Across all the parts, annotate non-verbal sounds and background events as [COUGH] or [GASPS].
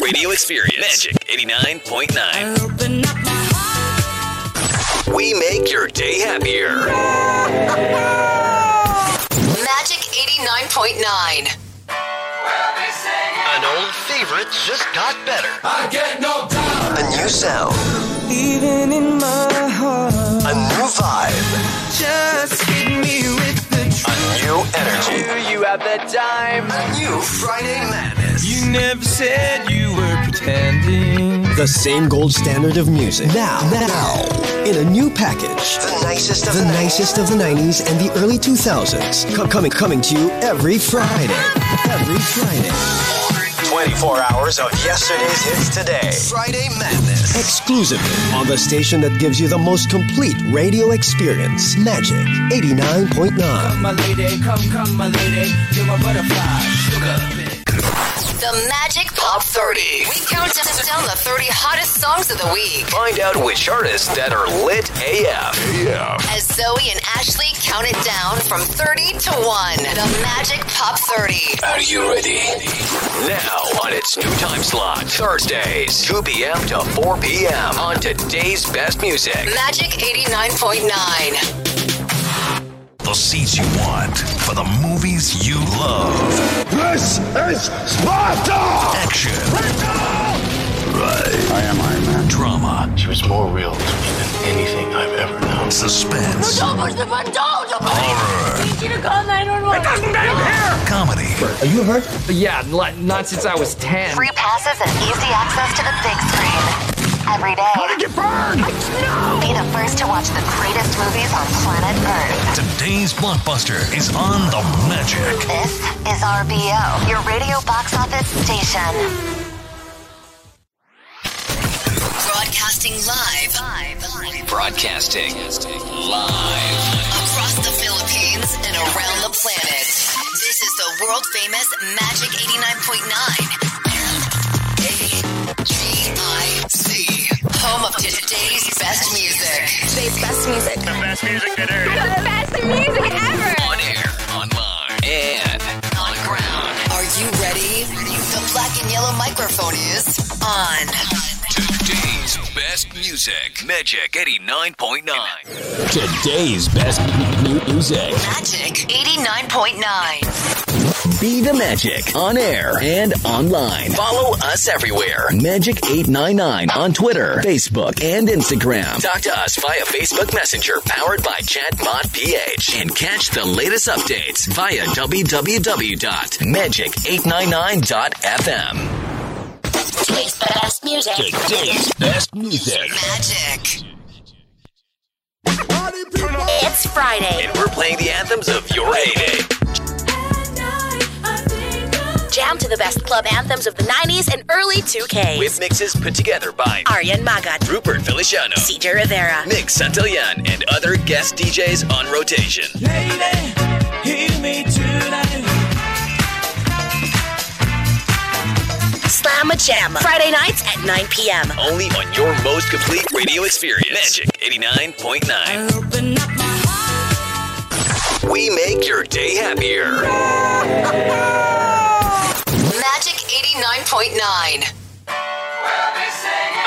radio experience. Magic 89.9. Open up my heart. We make your day happier. [LAUGHS] Magic 89.9. An old favorite just got better. I get no doubt. A new sound. Even in my heart, A new vibe. just hit me with the truth. A new energy. You have the time. A new Friday madness. You never said you were pretending. The same gold standard of music. Now, now, in a new package. The nicest of The the, nicest of the 90s and the early 2000s. Co- coming, coming to you every Friday. Every Friday. 24 hours of yesterday's hits today. Friday madness. Exclusively on the station that gives you the most complete radio experience. Magic 89.9. My lady, come, come, my lady. You're my butterfly. Sugar. The Magic Pop 30. We count down the 30 hottest songs of the week. Find out which artists that are lit AF. As Zoe and Ashley count it down from 30 to 1. The Magic Pop 30. Are you ready? Now on its new time slot, Thursdays, 2 p.m. to 4 p.m. on today's best music. Magic 89.9. The seats you want for the movies you love. This is Sparta! Action. Right. I am Iron Man. Drama. She was more real to me than anything I've ever known. Suspense. No, Don't push the button. Don't. Don't push Horror. I need you to call 911. Comedy. Are you hurt? Yeah, not, not since I was 10. Free passes and easy access to the big screen. Every day. How did you burn? Be the first to watch the greatest movies on planet Earth. Today's blockbuster is on the Magic. This is RBO, your radio box office station. Broadcasting live. Broadcasting live. across the Philippines and around the planet. This is the world famous Magic 89.9 M-A-G-I-C. Home of today's best music. Today's best music. The best music ever. The best music ever. On air, online, and on ground. Are you ready? The black and yellow microphone is on. Today's best music. Magic 89.9. Today's best music. Magic 89.9. Be the Magic on air and online. Follow us everywhere. Magic899 on Twitter, Facebook, and Instagram. Talk to us via Facebook Messenger powered by Chatbot PH. And catch the latest updates via www.magic899.fm. Today's best music. Today's best music. Magic. It's Friday. And we're playing the anthems of your heyday. Jam to the best club anthems of the 90s and early 2Ks. With mixes put together by Aryan Magat, Rupert Feliciano, CJ Rivera, Nick Santillan, and other guest DJs on rotation. Lady, hear me tonight. Slamma Jamma. Friday nights at 9 p.m. Only on your most complete radio experience. Magic 89.9. Open up my heart. We make your day happier. Magic 89.9.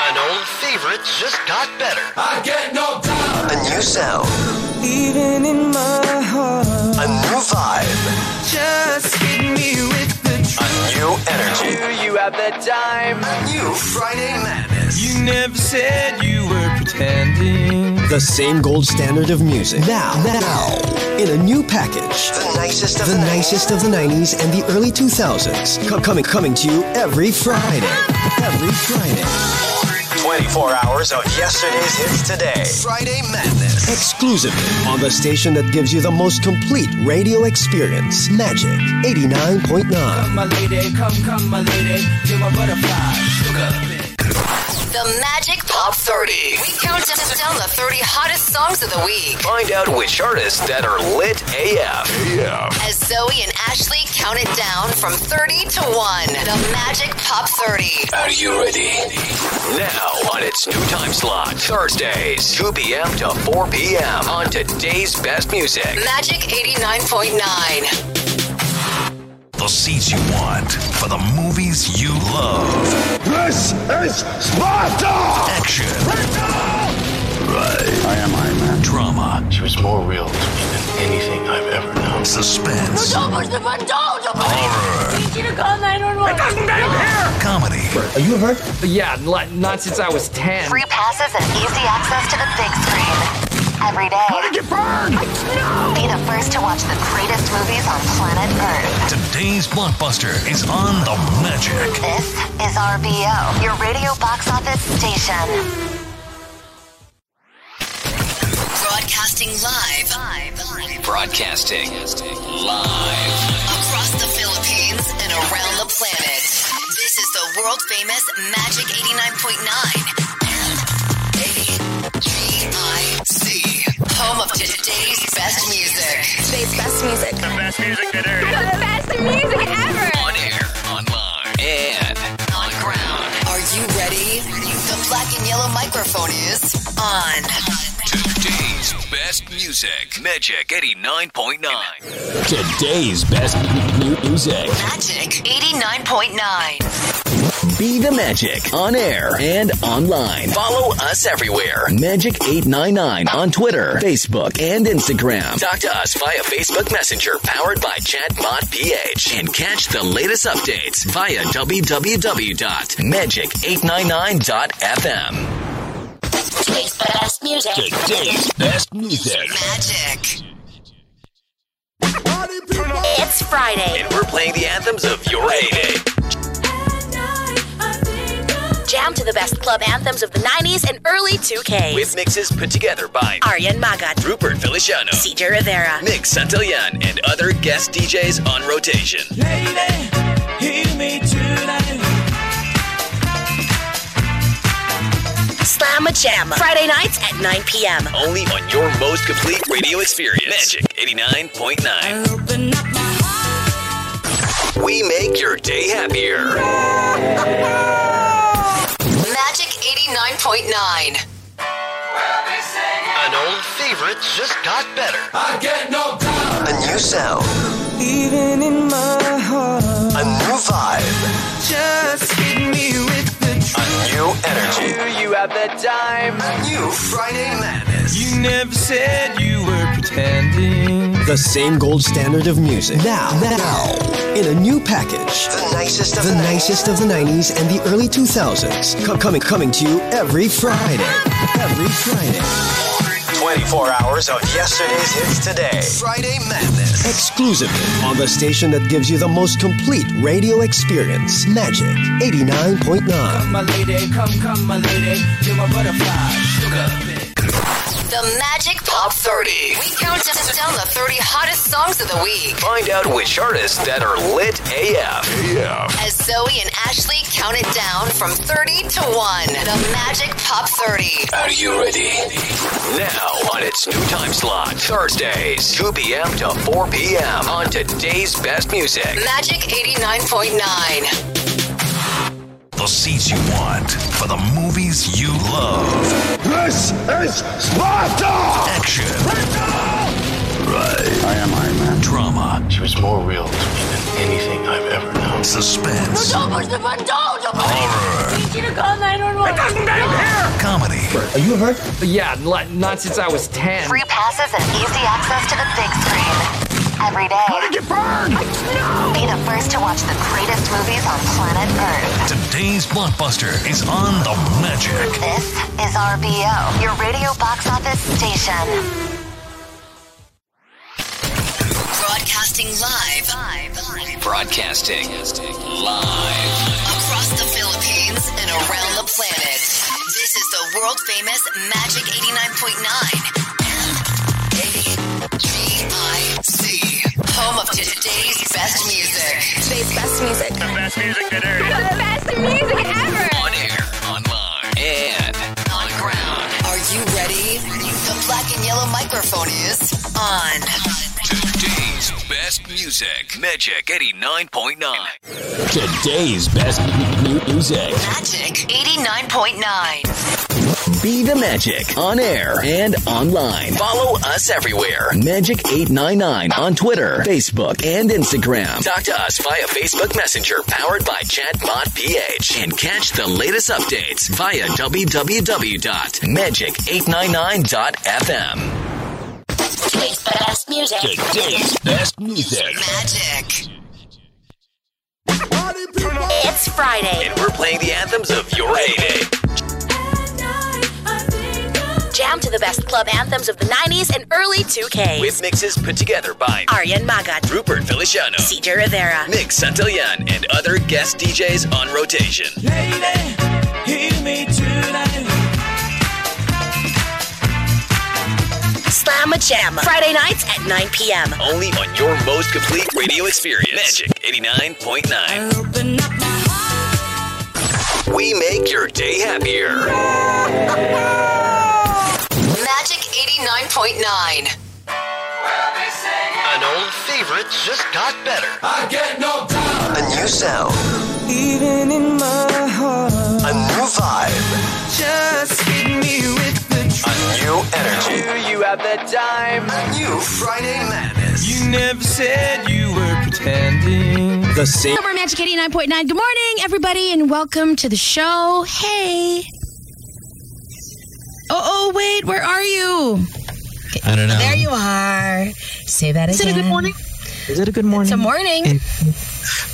An old favorite just got better. I get no doubt. A new sound. Even in my heart, A new vibe. just hit me with the A new energy. You have the time. A new Friday madness. You never said you were pretending. The same gold standard of music. Now, now, in a new package. The nicest of The the, nicest of the 90s and the early 2000s. Co- coming, coming to you every Friday. Every Friday. 24 hours of yesterday's hits today. Friday madness. Exclusively on the station that gives you the most complete radio experience. Magic 89.9. My lady, come, come, my lady. You're my butterfly. Sugar. The Magic Pop 30. We count down the 30 hottest songs of the week. Find out which artists that are lit AF. As Zoe and Ashley count it down from 30 to 1. The Magic Pop 30. Are you ready? Now on its new time slot, Thursdays, 2 p.m. to 4 p.m. on today's best music. Magic 89.9. The seats you want for the movies you love. This is Sparta! Action. Right. I am Iron Man. Drama. She was more real to me than anything I've ever known. Suspense. No, Don't push the button! Don't! Don't push Horror. I need you to call 911. Comedy. Are you hurt? Yeah, not since I was 10. Free passes and easy access to the big screen. Every day. How did you burn? Be the first to watch the greatest movies on planet Earth. Today's blockbuster is on the Magic. This is RBO, your radio box office station. Broadcasting live. Broadcasting live. across the Philippines and around the planet. This is the world famous Magic 89.9 home of today's best music. Today's best music. The best music today. The best music ever. On air, online, and on ground. Are you ready? The black and yellow microphone is on. Today's best music. Magic 89.9. Today's best music. Magic 89.9. Be the Magic on air and online. Follow us everywhere. Magic899 on Twitter, Facebook, and Instagram. Talk to us via Facebook Messenger powered by Chatbot PH. And catch the latest updates via www.magic899.fm. Today's best music. Today's best music. Magic. It's Friday. And we're playing the anthems of your heyday. Jam to the best club anthems of the 90s and early 2Ks. With mixes put together by Aryan Magat, Rupert Feliciano, CJ Rivera, Nick Santillan, and other guest DJs on rotation. Lady, hear me tonight. Slamma Jamma. Friday nights at 9 p.m. Only on your most complete radio experience. Magic 89.9. Open up my We make your day happier. [LAUGHS] Magic 89.9. An old favorite just got better. I get no doubt. A new sound. Even in my heart, A new vibe. just hit me with the A new energy. You have the time. A new Friday Madness. You never said you were pretending. The same gold standard of music. Now, now, in a new package. The nicest of The the, nicest of the 90s and the early 2000s. Co- coming, coming to you every Friday. Every Friday. 24 hours of yesterday's hits today. Friday Madness. Exclusively on the station that gives you the most complete radio experience. Magic 89.9. Come, My lady, come, come, my lady. You're my butterfly, sugar. The Magic Pop 30. We count down the 30 hottest songs of the week. Find out which artists that are lit AF. As Zoe and Ashley count it down from 30 to 1. The Magic Pop 30. Are you ready? Now on its new time slot, Thursdays, 2 p.m. to 4 p.m. on today's best music. Magic 89.9. The seats you want for the movies you love. This is Sparta! Action. Right. I am Iron Man. Drama. She was more real to me than anything I've ever known. Suspense. No, Don't push the button! Don't! Don't push Horror. I need you to call 911. Comedy. Are you hurt? Yeah, not since I was 10. Free passes and easy access to the big screen. Every day. How did you burn? Be the first to watch the greatest movies on planet Earth. Today's blockbuster is on the Magic. This is RBO, your radio box office station. Broadcasting live. Broadcasting live. Across the Philippines and around the planet. This is the world famous Magic 89.9 and AGIC, home of today's best music. Today's best music. The best music today. The best music ever. On air, online, and on ground. Are you ready? The black and yellow microphone is on. Today's best music. Magic 89.9. Today's best music. Magic 89.9. Be the Magic on air and online. Follow us everywhere. Magic899 on Twitter, Facebook, and Instagram. Talk to us via Facebook Messenger powered by Chatbot PH. And catch the latest updates via www.magic899.fm. Today's best music. Today's best music. Magic. It's Friday. And we're playing the anthems of your heyday. Jam to the best club anthems of the 90s and early 2K. With mixes put together by Aryan Magat, Rupert Feliciano, CJ Rivera, Nick Santillan, and other guest DJs on rotation. Lady, hear me tonight. Slam a Jam. Friday nights at 9 p.m. Only on your most complete radio experience. Magic 89.9. Open up my We make your day happier. [LAUGHS] Magic 89.9. An old favorite just got better. I get no down. A new sound. even in my heart. A new vibe. Just hit me with the truth. A new energy. You have that time. A new Friday madness. You never said you were pretending. The same. Over Magic 89.9. Good morning, everybody, and welcome to the show. Hey. Oh, oh, wait, where are you? I don't know. There you are. Say that Is again. Is it a good morning? Is it a good morning? It's a morning.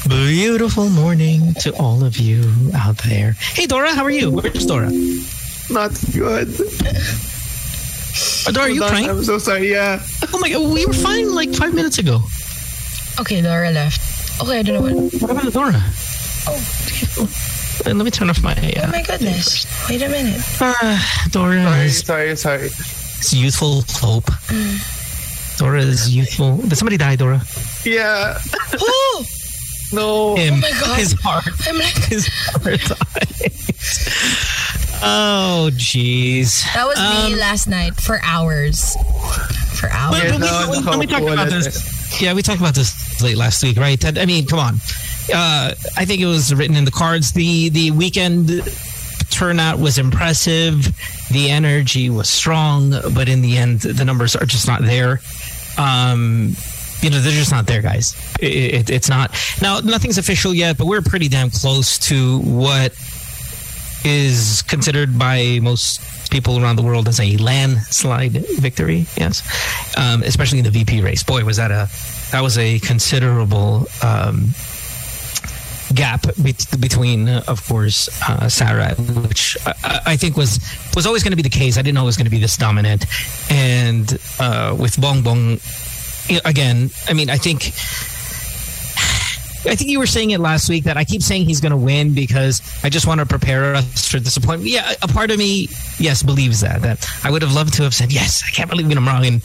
Beautiful morning to all of you out there. Hey, Dora, how are you? Where's Dora? Not good. Dora, are you crying? I'm so sorry. Yeah. Oh my god, we were fine like five minutes ago. Okay, Dora left. Okay, I don't know what. What about Dora? Oh, let me turn off my. oh Uh, my goodness. Wait a minute. uh, Dora Sorry, sorry, sorry. is youthful hope. Dora is youthful. Did somebody die, Dora? Yeah. Oh, [LAUGHS] No. Him. my God. His heart. I'm like, [LAUGHS] His heart died. Oh, jeez. that was me Um, last night for hours. For hours. But, Yeah, but no, we, we, no, we talked what about is this. Yeah, we talked about this late last week, right? I mean, come on. Uh, I think it was written in the cards. The the weekend turnout was impressive. The energy was strong, but in the end, the numbers are just not there. Um, you know, they're just not there, guys. It, it, it's not. Now, nothing's official yet, but we're pretty damn close to what is considered by most people around the world as a landslide victory. Yes, um, especially in the VP race. Boy, was that a that was a considerable um, gap bet between, of course, uh, Sara, which I, I think was was always going to be the case. I didn't know it was going to be this dominant, and uh, with Bongbong, again, I mean, I think. I think you were saying it last week that I keep saying he's going to win because I just want to prepare us for disappointment. Yeah, a part of me, yes, believes that. That I would have loved to have said, yes, I can't believe I'm wrong. And,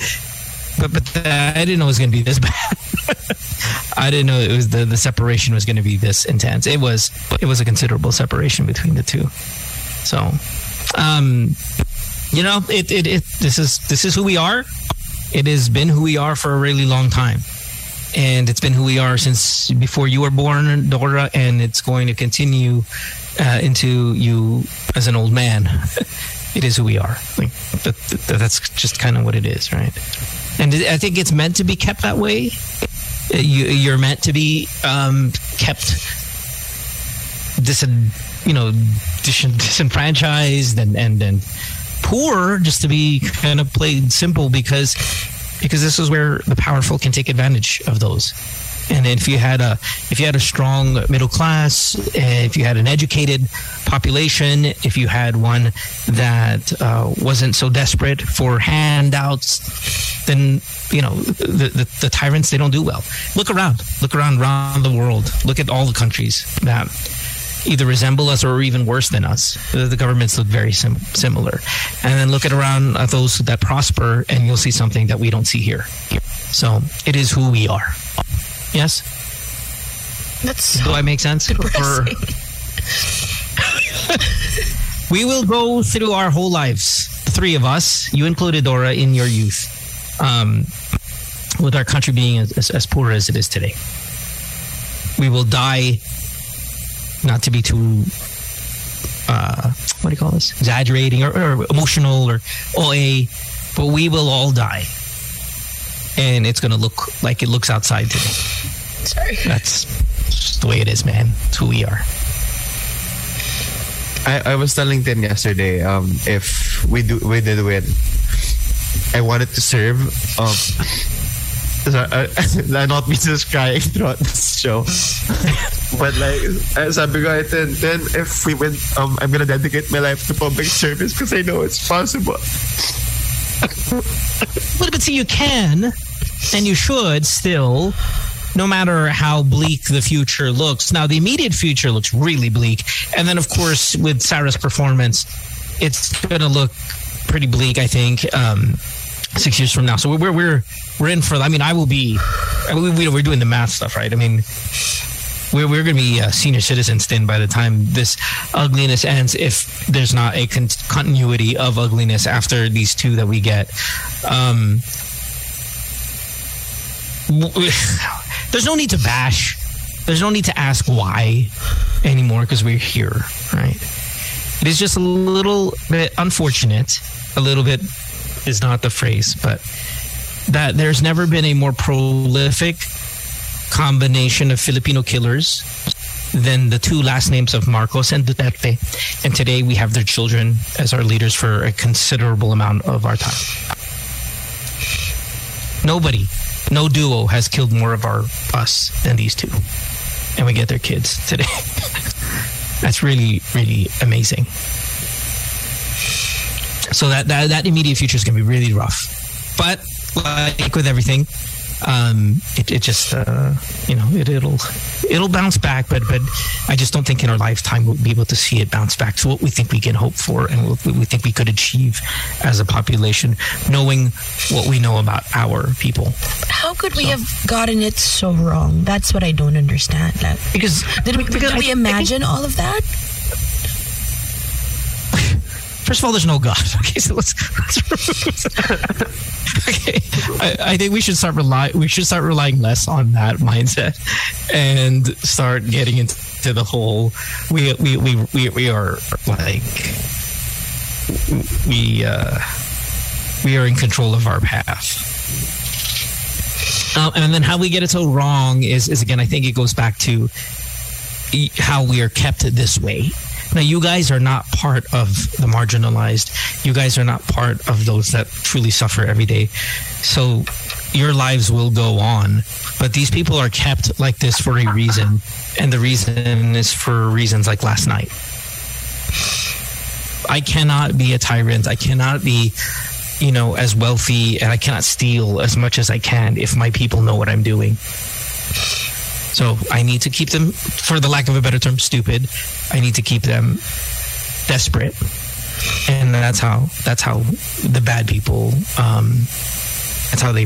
but but uh, I didn't know it was going to be this [LAUGHS] bad. I didn't know it was the, the separation was going to be this intense. It was it was a considerable separation between the two. So, um, you know, it, it, it this is this is who we are. It has been who we are for a really long time and it's been who we are since before you were born, Dora, and it's going to continue uh, into you as an old man. [LAUGHS] it is who we are. Like that, that, that's just kind of what it is, right? And I think it's meant to be kept that way. Uh, You, you're meant to be um, kept dis, you know, dis, disenfranchised and and and poor, just to be kind of played simple because because this is where the powerful can take advantage of those. And if you had a if you had a strong middle class, eh, if you had an educated population, if you had one that uh, wasn't so desperate for handouts, then you know the, the the tyrants they don't do well. Look around, look around around the world. Look at all the countries that either resemble us or even worse than us. The, governments look very sim- similar. And then look at around at those that prosper, and you'll see something that we don't see here. So it is who we are. Yes. That's Do I make sense? [LAUGHS] We will go through our whole lives, three of us, you included, Dora, in your youth, um, with our country being as, as, as poor as it is today. We will die, not to be too uh, what do you call this? Exaggerating or, or emotional or OA, but we will all die. And it's going to look like it looks outside today. Sorry. That's just the way it is, man. It's who we are. I, I was telling Tim yesterday, um, if we do we did win, I wanted to serve. Um, [LAUGHS] so, uh, not be just crying throughout this show. [LAUGHS] but like, uh, sabi ko, then, then if we win, um, I'm gonna dedicate my life to public service because I know it's possible. Well, but see, you can and you should still, no matter how bleak the future looks. Now, the immediate future looks really bleak. And then, of course, with Sara's performance, it's going to look pretty bleak, I think, um, six years from now. So we're, we're, we're in for, I mean, I will be, we, we, we're doing the math stuff, right? I mean, we're, we're going to be uh, senior citizens then by the time this ugliness ends if there's not a con- continuity of ugliness after these two that we get um, [LAUGHS] there's no need to bash there's no need to ask why anymore because we're here right it is just a little bit unfortunate a little bit is not the phrase but that there's never been a more prolific combination of Filipino killers than the two last names of Marcos and Duterte. And today we have their children as our leaders for a considerable amount of our time. Nobody, no duo has killed more of our us than these two. And we get their kids today. [LAUGHS] That's really, really amazing. So that, that, that immediate future is going to be really rough. But like with everything, um, it, it just uh, you know it, it'll it'll bounce back, but but I just don't think in our lifetime we'll be able to see it bounce back to what we think we can hope for and what we think we could achieve as a population, knowing what we know about our people. How could we have gotten it so wrong? That's what I don't understand. Like, because did we, did we imagine all of that? First of all, there's no God. [LAUGHS] Okay, so let's. let's [LAUGHS] okay, I, I, think we should start rely. We should start relying less on that mindset, and start getting into the whole. We we we we, we are like we uh, we are in control of our path. Um, and then how we get it so wrong is is again. I think it goes back to how we are kept this way. Now, you guys are not part of the marginalized. You guys are not part of those that truly suffer every day. So your lives will go on. But these people are kept like this for a reason. And the reason is for reasons like last night. I cannot be a tyrant. I cannot be, you know, as wealthy and I cannot steal as much as I can if my people know what I'm doing. So I need to keep them, for the lack of a better term, stupid. I need to keep them desperate, and that's how that's how the bad people. Um, that's how they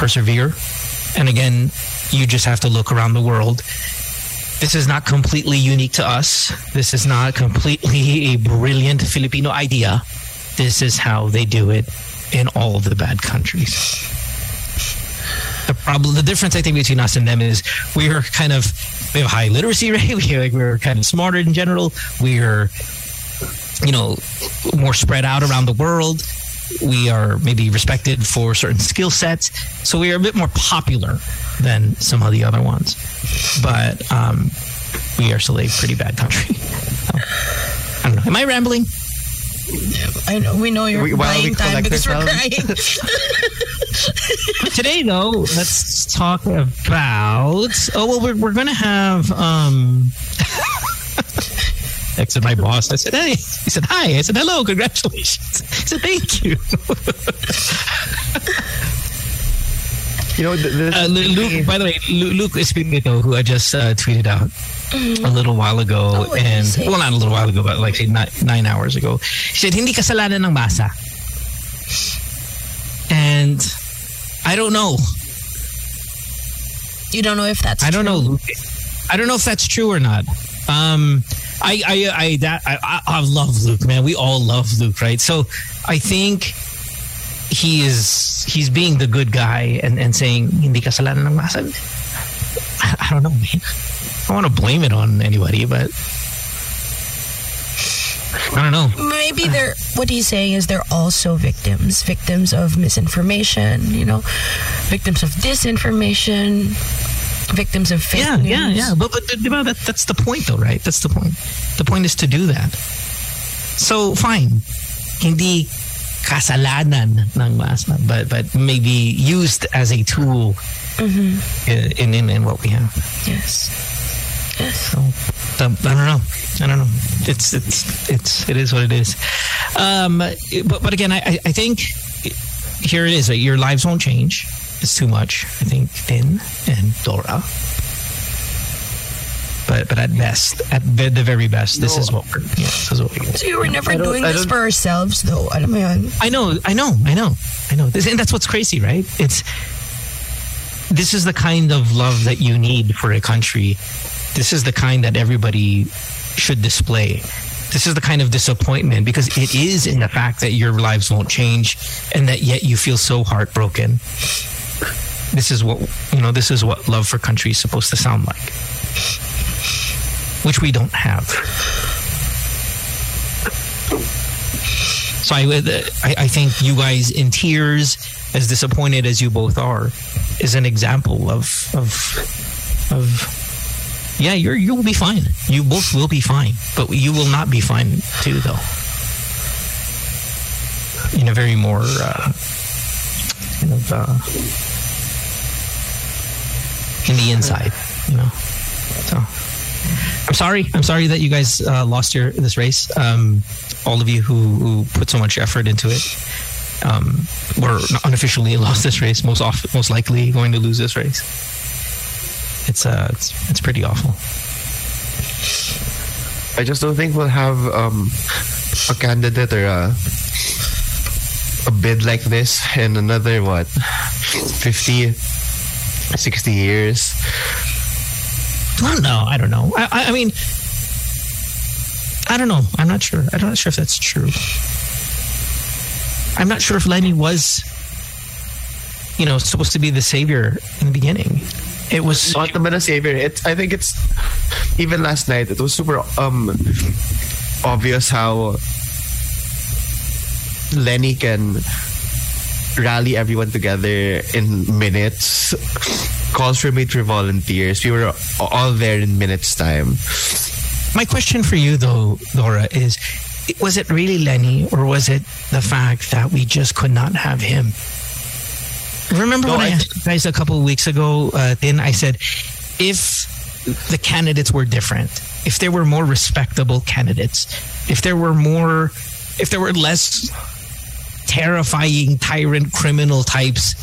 persevere. And again, you just have to look around the world. This is not completely unique to us. This is not completely a brilliant Filipino idea. This is how they do it in all the bad countries the problem the difference i think between us and them is we're kind of we have a high literacy [LAUGHS] rate. We like we're kind of smarter in general. We're you know more spread out around the world. We are maybe respected for certain skill sets. So we are a bit more popular than some of the other ones. But um, we are still a pretty bad country. [LAUGHS] So, i don't know. Am i rambling I know we know you're We- while we buying time collect because we're crying. Today, though, let's talk about. Oh well, we're we're gonna have. um [LAUGHS] Texted my boss. I said, "Hey." He said, "Hi." I said, "Hello. Congratulations." [LAUGHS] He said, "Thank you." [LAUGHS] You know, th- this Uh, Lu- Luke, by the way, Luke Espiritu, who I just uh, tweeted out a little while ago, what did he and well, not a little while ago, but like say nine, nine hours ago, he said, "Hindi kasalanan ng basa," and I don't know. You don't know if that's. I don't know. Luke. I don't know if that's true or not. Um, I, I, I, that, I, I, I love Luke, man. We all love Luke, right? So I think he is, he's being the good guy and, and saying, hindi kasalanan ng masa. I, [LAUGHS] I don't know, man. I don't want to blame it on anybody, but I don't know. Maybe they're what he's saying is they're also victims, victims of misinformation, you know, victims of disinformation, victims of fake Yeah, news. yeah, yeah. But, but di ba, that, that's the point though, right? That's the point. The point is to do that. So, fine. Hindi kasalanan ng MASMA, but, but maybe used as a tool Mm-hmm. in, in, in what we have. Yes. Yes. So, um, I don't know. I don't know. It's it's it's it is what it is. Um, but but again, I I I think here it is. Right? Your lives won't change. It's too much. I think Din and Dora. But but at best, at the, the very best, this is what we're. Yeah, this is what we So you were never doing this for ourselves, though. Alam mo? I know, I know, I know, I know. This, and that's what's crazy, right? It's this is the kind of love that you need for a country. This is the kind that everybody should display. This is the kind of disappointment because it is in the fact that your lives won't change and that yet you feel so heartbroken. This is what you know, this is what love for country is supposed to sound like. Which we don't have. So I, I, I think you guys in tears, as disappointed as you both are, is an example of of of yeah, you're you'll be fine. You both will be fine, but you will not be fine too, though. In a very more uh, kind of uh, in the inside, you know. So I'm sorry. I'm sorry that you guys uh, lost your this race. Um, all of you who, who put so much effort into it, um, or unofficially [LAUGHS] lost this race. Most often, most likely going to lose this race. It's uh, it's, it's pretty awful. I just don't think we'll have um, a candidate or a, a bid like this in another, what, 50, 60 years. I don't know. I don't know. I, I, mean, I don't know. I'm not sure. I'm not sure if that's true. I'm not sure if Leni was, you know, supposed to be the savior in the beginning. It was not naman a savior. It, I think it's even last night. It was super um obvious how Leni can rally everyone together in minutes. Calls for made for volunteers. We were all there in minutes time. My question for you, though, Laura, is was it really Leni or was it the fact that we just could not have him? Remember No, when I, I- asked you guys a couple of weeks ago, uh, then I said, if the candidates were different, if there were more respectable candidates, if there were more, if there were less terrifying tyrant criminal types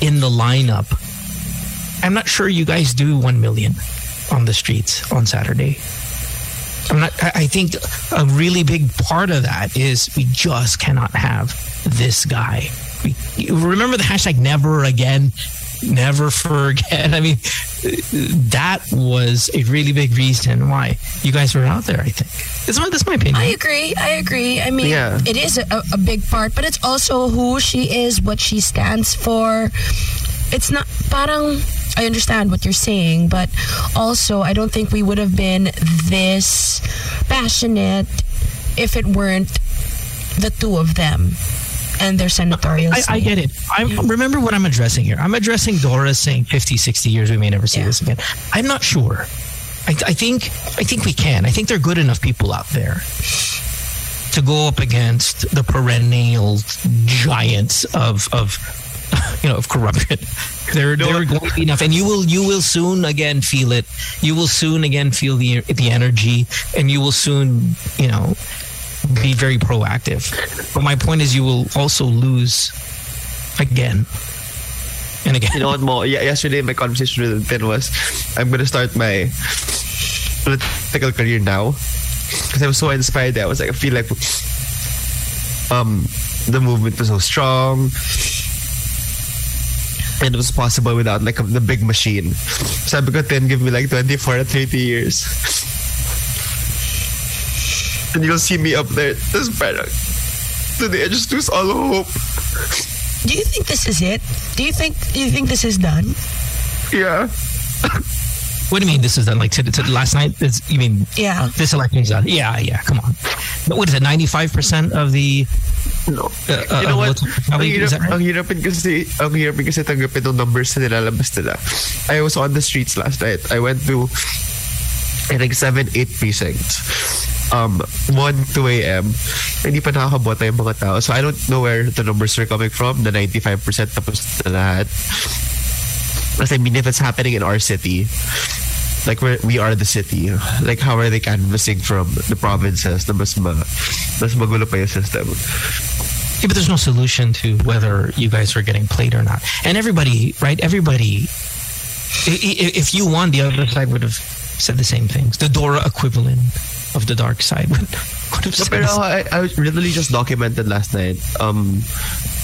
in the lineup, I'm not sure you guys do 1 million on the streets on Saturday. I'm not. I I think a really big part of that is we just cannot have this guy. We, remember the hashtag never again, never forget. [LAUGHS] I mean, that was a really big reason why you guys were out there. I think that's my that's my opinion. I agree. I agree. I mean, Yeah. it is a, a big part, but it's also who she is, what she stands for. It's not parang I understand what you're saying, but also I don't think we would have been this passionate if it weren't the two of them and their senatorial. I, I get it. I remember what I'm addressing here. I'm addressing Dora saying 50, 60 years we may never see this again. I'm not sure. I, I think I think we can. I think they're good enough people out there to go up against the perennial giants of of [LAUGHS] you know of corruption. There there are going to be enough, and you will you will soon again feel it. You will soon again feel the the energy, and you will soon you know be very proactive. But my point is, you will also lose again and again. You know what, Mo? Yeah, yesterday my conversation with Ben was, I'm gonna start my political career now because I was so inspired. That I was like, I feel like um the movement was so strong. And it was possible without like the big machine. So Sabi ko, 10, give me like 24 or 30 years. and you'll see me up there. This parang, today I just lose all hope. Do you think this is it? Do you think do you think this is done? Yeah. [LAUGHS] What do you mean? This is done like to, to last night? Is, you mean Yeah. this election is done? Yeah, yeah. Come on. But what is it? Ninety five percent of the. No. Uh, uh, you know what? vote- Ang Is hirap, that right? ang hirapin kasi, ang hirapin kasi tanggapin ng numbers na nilalabas nila. I was on the streets last night. I went to, I think, 7, 8 precincts. Um, 1, 2 a.m. Hindi pa nakakabota yung mga tao. So I don't know where the numbers are coming from. The 95% tapos na lahat. Kasi I mean, if it's happening in our city, like we're, we are the city, like how are they canvassing from the provinces na mas, ma, mas magulo pa yung system? Yeah, but there's no solution to whether you guys are getting played or not. And everybody, right? Everybody, if you won, the other side would have said the same things. The Dora equivalent of the dark side would, would have No, pero I, I literally just documented last night. Um,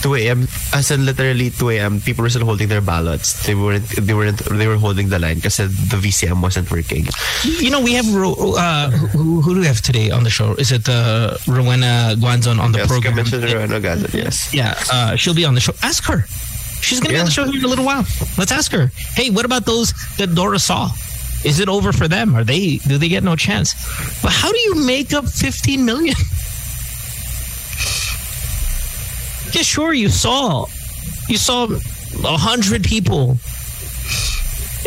2 a.m. As in literally 2 a.m. People were still holding their ballots. They weren't. They weren't. They were holding the line because the VCM wasn't working. You know, we have Ro- uh, who, who do we have today on the show? Is it uh, Rowena Guanzon on the Yes, program? Rowena Guanzon, yes. Yeah, uh, she'll be on the show. Ask her. She's going to be on the show here in a little while. Let's ask her. Hey, what about those that Dora saw? Is it over for them? Are they? Do they get no chance? But how do you make up 15 million? yeah, sure. You saw, you saw a hundred people.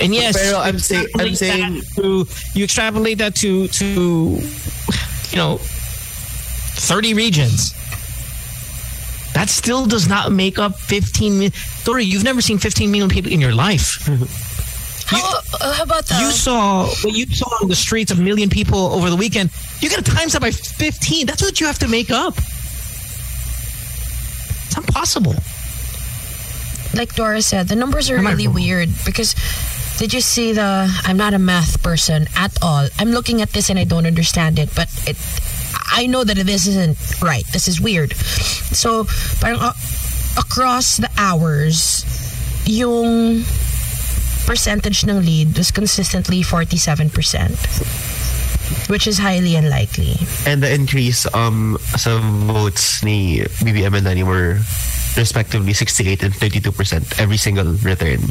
And yes, Pero I'm say- I'm saying- to you extrapolate that to to you know 30 regions. That still does not make up 15 million. Dora, you've never seen 15 million people in your life. Mm-hmm. How, uh, how about the You saw what you saw on the streets, a million people over the weekend. You got to times that by 15. That's what you have to make up. It's impossible. like Dora said, the numbers are Am really weird because did you see the I'm not a math person at all. I'm looking at this and I don't understand it, but it I know that this isn't right. This is weird. So, parang uh, across the hours, yung percentage ng lead was consistently 47%, which is highly unlikely. And the increase um sa votes ni BBM and Danny were respectively 68 and 32 percent every single return.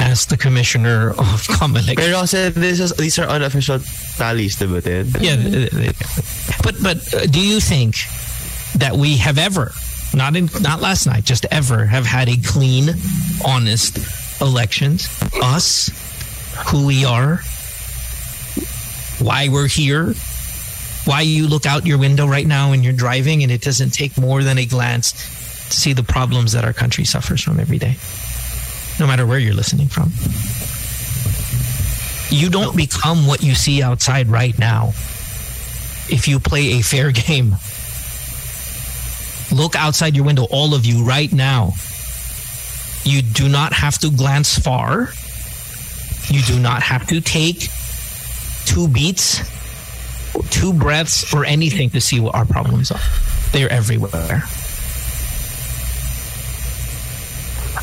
As the commissioner of Comelec. Pero kasi this is, these are unofficial tallies, diba, Ted? Yeah, th- th- but but uh, do you think that we have ever, not in not last night, just ever, have had a clean, honest elections? Us, who we are, why we're here, why you look out your window right now and you're driving, and it doesn't take more than a glance to see the problems that our country suffers from every day, no matter where you're listening from. You don't become what you see outside right now if you play a fair [LAUGHS] game. Look outside your window, all of you, right now. You do not have to glance far. You do not have to take two beats, two breaths, or anything to see what our problems are. They're everywhere.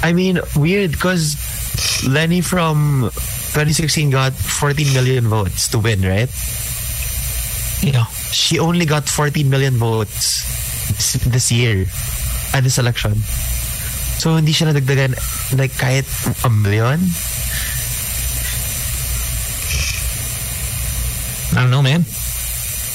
I mean, weird because Leni from 2016 got 14 million votes to win, right? Yeah. She only got 14 million votes this, year at this election. So, hindi siya nadagdagan like kahit a million? I don't know, man.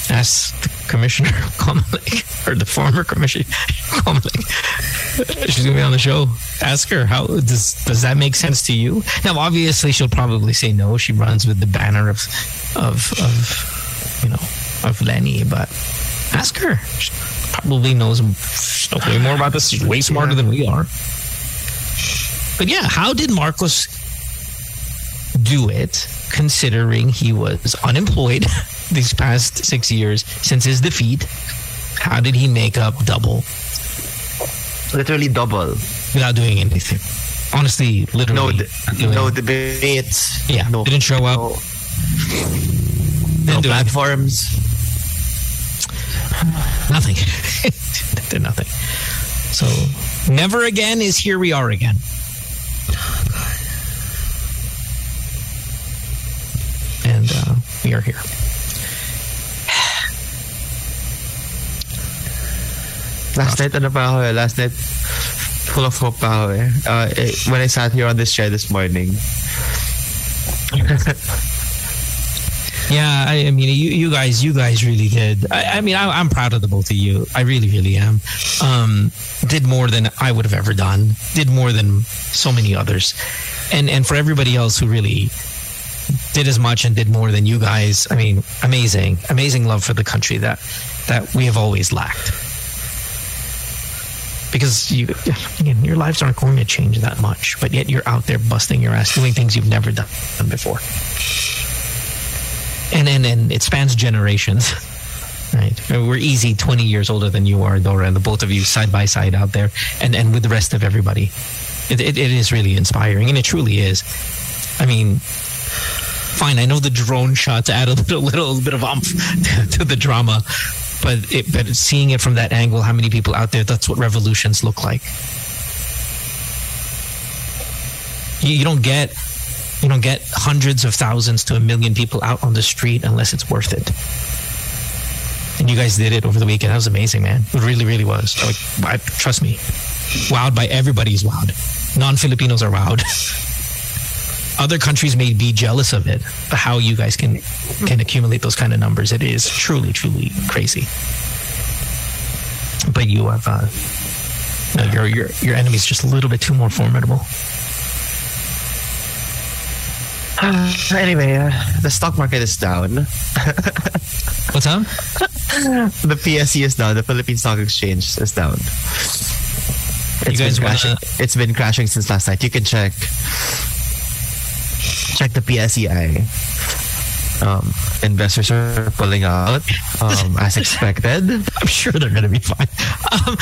Ask the commissioner [LAUGHS] Comelec or the former commissioner [LAUGHS] Comelec. She's gonna be on the show. Ask her how does does that make sense to you? Now, obviously, she'll probably say no. She runs with the banner of of of you know of Leni, but ask her. She probably knows, way more about this. He's way smarter than we are. But yeah, how did Marcos do it considering he was unemployed [LAUGHS] these past six years since his defeat? How did he make up double Literally double. without doing anything? Honestly, literally. No, not no debates. yeah, no, didn't show up. no, no didn't do anything. platforms. Nothing. [LAUGHS] did nothing. So, never again is here we are again. And uh, we are here. Last night, ano pa ako eh? Last night, full of hope pa ako eh. Uh, eh, When I sat here on this chair this morning, [LAUGHS] Yeah, I, I mean, you, you guys, you guys really did. I, I mean, I, I'm proud of the both of you. I really, really am. Um, did more than I would have ever done. Did more than so many others, and and for everybody else who really did as much and did more than you guys. I mean, amazing, amazing love for the country that that we have always lacked. Because you, again, your lives aren't going to change that much, but yet you're out there busting your ass doing things you've never done before and and, and it spans generations. [LAUGHS] Right, we're easy twenty years older than you are, Dora, and the both of you side by side out there, and and with the rest of everybody, it, it, it is really inspiring, and it truly is. I mean, fine, I know the drone shots add a little [LAUGHS] little bit of umph [LAUGHS] to, the drama, but it, but seeing it from that angle, how many people out there? That's what revolutions look like. You, you don't get you don't get hundreds of thousands to a million people out on the street unless it's worth it. And you guys did it over the weekend. That was amazing, man. It really, really was. Like, I, trust me, wowed by everybody's wowed. Non-Filipinos are wowed. [LAUGHS] Other countries may be jealous of it, but how you guys can can accumulate those kind of numbers, it is truly, truly crazy. But you have, uh, no, your your your enemy's just a little bit too more formidable. Uh, anyway, uh, the stock market is down. [LAUGHS] What's up? [LAUGHS] the PSE is down. The Philippine Stock Exchange is down. It's guys been wanna- crashing. It's been crashing since last night. You can check. Check the PSEI. Um, investors are pulling out um, as [LAUGHS] expected. I'm sure they're going to be fine. Um,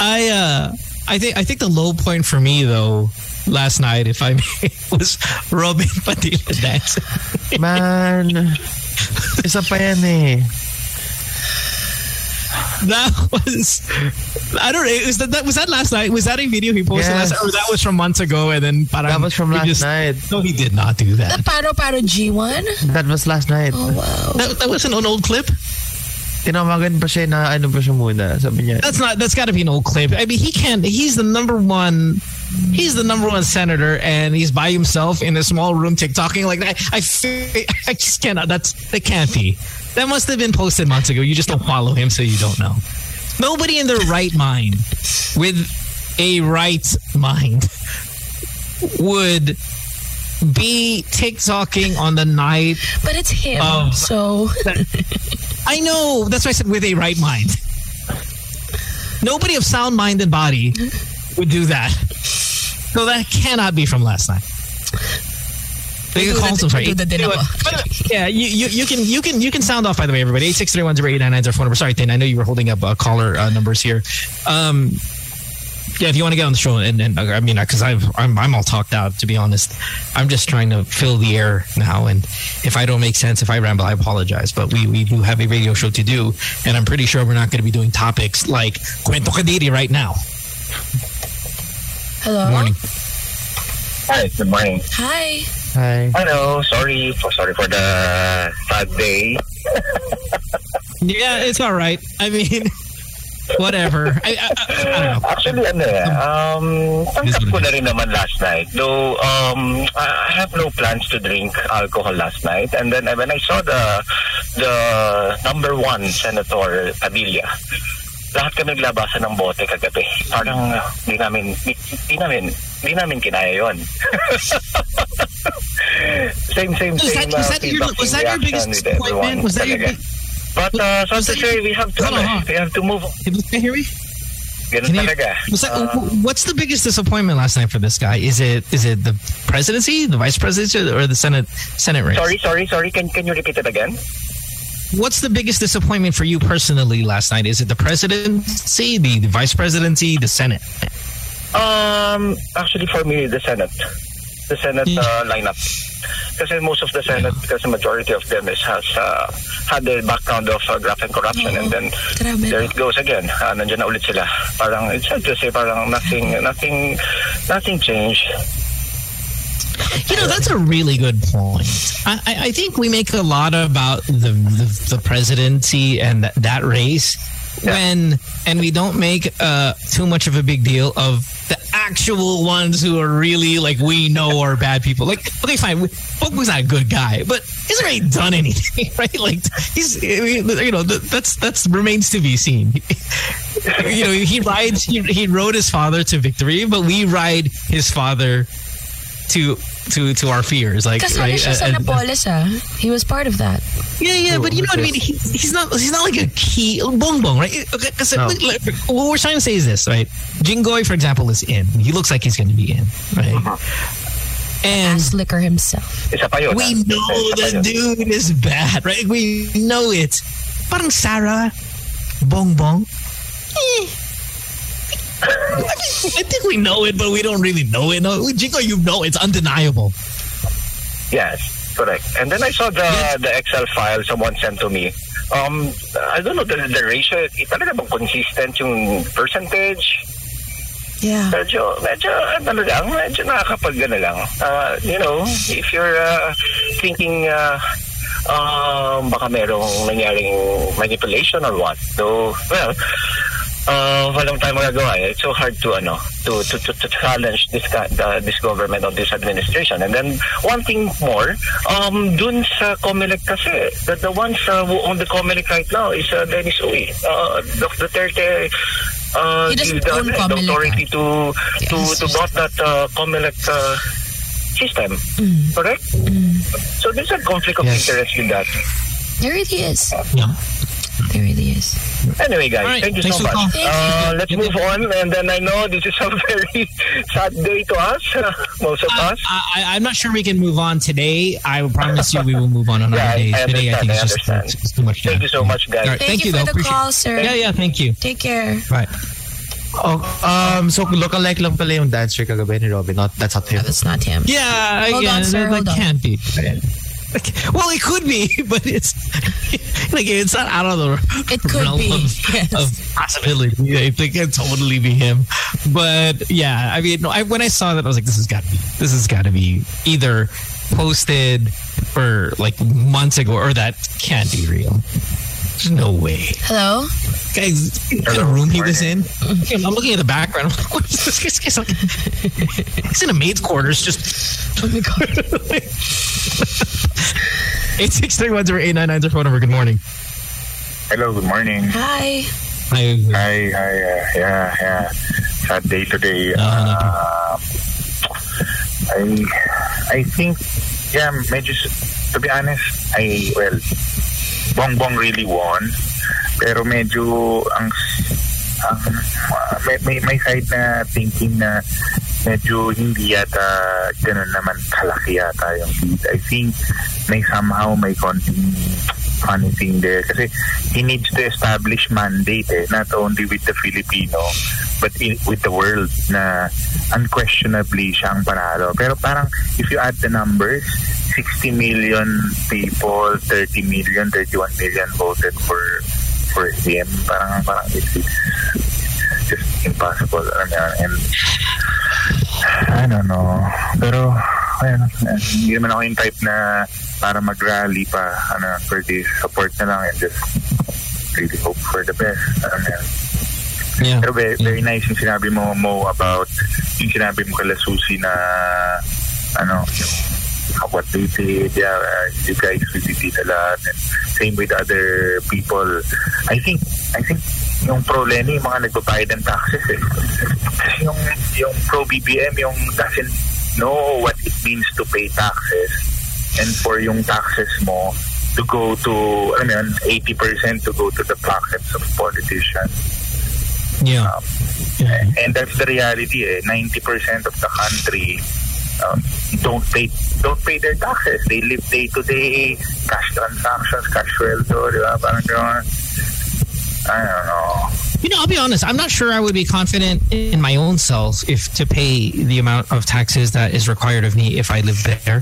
I uh, I think I think the low point for me though last night, if I may, [LAUGHS] was Robin Padilla dancing. Man, [LAUGHS] isa pa yan eh. That was I don't know. Was that, that was that last night? Was that a video he posted Yes. last night, or that was from months ago? And then parang That was from last just- night. No, he did not do that. The that. Paro Paro G1? That was last night. Oh, wow. That, that wasn't an old clip. Tinawagan pa siya na ano pa siya muna. Sabi niya, That's not. That's got to be an old clip. I mean, he can't. He's the number one. He's the number one senator, and he's by himself in a small room, TikToking like that. I, fe- [LAUGHS] I just cannot. That's that can't be. That must have been posted months ago. You just don't follow him, so you don't know. Nobody in their right mind, with a right mind, would be TikToking on the night But it's him, so I know. That's why I said with a right mind. Nobody of sound mind and body would do that. So that cannot be from last night. They Do call the- some sorry. do the din Anyway, ako. but, yeah, you, you you can you can you can sound off by the way, everybody. Eight six three one zero eight nine nine is our phone number. Sorry, Tin. I know you were holding up uh, caller uh, numbers here. Um, yeah, if you want to get on the show, and, and I mean, because I've I'm I'm all talked out to be honest. I'm just trying to fill the air now, and if I don't make sense, if I ramble, I apologize. But we we do have a radio show to do, and I'm pretty sure we're not going to be doing topics like Cuento Kadiri right now. hello. Morning. Hi, good morning. Hi. Hi. Hello, sorry for sorry for the sad day. [LAUGHS] Yeah, it's all right. I mean, whatever. I, I, I, I don't know. Actually, ano eh, um, tanggap ko na rin naman last night. Though, um, I have no plans to drink alcohol last night. And then when I saw the the number one Senator Padilla, lahat kami naglabasan ng bote kagabi. Parang uh, di namin, di, di namin, di namin kinaya yun. [LAUGHS] same, same, Was same that- was uh, that your- was that your biggest disappointment? Was that your talaga. But uh, so to that say, we have to, Hold on, hold on. we have to move. Can you hear me? Ganun Can you- talaga. Was that, Uh, what's the biggest disappointment last night for this guy? Is it is it the presidency, the vice presidency, or the senate senate race? sorry, sorry, sorry. Can can you repeat it again? What's the biggest disappointment for you personally last night? Is it the presidency, the, the vice presidency, the senate? Um, actually, for me, the Senate, the Senate uh, lineup. Kasi most of the Senate, kasi majority of them is has uh, had the background of uh, graft and corruption, and then Grabe. there it goes again. Uh, nandiyan na ulit sila. Parang it's hard to say, parang nothing, nothing, nothing changed. You know, that's a really good point. I, I I think we make a lot about the the, the presidency and that, that race when, and we don't make uh, too much of a big deal of the actual ones who are really like we know are bad people. Like, okay, fine, Bongbong's not a good guy, but he hasn't really done anything, [LAUGHS] right? Like, he's you know that's that's remains to be seen. you know, he rides he, he rode his father to victory, but we ride his father to to to our fears, like Kasali right. siya sa And- and- Napoles ah. He was part of that. yeah, yeah, but you know what I mean. He, he's not. He's not like a key Bongbong, right? Okay, 'cause, like, like, what we're trying to say is this, right? Jingoy, for example, is in. He looks like he's going to be in, right? And Ass licker himself. Isa pa yun. we know Isa the dude is bad, right? We know it. Parang Sara, Bongbong. Eh. I, [LAUGHS] mean, I think we know it, but we don't really know it. No, Jingo, you know it's undeniable. Yes, correct. And then I saw the the Excel file someone sent to me. Um, I don't know the, the ratio. Talaga bang consistent yung percentage? Yeah. Medyo, medyo, ano lang, medyo nakakapag, ano lang. Uh, you know, if you're uh, thinking, uh, um, baka merong nangyaring manipulation or what. So, well, uh, walang tayo magagawa. eh. It's so hard to, ano, to, to, to, to challenge this, the, this government or this administration. And then, one thing more, um, dun sa COMELEC kasi, the, the ones uh, who own the COMELEC right now is uh, Dennis Uy. Uh, Dr. Duterte uh, He doesn't the, own the Comelec, authority to to Yes. to bought that uh, Comelec uh, system, correct? So there's a conflict of Yes. interest with that. There really is. Yeah. There really is. Anyway, guys, All right, thank you thanks so much. Uh, let's move on, and then I know this is a [LAUGHS] very sad day to us, [LAUGHS] most of I, us. I, I'm not sure we can move on today. I will promise you we will move on on Yeah, other days. I today, I think I it's just it's, it's too much. Thank time. you so much, guys. All right, Thank, thank you, though. for the Appreciate call, sir. Yeah, yeah, thank you. Take care. Right. Oh, um, so lookalike lang pala yung dancer kagabi ni Robin. Not, that's not him. That's not him. Yeah, Hold again, on, sir, that, hold that on. can't be. Like, [LAUGHS] well, it could be, [LAUGHS] but it's [LAUGHS] like it's not out of the It could realm be, of, yes. of possibility. It could totally be him. But yeah, I mean, no, I, when I saw that, I was like, this has got to be. This has got to be either posted or like months ago, or that can't be real. There's no way. Hello? Guys, the room he was in. I'm looking at the background. I'm [LAUGHS] like, what is this? This guy's like, he's in a maid's quarters. Just Oh my god. eight six three one zero eight nine nine zero phone number. Good morning. Hello, good morning. Hi. Hi. Hi, hi, uh, yeah, yeah. Sad day today. No, no, no. Uh, I, I think, yeah, medyo, s- to be honest, I, well, Bong Bong really won. Pero medyo, ang, ang uh, may, may, may side na thinking na medyo hindi yata ganun naman kalaki yata yung lead. I think may somehow may konting funny thing there kasi he needs to establish mandate eh, not only with the Filipino but in, with the world na unquestionably siyang panalo. Pero parang if you add the numbers, 60 million people, 30 million, 31 million voted for for him. Parang parang it's, it's just impossible. Yun? And I don't know. Pero, ayun, hindi naman ako yung type na para mag-rally pa, ano, for this support na lang and just really hope for the best. Mo yun? Yeah. Pero very, very nice yung sinabi mo, Mo, about yung sinabi mo kala Susie na, ano, yung what they did, yeah, uh, you guys really did a lot. And same with other people. I think, I think yung pro Lenny, yung mga nagbabayad ng taxes eh. Kasi yung, yung pro BBM, yung doesn't know what it means to pay taxes and for yung taxes mo to go to, mo yun, 80% to go to the pockets of politicians. Yeah. And that's the reality eh. 90% of the country um, don't pay don't pay their taxes. They live day to day, cash transactions, cash sweldo, di ba? Parang gano'n. I don't know. You know, I'll be honest. I'm not sure I would be confident in my own self if to pay the amount of taxes that is required of me if I live there,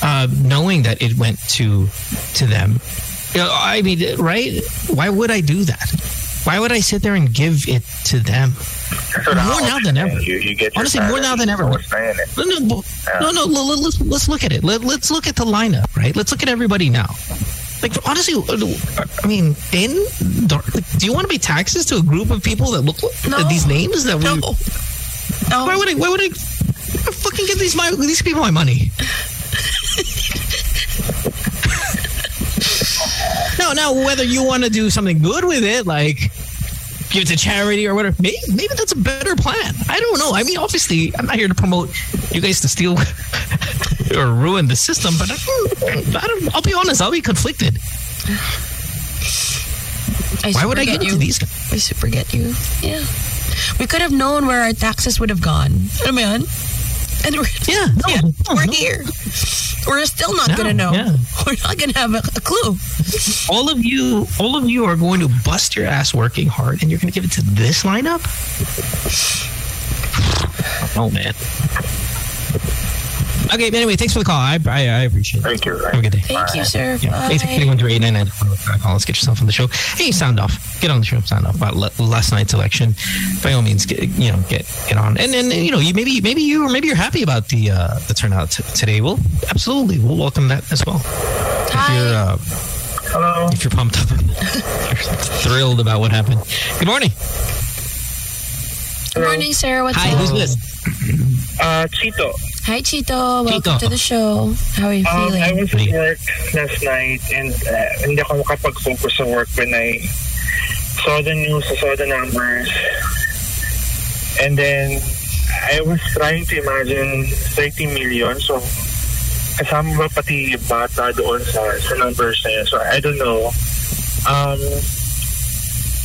uh, knowing that it went to to them. You know, I mean, right? Why would I do that? Why would I sit there and give it to them? More now than ever. You, you Honestly, more now than ever. salary. Tapos na. No, no, no, no. l- Let's let's look at it. Let, let's look at the lineup, right? Let's look at everybody now. Like honestly, uh, I mean, in do you want to pay taxes to a group of people that look like No. these names that we? No. no. Why would I? Why would I? I fucking give these my these people my money. [LAUGHS] no, now whether you want to do something good with it, like give it to charity or whatever, maybe maybe that's a better plan. I don't know. I mean, obviously, I'm not here to promote you guys to steal [LAUGHS] or ruin the system, but I, I don't. I'll be honest. I'll be conflicted. I Why would I give get you. to these guys? I super get you. Yeah. We could have known where our taxes would have gone. Alam mo yun? And we're, yeah, we're here. We're still not No, going to know. yeah. We're not going to have a, a clue. all of you all of you are going to bust your ass working hard and you're going to give it to this lineup oh man okay but anyway thanks for the call i i, I appreciate it Thank you. have a good day Thank you, sir. yeah. Bye. 861 call let's get yourself on the show hey sound off get on the show sound off about le- last night's election by all means get you know get get on and then you know you maybe maybe you or maybe you're happy about the uh the turnout t- today well absolutely we'll welcome that as well if you're uh Hello. if you're pumped up, [LAUGHS] thrilled about what happened. Good morning. Good morning, sir. What's Hi, up? who's this? Uh, Chito. Hi, Chito. Welcome Chito. to the show. How are you Um, feeling? I was at work last night and uh, hindi ako makapag-focus sa work when I saw the news, I saw the numbers. And then I was trying to imagine 30 million. So kasama ba pati bata doon sa, sa numbers na yun. So I don't know. Um,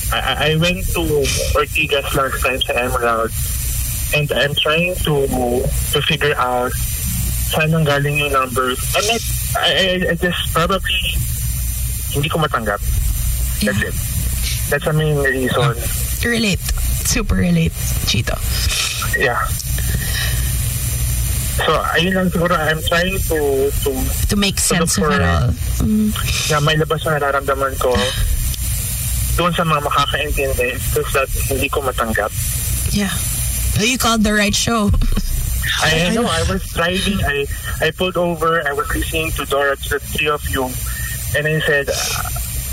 I, I- I went to Ortigas last time sa Emerald and I'm trying to to figure out saan ang galing yung numbers. I'm not, I, I, I just probably hindi ko matanggap. That's it. That's the main reason. relate. Super relate, Chito. Yeah. So, ayun lang siguro, I'm trying to to To make to sense of it all. Mm. na may labas na nararamdaman ko doon sa mga makakaintindi it's just that hindi ko matanggap. Yeah. Well, you called the right show. I, I know. I was driving. I I pulled over. I was listening to Dora, to the three of you, and I said,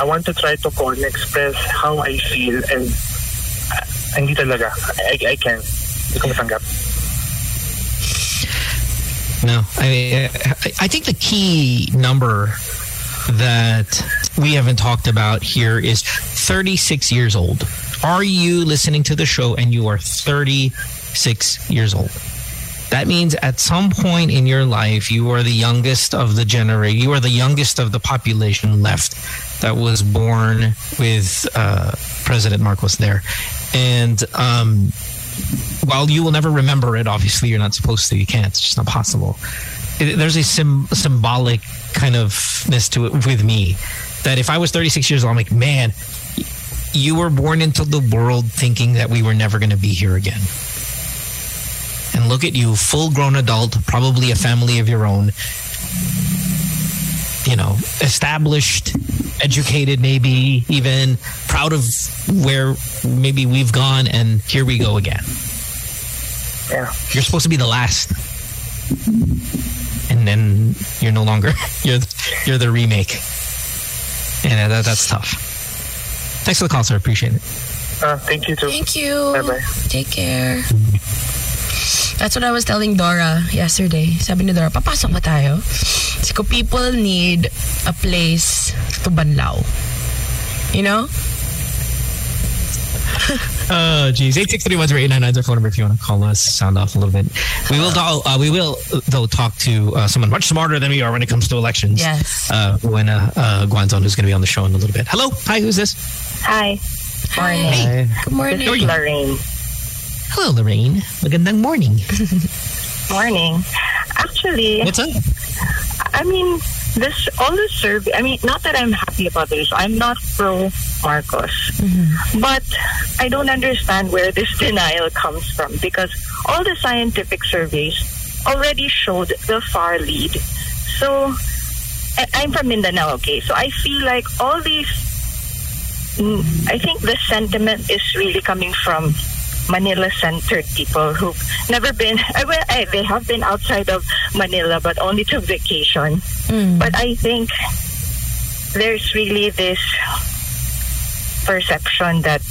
I want to try to call and express how I feel, and uh, hindi talaga. I, I can't. Hindi ko matanggap. No, I, I I think the key number that we haven't talked about here is 36 years old. Are you listening to the show and you are 36 years old? That means at some point in your life, you are the youngest of the generation. You are the youngest of the population left that was born with uh, President Marcos there. And um, while you will never remember it, obviously you're not supposed to. You can't. It's just not possible. It, there's a sim- symbolic kind ofness to it with me that if I was 36 years old, I'm like, man, you were born into the world thinking that we were never going to be here again. And look at you, full grown adult, probably a family of your own, you know, established, educated, maybe even proud of where maybe we've gone, and here we go again. Yeah. You're supposed to be the last, and then you're no longer. [LAUGHS] You're you're the remake, and that, that's tough. Thanks for the call, sir. Appreciate it. Uh, thank you too. Thank you. Bye-bye. Take care. That's what I was telling Dora yesterday. Sabi ni Dora, papasok ba tayo? Kasi ko, people need a place to banlaw. You know? Oh, [LAUGHS] geez. 863 is our phone number if you want to call us, sound off a little bit. We will, talk, uh, we will though, talk to uh, someone much smarter than we are when it comes to elections. Yes. Uh, when uh, uh, Guanzon, who's going to be on the show in a little bit. Hello. Hi, who's this? Hi. Morning. Hey. Good morning. This is Lorraine. Hello, Lorraine. Magandang morning. [LAUGHS] Morning. Actually, What's up? I mean, this all the survey. I mean, not that I'm happy about this. I'm not pro Marcos, but I don't understand where this denial comes from because all the scientific surveys already showed the far lead. So, I'm from Mindanao, okay? So I feel like all these. mm, I think the sentiment is really coming from Manila-centered people who've never been. Eh, well, eh, they have been outside of Manila, but only to vacation. Hmm. But I think there's really this perception that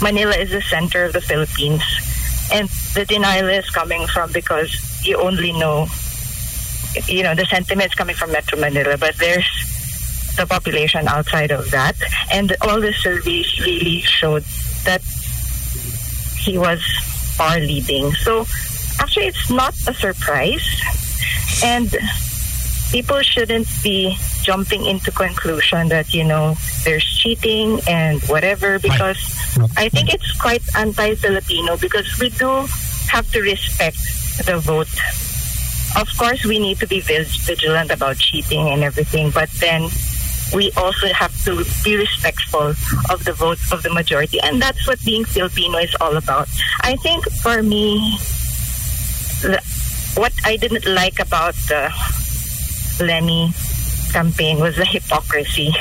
Manila is the center of the Philippines, and the denial is coming from because you only know, you know, the sentiments coming from Metro Manila, but there's the population outside of that. And all the surveys really showed that he was far leading. So actually, it's not a surprise. And people shouldn't be jumping into conclusion that, you know, there's cheating and whatever because I think it's quite anti-Filipino because we do have to respect the vote. Of course, we need to be vigilant about cheating and everything, but then we also have to be respectful of the vote of the majority. And that's what being Filipino is all about. I think for me, the- what I didn't like about the Leni campaign was the hypocrisy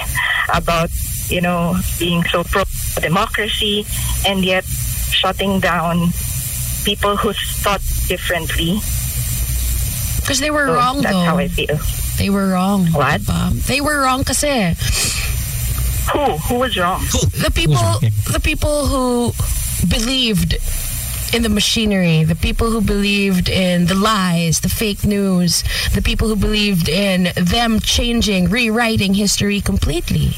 about, you know, being so pro democracy and yet shutting down people who thought differently. Because they were So wrong, that's though. how I feel. They were wrong. What? diba? They were wrong kasi. Who? Who was wrong? The people, the people who believed in the machinery, the people who believed in the lies, the fake news, the people who believed in them changing, rewriting history completely.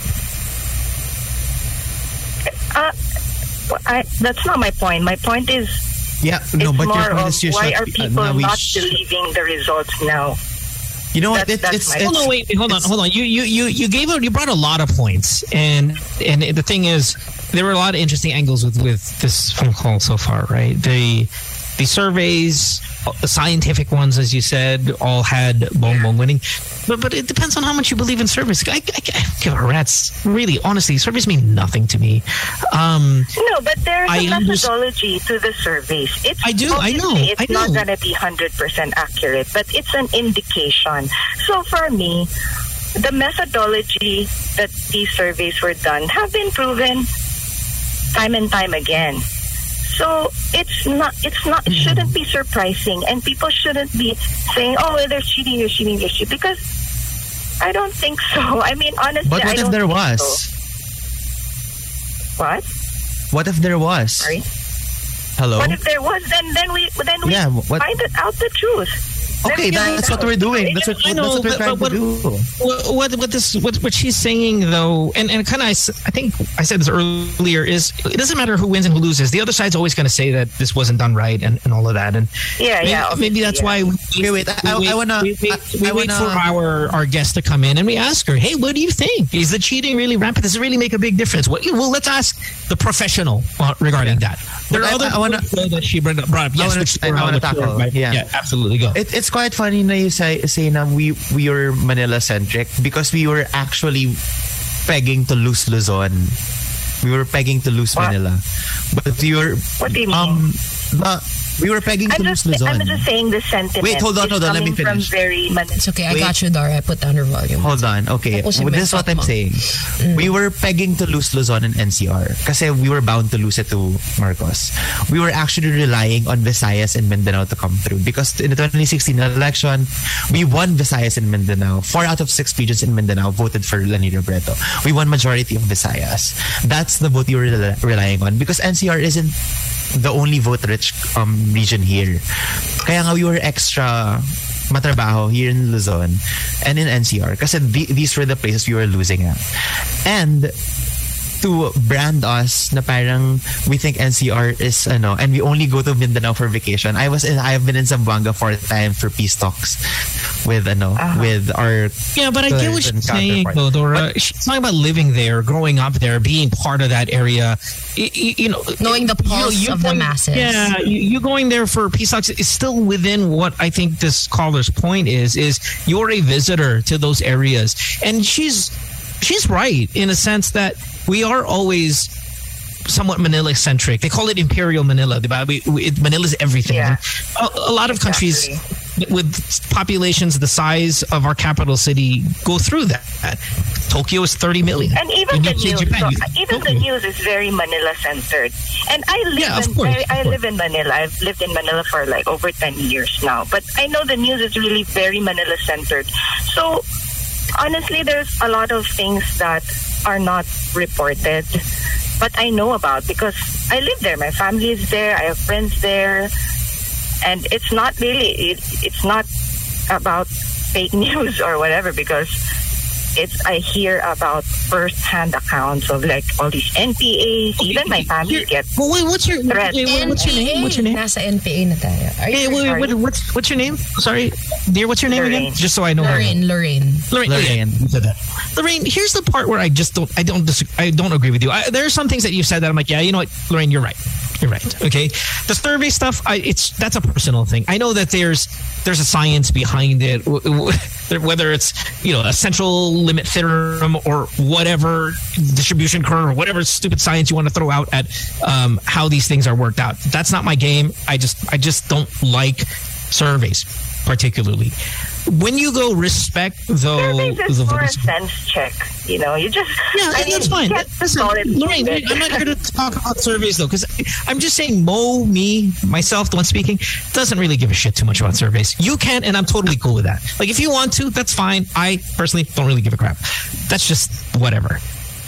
Uh, I, that's not my point. My point is Yeah, no, it's but more your point of is you're why shut- are uh, people now not sh- believing the results now? You know what? That's- It, that's it's, my it's Hold on, wait, hold on, hold on. You you you you gave out you brought a lot of points, and and the thing is, there were a lot of interesting angles with with this phone call so far, right? The the surveys, the scientific ones, as you said, all had Bongbong winning, but but it depends on how much you believe in surveys. I, I, I give a rat's really, honestly, surveys mean nothing to me. Um, No, but there's I a under- methodology to the surveys. It's I do, I know, It's I not going to be 100% accurate, but it's an indication. So for me, the methodology that these surveys were done have been proven time and time again. So it's not, it's not, it shouldn't be surprising, and people shouldn't be saying, "Oh, they're cheating, they're cheating, they're cheating," because I don't think so. [LAUGHS] I mean, honestly, But what if there was? so. What? What if there was? Sorry. Hello? What if there was? Then then we then we Yeah, what- find out the truth. Okay, that's what we're doing. That's what, I that's know, what we're but- trying but to do. what what what this what what she's saying though, and and kind of I think I said this earlier is it doesn't matter who wins and who loses. The other side's always going to say that this wasn't done right and, and all of that. And Yeah, maybe, yeah, maybe that's why we, Okay, wait, I- I- we I wanna- we, wait, we I wait wanna- for our our guest to come in and we ask her, hey, what do you think? Is the cheating really rampant? Does it really make a big difference? What, well, let's ask the professional uh, regarding that. There But are I- other I wanna- points, that she brought up. Brought up. Yes, which I wanna on the tackle, right? yeah. yeah, absolutely. Go. It, it's quite funny na you say, say na we, we were Manila centric because we were actually pegging to lose Luzon. We were pegging to lose Manila. But we were. What do you mean? Um, the, we were pegging I'm to just lose Luzon. I'm just saying the sentiment. Wait, hold on, hold on, let me finish. From very man- It's okay. I Wait. got you, Dora. I put down her volume. Hold on. Okay. Well, this is what I'm mess up mo. saying. Mm. We were pegging to lose Luzon and NCR kasi we were bound to lose it to Marcos. We were actually relying on Visayas and Mindanao to come through because in the 2016 election, we won Visayas and Mindanao. Four out of six regions in Mindanao voted for Leni Robredo. We won majority of Visayas. That's the vote you were rel- relying on because NCR isn't the only vote-rich um, region here. Kaya nga we were extra matrabaho here in Luzon and in NCR kasi the, these were the places we were losing at. And to brand us na parang we think NCR is ano and we only go to Mindanao for vacation. I was in I have been in Zamboanga for a time for peace talks with ano ah. with our Yeah, but I get what she's saying, though, Dora. She's talking about living there, growing up there, being part of that area. Y- y- You, know, Knowing the pulse of the going- masses. Yeah, you, you going there for peace talks is still within what I think this caller's point is. Is you're a visitor to those areas, and she's she's right in a sense that we are always somewhat Manila centric. They call it Imperial Manila. diba? We, we, it- Manila's everything. Yeah. A, a lot of countries with populations the size of our capital city go through that. Tokyo is 30 million. And even the news, Japan, so, even the news is very Manila centered. And I live Yeah, in course, I, I live in Manila. I've lived in Manila for like over ten years now. But I know the news is really very Manila centered. So honestly, there's a lot of things that are not reported, but I know about because I live there. My family is there. I have friends there. and it's not really it, it's not about fake [LAUGHS] news or whatever because it's I hear about first-hand accounts of like all these NPAs. Even my family gets. Well, wait, what's your threats. wait, wait, what's your name? What's your name? Nasa NPA na tayo. Are Hey, you wait, wait, what, what's what's your name? Sorry, dear, what's your name again? Just so I know. her. Lorraine, Lorraine. Lorraine, Lorraine, you said that. Lorraine, here's the part where I just don't, I don't, dis- I don't agree with you. I, there are some things that you said that I'm like, yeah, you know what, Lorraine, you're right. You're right. Okay, the survey stuff, I, it's that's a personal thing. I know that there's there's a science behind it, w- w- whether it's you know a central limit theorem or whatever distribution curve or whatever stupid science you want to throw out at um, how these things are worked out. That's not my game. I just I just don't like surveys particularly. When you go respect though Surveys is the more a sense check. You know, you just yeah, I mean, that's fine. Listen, Lorraine. I'm not here to [LAUGHS] talk about surveys though, because I'm just saying Mo, me, myself, the one speaking, doesn't really give a shit too much about surveys. You can, and I'm totally cool with that. Like, if you want to, that's fine. I personally don't really give a crap. That's just whatever.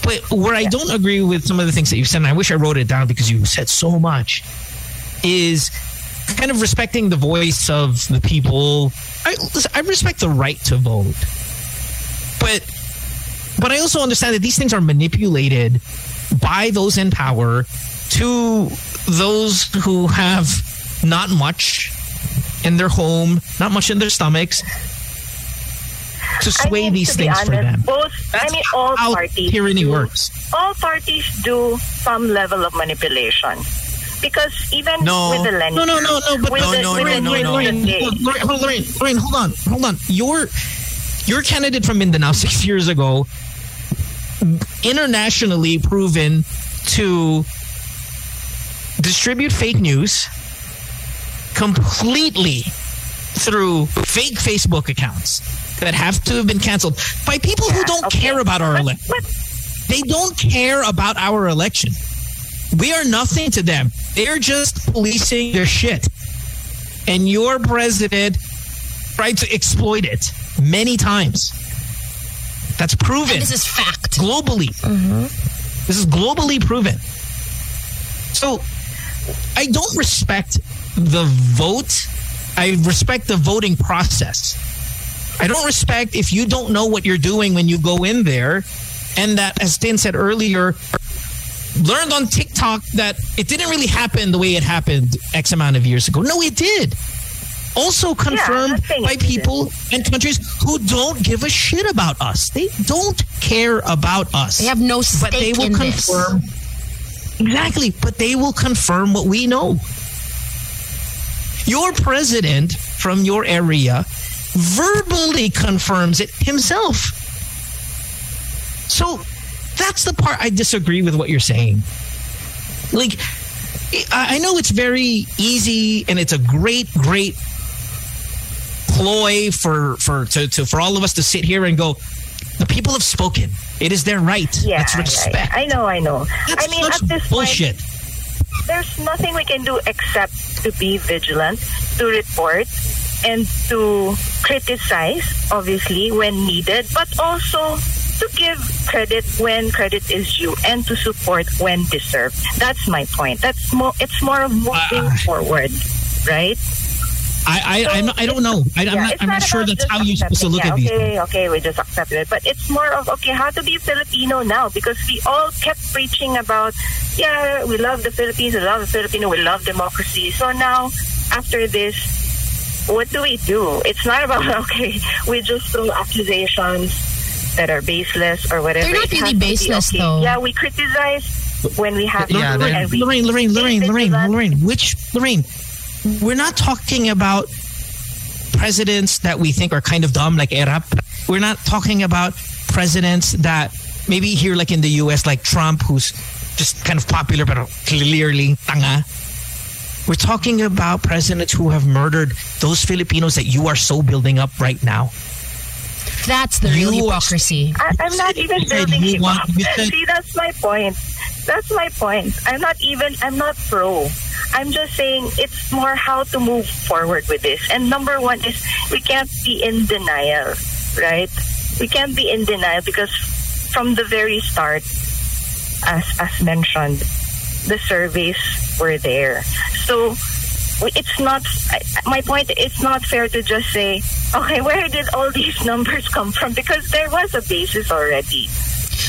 But where I don't agree with some of the things that you said, and I wish I wrote it down because you said so much, is kind of respecting the voice of the people. I, listen, I respect the right to vote, but but I also understand that these things are manipulated by those in power to those who have not much in their home, not much in their stomachs, to sway I mean, these to things for them. Both, I mean, all how parties. tyranny do, works. All parties do some level of manipulation. Because even No. with the Leni No, no, no, no, but no, the, no, with no, the no, news no, of. Lorraine, Lorraine, Lorraine, hold on, hold on. Your your candidate from Mindanao [LAUGHS] six years ago, internationally proven to distribute fake news completely through fake Facebook accounts that have to have been canceled by people who don't care about our election. They don't care about our election. We are nothing to them. They're just policing their shit. And your president tried to exploit it many times. That's proven. this is fact. Globally. Mm-hmm. This is globally proven. So I don't respect the vote. I respect the voting process. I don't respect if you don't know what you're doing when you go in there. And that, as Tin said earlier, learned on TikTok that it didn't really happen the way it happened X amount of years ago. No, it did. Also confirmed by people and countries who don't give a shit about us. They don't care about us. They have no But they stake will in this. confirm Exactly, but they will confirm what we know. Your president from your area verbally confirms it himself. So that's the part I disagree with what you're saying. Like, I know it's very easy and it's a great, great ploy for for to, to for all of us to sit here and go, the people have spoken. It is their right. Yeah, Let's respect. yeah. I know, I know. That's I mean, such at this bullshit. point, there's nothing we can do except to be vigilant, to report, and to criticize, obviously, when needed, but also to give credit when credit is due and to support when deserved. That's my point. That's more. It's more of moving ah. forward, right? I I, I'm I don't know. I, I'm Yeah, not. I'm not sure that's how you're supposed to look at yeah, these. Okay, okay, we just accept it. But it's more of okay, how to be Filipino now because we all kept preaching about, yeah, we love the Philippines, we love the Filipino, we love democracy. So now, after this, what do we do? It's not about [LAUGHS] okay, we just throw accusations that are baseless or whatever. They're not really has to be baseless, okay. though. Yeah, we criticize when we have Yeah, and we Lorraine, Lorraine, Lorraine, Lorraine, Lorraine. Which Lorraine? We're not talking about presidents that we think are kind of dumb, like Erap. We're not talking about presidents that maybe here, like in the U.S., like Trump, who's just kind of popular but clearly tanga. We're talking about presidents who have murdered those Filipinos that you are so building up right now. That's the real You hypocrisy. I, I'm not even You said building you him want- up. you See, that's my point. That's my point. I'm not even, I'm not pro. I'm just saying it's more how to move forward with this. And number one is we can't be in denial, right? We can't be in denial because from the very start, as, as mentioned, the surveys were there. So we- it's not. My point. It's not fair to just say, okay, where did all these [LAUGHS] numbers come from? Because there was a basis already.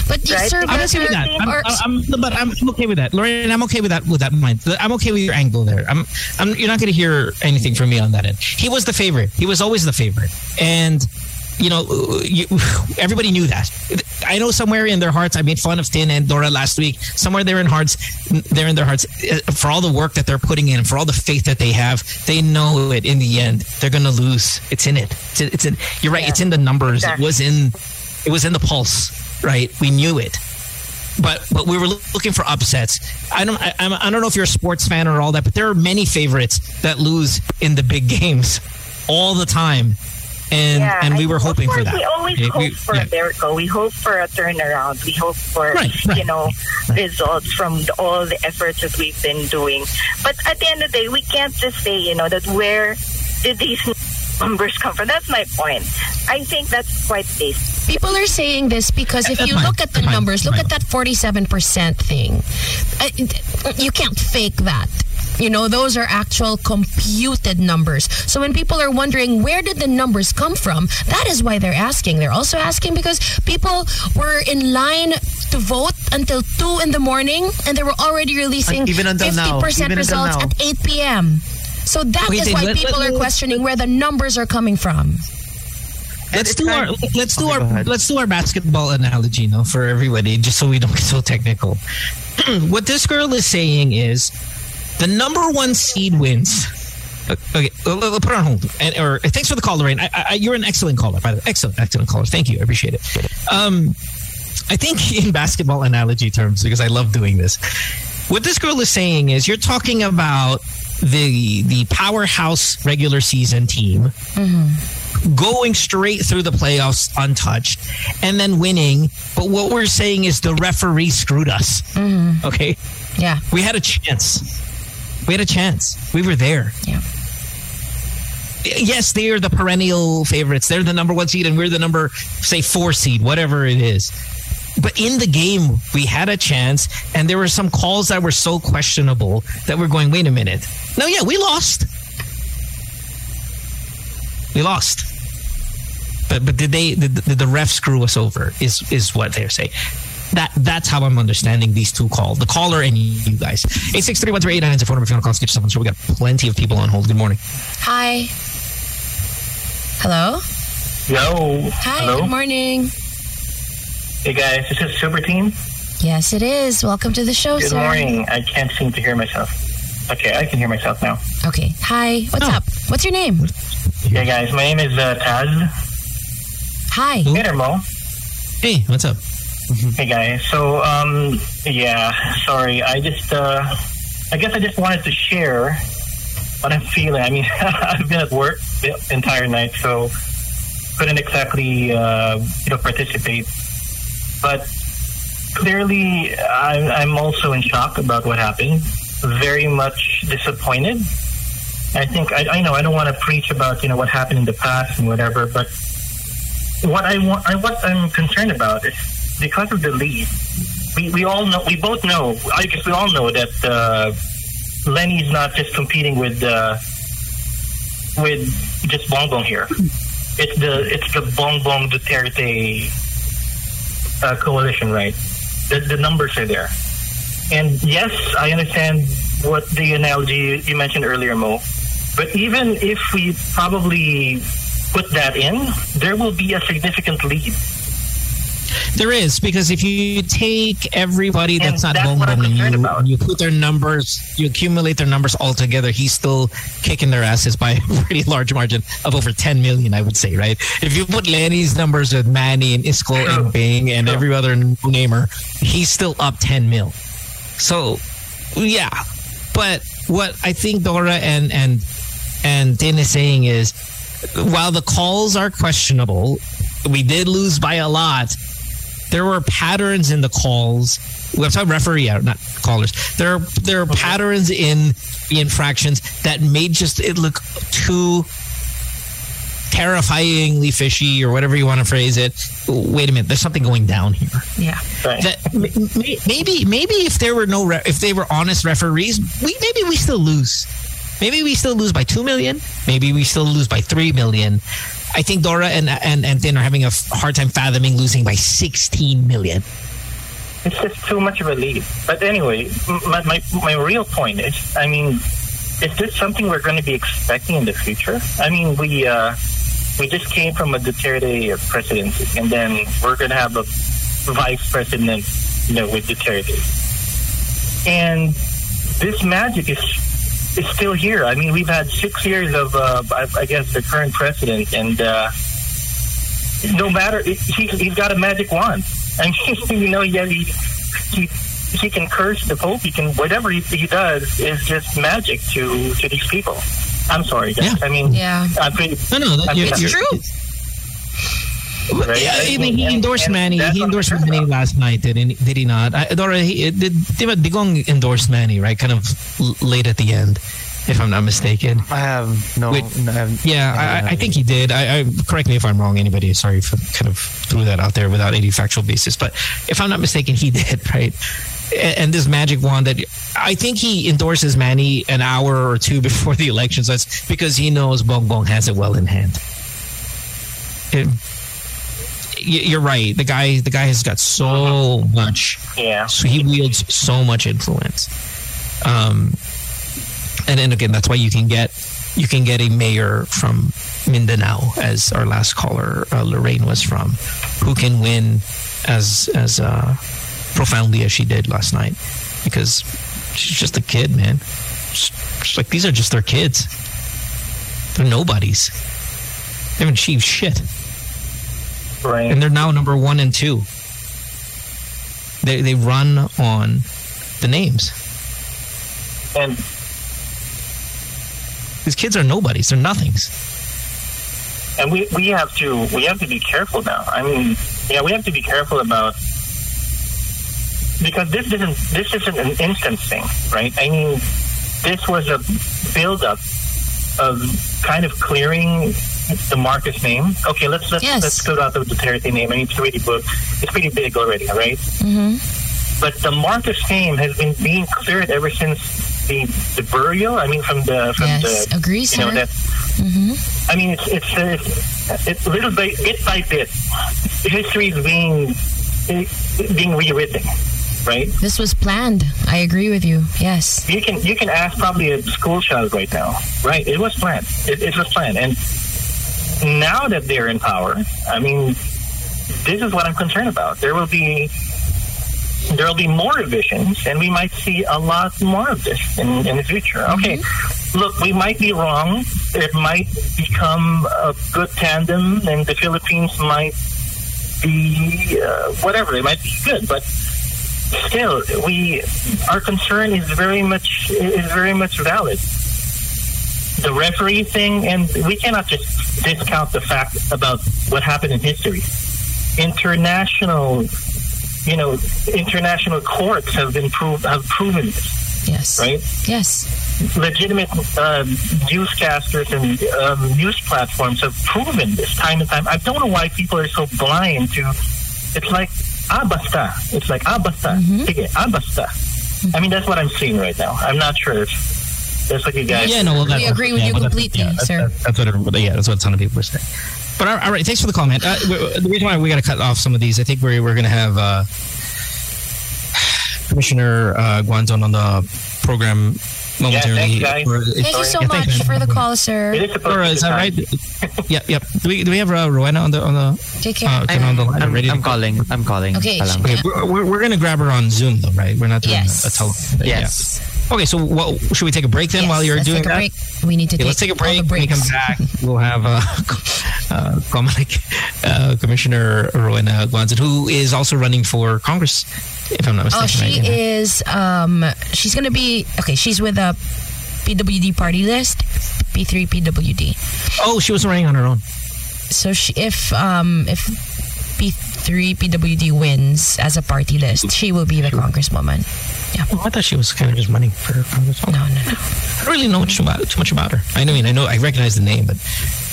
But you Right? I'm okay with that. I'm, I'm, I'm- but I'm, I'm okay with that, Lorraine. I'm okay with that. With that mind, I'm okay with your angle there. I'm, I'm. You're not going to hear anything from me on that end. He was the favorite. He was always the favorite, and you know, you, everybody knew that. I know somewhere in their hearts, I made fun of Tin and Dora last week. Somewhere there in hearts, they're in their hearts uh, for all the work that they're putting in, for all the faith that they have. They know it. In the end, they're going to lose. It's in it. It's in, it's in. You're right. It's in the numbers. It was in. It was in the pulse. Right. We knew it but but we were looking for upsets. I don't I, I'm- I don't know if you're a sports fan or all that, but there are many favorites that lose in the big games all the time, and yeah, and we were hoping for that. We always Okay, hope we- for yeah. a miracle. We hope for a turnaround. We hope for Right, right, you know results from the, all the efforts that we've been doing. But at the end of the day, we can't just say you know that where did these numbers come from? That's my point. I think that's quite basic. People are saying this because if That's you fine. look at the That's fine. numbers, look at that 47% thing. Uh, You can't fake that. You know, those are actual computed numbers. So when people are wondering where did the numbers come from, that is why they're asking. They're also asking because people were in line to vote until 2 in the morning and they were already releasing And even until 50% now. Even until results now. at 8 p.m. So that Okay, is why let- people let- are questioning where the numbers are coming from. Let's do our let's do our let's do our basketball analogy, no, for everybody, just so we don't get so technical. [CLEARS THROAT] what this girl is saying is the number one seed wins. Okay, uh, uh, put it on hold. And, or thanks for the call, Lorraine. I, I, you're an excellent caller, by the way. Excellent, excellent caller. Thank you. I appreciate it. Um, I think [LAUGHS] in basketball analogy terms, because I love doing this, what this girl is saying is you're talking about the the powerhouse regular season team going straight through the playoffs untouched and then winning. But what we're saying is the referee screwed us. Okay. Yeah. We had a chance. We had a chance. We were there. Yeah. Yes, they are the perennial favorites. They're the number one seed, and we're the number, say, four seed, whatever it is. But in the game, we had a chance, and there were some calls that were so questionable that we're going, wait a minute. No, yeah, we lost. We lost. But but did they did, did the ref screw us over? Is is what they're saying. That that's how I'm understanding these two calls. The caller and you guys. Eight six three one three eight nine is the phone number if you want to call us. Get yourself on the show. We got plenty of people on hold. Good morning. Hi. Hello? Yo. Hi, Hello. good morning. Hey guys, this is Super Team. Yes, it is. Welcome to the show, Good sir. morning. I can't seem to hear myself. Okay, I can hear myself now. Okay. Hi. What's Oh. up? What's your name? Yeah, guys, my name is uh, Taz. Hi. Hey there, Mo. Hey, what's up? Hey guys. So, um, yeah, sorry. I just, uh, I guess I just wanted to share what I'm feeling. I mean, [LAUGHS] I've been at work the entire night, so couldn't exactly, uh, you know, participate. But clearly, I'm, I'm also in shock about what happened. Very much disappointed. I think I, I know I don't want to preach about you know what happened in the past and whatever, but what I want, I, what I'm concerned about is because of the lead. We, we all know, we both know. I guess we all know that uh, Leni's not just competing with uh, with just Bongbong here. It's the it's the Bongbong Duterte uh, coalition, right? The, the numbers are there, and yes, I understand what the analogy you mentioned earlier, Mo. But even if we probably put that in, there will be a significant lead. There is because if you take everybody that's not that's and you, about. you put their numbers, you accumulate their numbers all together, he's still kicking their asses by [LAUGHS] a pretty large margin of over 10 million, I would say, right? If you put Leni's numbers with Manny and Isko and Ping and every other namer, he's still up 10 mil. So, yeah. But what I think Dora and and and Tin is saying is, while the calls are questionable, we did lose by a lot. There were patterns in the calls. We're talking referee not callers. There are there are patterns in the infractions that made just it look too terrifyingly fishy or whatever you want to phrase it. Wait a minute, there's something going down here. Yeah. That maybe maybe if there were no re- if they were honest referees, we maybe we still lose. Maybe we still lose by 2 million. Maybe we still lose by 3 million. I think Dora and, and, and Tin are having a hard time fathoming losing by 16 million. It's just too much of a lead. But anyway, my, my, my real point is, I mean, is this something we're going to be expecting in the future? I mean, we uh, we just came from a Duterte presidency, and then we're going to have a vice president, you know, with Duterte. And this magic is is still here. I mean, we've had six years of, uh, I, I guess, the current president, and uh, no matter he, he's got a magic wand. [LAUGHS] I mean, [LAUGHS] you know, yeah, he, he he can curse the pope. He can whatever he, he does is just magic to to these people. I'm sorry, guys. I mean, yeah, I'm pretty. No, no, that, I'm you're, pretty- you're- Right? Yeah, I I mean, he endorsed and Manny. that's He what I'm endorsed Manny about. last night, did he, did he not? I, Dora, he, did, did Digong endorse Manny, right? Kind of late at the end, if I'm not mistaken. I have no. Wait, no, I have, Yeah, I, I- I think he did. I, I correct me if I'm wrong. Anybody? Sorry for kind of threw that out there without any factual basis. But if I'm not mistaken, he [LAUGHS] did. Right. A- And this magic wand that I think he endorses Manny an hour or two [LAUGHS] before the election. So that's because he knows Bongbong has it well in hand. It- y- you're right. The guy, the guy has got so much. Yeah. So he wields so much influence. Um, and then again, that's why you can get you can get a mayor from Mindanao, as our last caller uh, Lorraine was from, who can win as as uh, profoundly as she did last night, because she's just a kid, man. Just like these are just their kids. They're nobodies. They haven't achieved shit, Right. and they're now number one and two. They they run on the names. And These kids are nobodies. They're nothings. and we we have to we have to be careful now. I mean, yeah, we have to be careful about because this isn't this isn't an instant thing, right? I mean, this was a build up of kind of clearing the Marcos name. Okay, let's let's Yes. let's go out of the Duterte name. I mean, it's pretty book. It's pretty big already, right? Mm-hmm. But the Marcos name has been being cleared ever since the the burial. I mean, from the from Yes, the agree, you know that Mm-hmm. I mean, it's it's it's, it's little bit bit by bit. History is being being rewritten, right? This was planned. I agree with you. Yes. You can you can ask probably a school child right now, right? It was planned. It, it was planned, and now that they're in power, I mean, this is what I'm concerned about. There will be there will be more revisions, and we might see a lot more of this in, in the future. Okay, look, we might be wrong. It might become a good tandem, and the Philippines might be uh, whatever. It might be good, but still, we our concern is very much is very much valid. The referee thing, and we cannot just discount the fact about what happened in history. International, you know, international courts have been prove have proven this, Yes. right? Yes. legitimate uh, newscasters and um, news platforms have proven this time and time. I don't know why people are so blind to. It's like ah basta. It's like ah basta. Sige, ah basta. I mean that's what I'm seeing right now. I'm not sure if that's what you guys. Yeah, no, well, that, We agree with yeah, you but that's- completely, yeah, that's, sir. That's, that's what yeah, that's what a ton of people are saying. But all all right, thanks for the call, man. Uh, w- w- the reason why we got to cut off some of these, I think we're we're going to have uh, Commissioner uh, Guanzon on the program momentarily. thanks, guys. For- Thank you so Yeah, much man. for the call, sir. It is supposed Laura, is that time. right? [LAUGHS] yep, yep. Do we do we have uh, Rowena on the on the Take care. uh, on the line? I'm, ready I'm go? calling. I'm calling. Okay, Okay, we're, we're, we're going to grab her on Zoom though, right? We're not doing Yes. a, a telephone. Yes. Yeah. Okay, so what, should we take a break then Yes, while you're let's doing take a that? break. We need to Okay, take let's take a break. When we come back, we'll have uh, [LAUGHS] uh, Comelec, uh, Commissioner Rowena Guanzon, who is also running for Congress, if I'm not mistaken. Oh, she right? is. Um, she's gonna be okay. She's with a PWD party list, P3 PWD. Oh, she was running on her own. So she, if um, if P3 PWD wins as a party list, she will be the congresswoman. Oh, I thought she was kind of just running for Congress. No, no, no. I don't really know much about too much about her. I know, I mean, I know, I recognize the name, but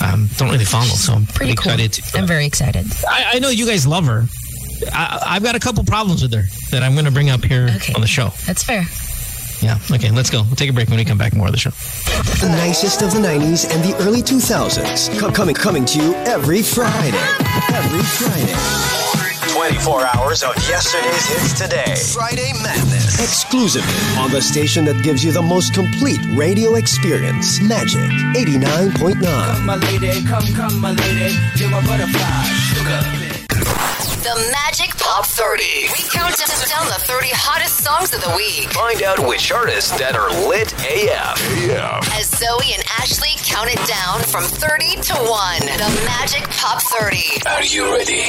um, don't really follow. So I'm Pretty cool. excited. To, I'm very excited. I, I know you guys love her. I, I've got a couple problems with her that I'm going to bring up here Okay. on the show. That's fair. Yeah. Okay, let's go. We'll take a break when we come back. More of the show. The nicest of the 90s and the early 2000s. Co- coming, coming to you every Friday. Every Friday. 24 hours of yesterday's hits today. Friday Madness. Exclusively on the station that gives you the most complete radio experience. Magic 89.9. My lady, come, come, my lady. You're my butterfly, sugar. The Magic Pop 30. We count down the 30 hottest songs of the week. Find out which artists that are lit AF. AF. As Zoe and Ashley count it down from 30 to 1. The Magic Pop 30. Are you ready?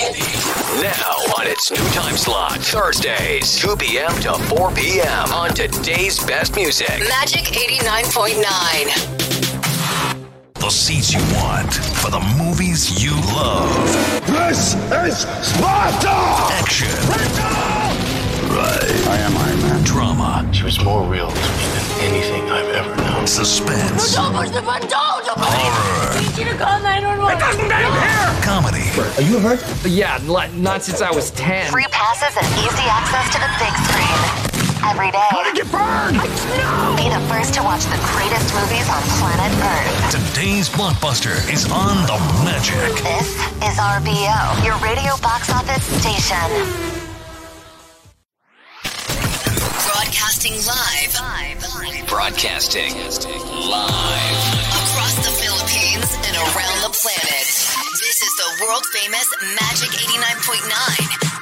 Now on its new time slot, Thursdays, 2 p.m. to 4 p.m. on today's best music. Magic 89.9. The seats you want for the movies you love. This is Sparta! Action. Right. I am Iron Man. Drama. She was more real to me than anything I've ever known. Suspense. Don't push the button! Don't! Don't Horror. Horror. you to call 911. It doesn't Comedy. Are you hurt? Yeah, not since I was 10. Free passes and easy access to the big screen. Every day. How did you burn? Be the first to watch the greatest movies on planet Earth. Today's blockbuster is on the Magic. This is RBO, your radio box office station. Broadcasting live. Broadcasting live. Across the Philippines and around the planet. This is the world famous Magic 89.9.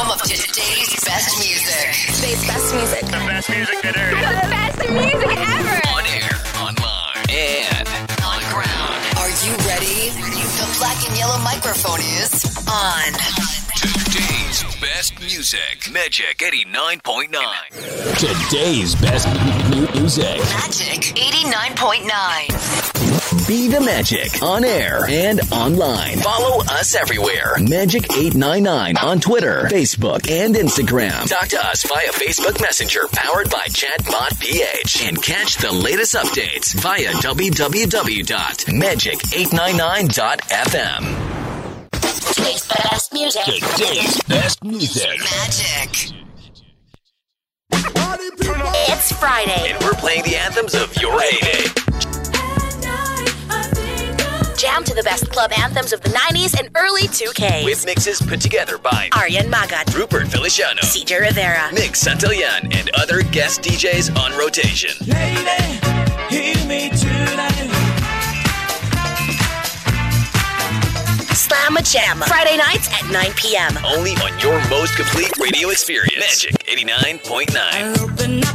Home of today's best music. Today's best music. The best music that The best music ever. On air, online, and On ground. Are you ready? The black and yellow microphone is on. today's best music. Magic 89.9. Today's best music. Magic 89.9. Be the Magic on air and online. Follow us everywhere. Magic899 on Twitter, Facebook, and Instagram. Talk to us via Facebook Messenger powered by Chatbot PH. And catch the latest updates via www.magic899.fm. Today's best music. Today's best music. Magic. It's Friday. And we're playing the anthems of your heyday. Jam to the best club anthems of the 90s and early 2K. With mixes put together by Aryan Magat, Rupert Feliciano, CJ Rivera, Nick Santillan, and other guest DJs on rotation. Lady, hear me tonight. Slamma Jamma. Friday nights at 9 p.m. Only on your most complete radio experience. Magic 89.9. Open up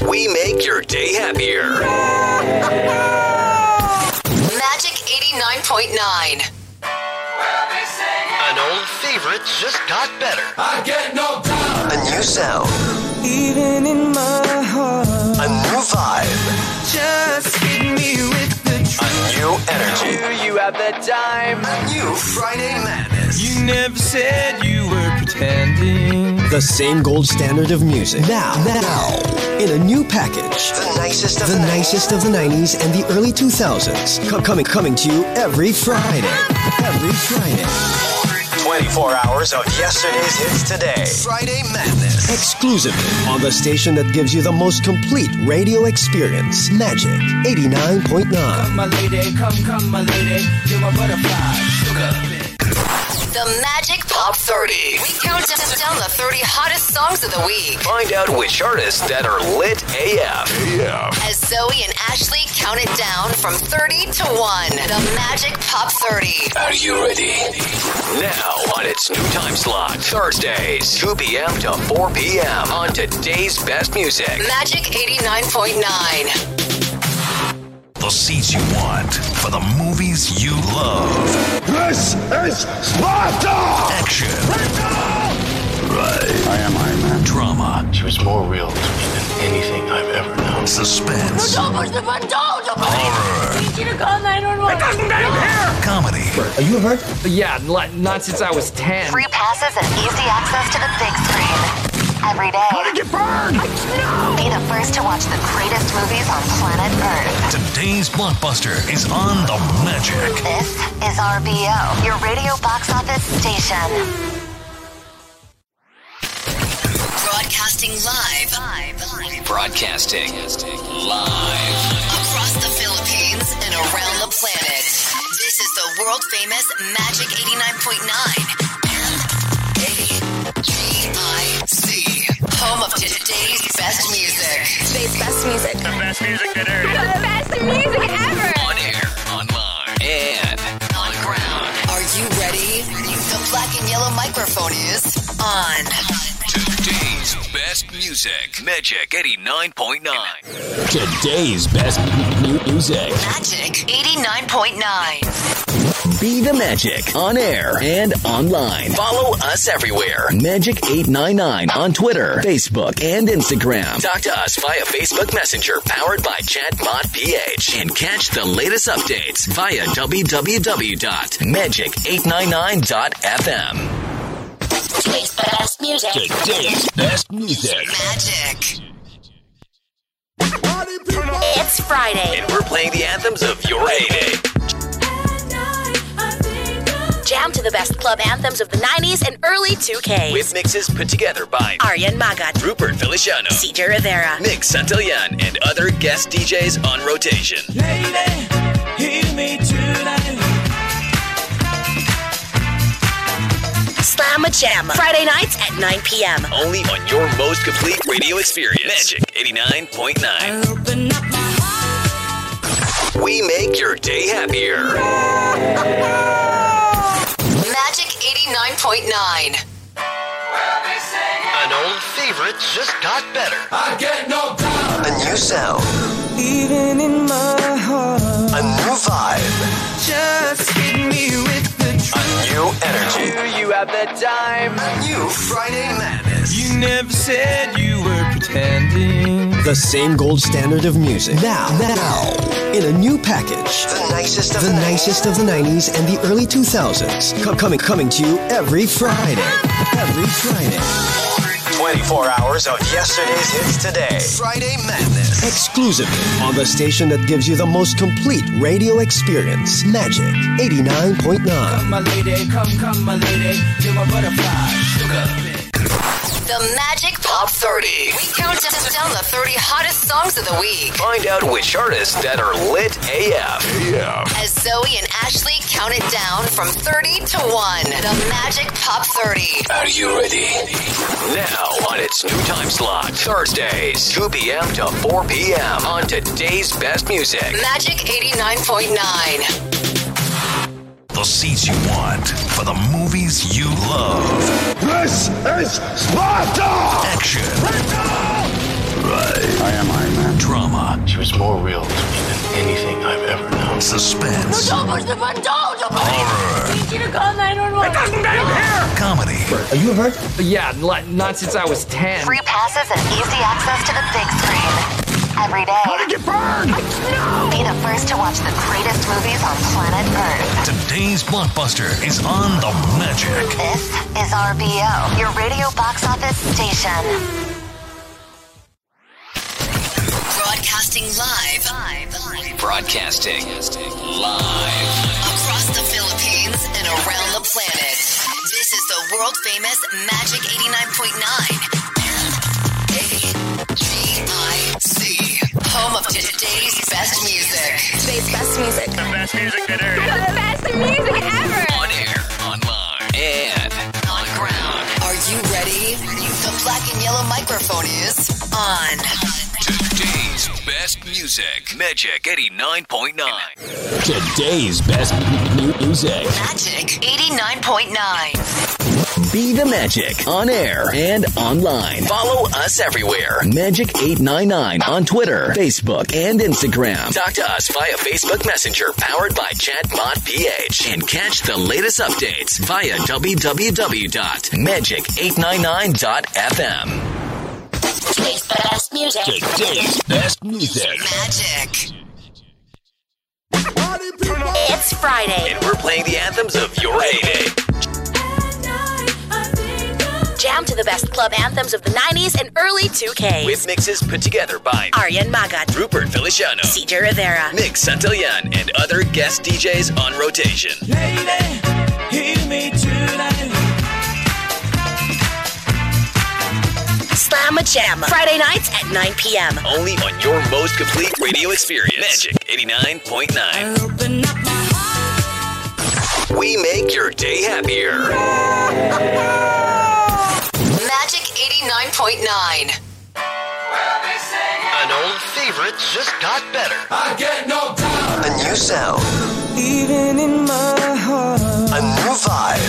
my We make your day happier. [LAUGHS] Magic 89.9. An old favorite just got better. I get no doubt. A new sound. Even in my heart. A new vibe. Just hit me with the truth. A new energy. You have the time. A new Friday Madness. You never said you were pretending. The same gold standard of music. Now, now, in a new package. The nicest of The the, nicest of the 90s and the early 2000s. Co- coming, coming to you every Friday. Every Friday. 24 hours of yesterday's hits today. Friday Madness. Exclusively on the station that gives you the most complete radio experience. Magic 89.9. Come, My lady, come, come, my lady. You're my butterfly, sugar. The Magic Pop 30. We count down the 30 hottest songs of the week. Find out which artists that are lit AF. As Zoe and Ashley count it down from 30 to 1. The Magic Pop 30. Are you ready? Now on its new time slot, Thursdays, 2 p.m. to 4 p.m. on today's best music. Magic 89.9. The seats you want for the movies you love. This is Sparta! Action. Right. I am Iron Man. Drama. She was more real to me than anything I've ever known. Suspense. Horror. Horror. you to call 911. It doesn't Comedy. Are you hurt? Yeah, not since I was 10. Free passes and easy access to the big screen. Every day. How did you burn? Be the first to watch the greatest movies on planet Earth. Today's blockbuster is on the Magic. This is RBO, your radio box office station. Broadcasting live. Broadcasting live. Across the Philippines and around the planet. This is the world famous Magic 89.9 Home of today's best music. Today's best music. The best music that airs. The best music ever. On air, online, and on ground. Are you ready? The black and yellow microphone is on. Today's best music. Magic 89.9. Today's best music. Magic 89.9. Be the Magic on air and online. Follow us everywhere. Magic899 on Twitter, Facebook, and Instagram. Talk to us via Facebook Messenger powered by Chatbot PH. And catch the latest updates via www.magic899.fm. Today's best music. Today's best music. Magic. It's Friday. And we're playing the anthems of your heyday. Jam to the best club anthems of the 90s and early 2K. With mixes put together by Aryan Magat, Rupert Feliciano, CJ Rivera, Nick Santillan, and other guest DJs on rotation. Lady, hear me tonight. Slam a Jam. Friday nights at 9 p.m. Only on your most complete radio experience. Magic 89.9. Open up my We make your day happier. [LAUGHS] Magic 89.9. An old favorite just got better. I get no doubt. A new sound. Even in my heart. A new vibe. Just hit me with the A new energy. You have the time. A new Friday madness. You never said you were pretending. The same gold standard of music. Now, now, in a new package. The nicest of The the, nicest of the 90s and the early 2000s. Co- coming, coming to you every Friday. Every Friday. 24 hours of yesterday's hits today. Friday madness. Exclusively on the station that gives you the most complete radio experience. Magic 89.9. My lady, come, come, my lady. You're my butterfly. Sugar. The Magic Pop 30. We count down the 30 hottest songs of the week. Find out which artists that are lit AF. Yeah. As Zoe and Ashley count it down from 30 to 1. The Magic Pop 30. Are you ready? Now on its new time slot, Thursdays, 2 p.m. to 4 p.m. on today's best music. Magic 89.9. The seats you want for the movies you love. This is Sparta! Action, Right. I am Iron Man. drama, She was more real to me than anything I've ever known. suspense, Don't push the button. Don't. Don't. horror, I need you to call 911. comedy. Are you a hurt? Yeah, not, not since I was 10. Free passes and easy access to the big screen. Every day. How did you burn? I know. Be the first to watch the greatest movies on planet Earth. Today's blockbuster is on the Magic. This is RBO, your radio box office station. Broadcasting live. Broadcasting live. Across the Philippines and around the planet. This is the world famous Magic 89.9 Home of today's best music. Today's best music. The best music that airs. The best music ever. On air, online, and on ground. Are you ready? The black and yellow microphone is on. Today's best music. Magic 89.9. Today's best music. Magic 89.9. Be the Magic on air and online. Follow us everywhere. Magic899 on Twitter, Facebook, and Instagram. Talk to us via Facebook Messenger powered by Chatbot PH. And catch the latest updates via www.magic899.fm. Today's best music. Today's best music. Magic. It's Friday. And we're playing the anthems of your heyday. Jam to the best club anthems of the 90s and early 2K. With mixes put together by Aryan Magat, Rupert Feliciano, CJ Rivera, Nick Santillan, and other guest DJs on rotation. Lady, hear me tonight. Slam a Jam. Friday nights at 9 p.m. Only on your most complete radio experience. Magic 89.9. We make your day happier. [LAUGHS] Magic 89.9. An old favorite just got better. I get no doubt. A new sound. Even in my heart. A new vibe.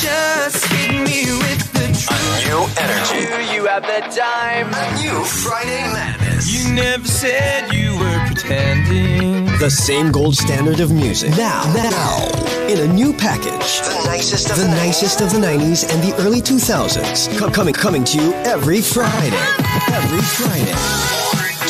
Just hit me with the truth. A new energy. You have the time. A new Friday madness. You never said you were pretending. The same gold standard of music. Now, now, in a new package. The nicest of The the, nicest of the 90s and the early 2000s. Co- coming, coming to you every Friday. Every Friday.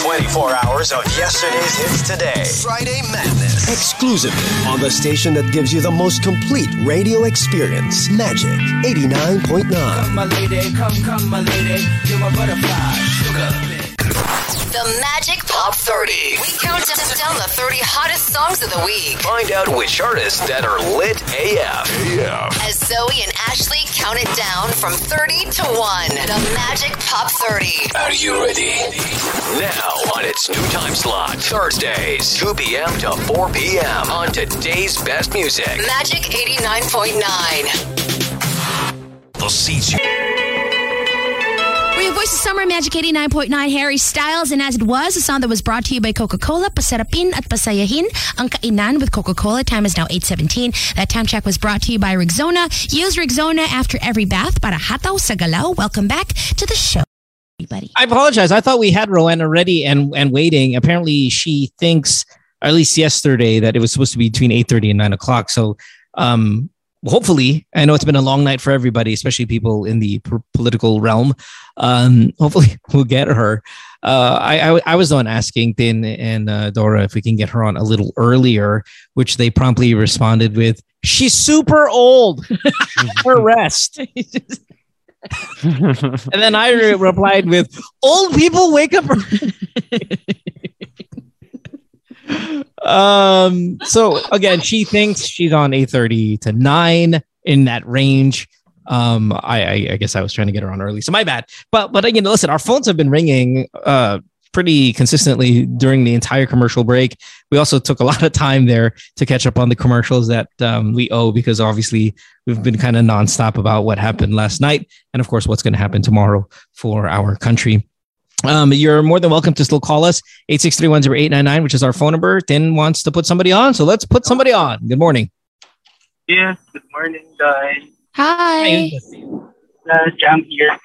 24 hours of yesterday's hits today. Friday madness. Exclusively on the station that gives you the most complete radio experience. Magic 89.9. Come, My lady, come, come, my lady. You're my butterfly, sugar. The Magic Pop 30. We count down the 30 hottest songs of the week. Find out which artists that are lit AF. AF. As Zoe and Ashley count it down from 30 to 1. The Magic Pop 30. Are you ready? Now on its new time slot, Thursdays, 2 p.m. to 4 p.m. on today's best music. Magic 89.9. The seats We voice of summer Magic 89.9 Harry Styles and as it was a song that was brought to you by Coca-Cola pasarapin at pasayahin ang kainan with Coca-Cola time is now 8:17 that time check was brought to you by Rexona. use Rexona after every bath para hataw sa galaw welcome back to the show everybody I apologize. I thought we had Rowena ready and and waiting. Apparently, she thinks, or at least yesterday, that it was supposed to be between eight thirty and nine o'clock. So, um, hopefully, I know it's been a long night for everybody, especially people in the p- political realm. Um, hopefully, [LAUGHS] we'll get her. Uh, I, I I was the one asking Tin and uh, Dora if we can get her on a little earlier, which they promptly responded with, "She's super old. [LAUGHS] her rest." [LAUGHS] and then I re- replied with, "Old people wake up." Um. So again, she thinks she's on eight thirty to nine in that range. Um. I, I I guess I was trying to get her on early, so my bad. But but again, listen, our phones have been ringing. Uh. Pretty consistently during the entire commercial break. We also took a lot of time there to catch up on the commercials that um, we owe because obviously we've been kind of nonstop about what happened last night and of course what's going to happen tomorrow for our country um, you're more than welcome to still call us 863-10899 which is our phone number Tin wants to put somebody on so let's put somebody on good morning Yes, good morning, guys. hi Uh, Jam here.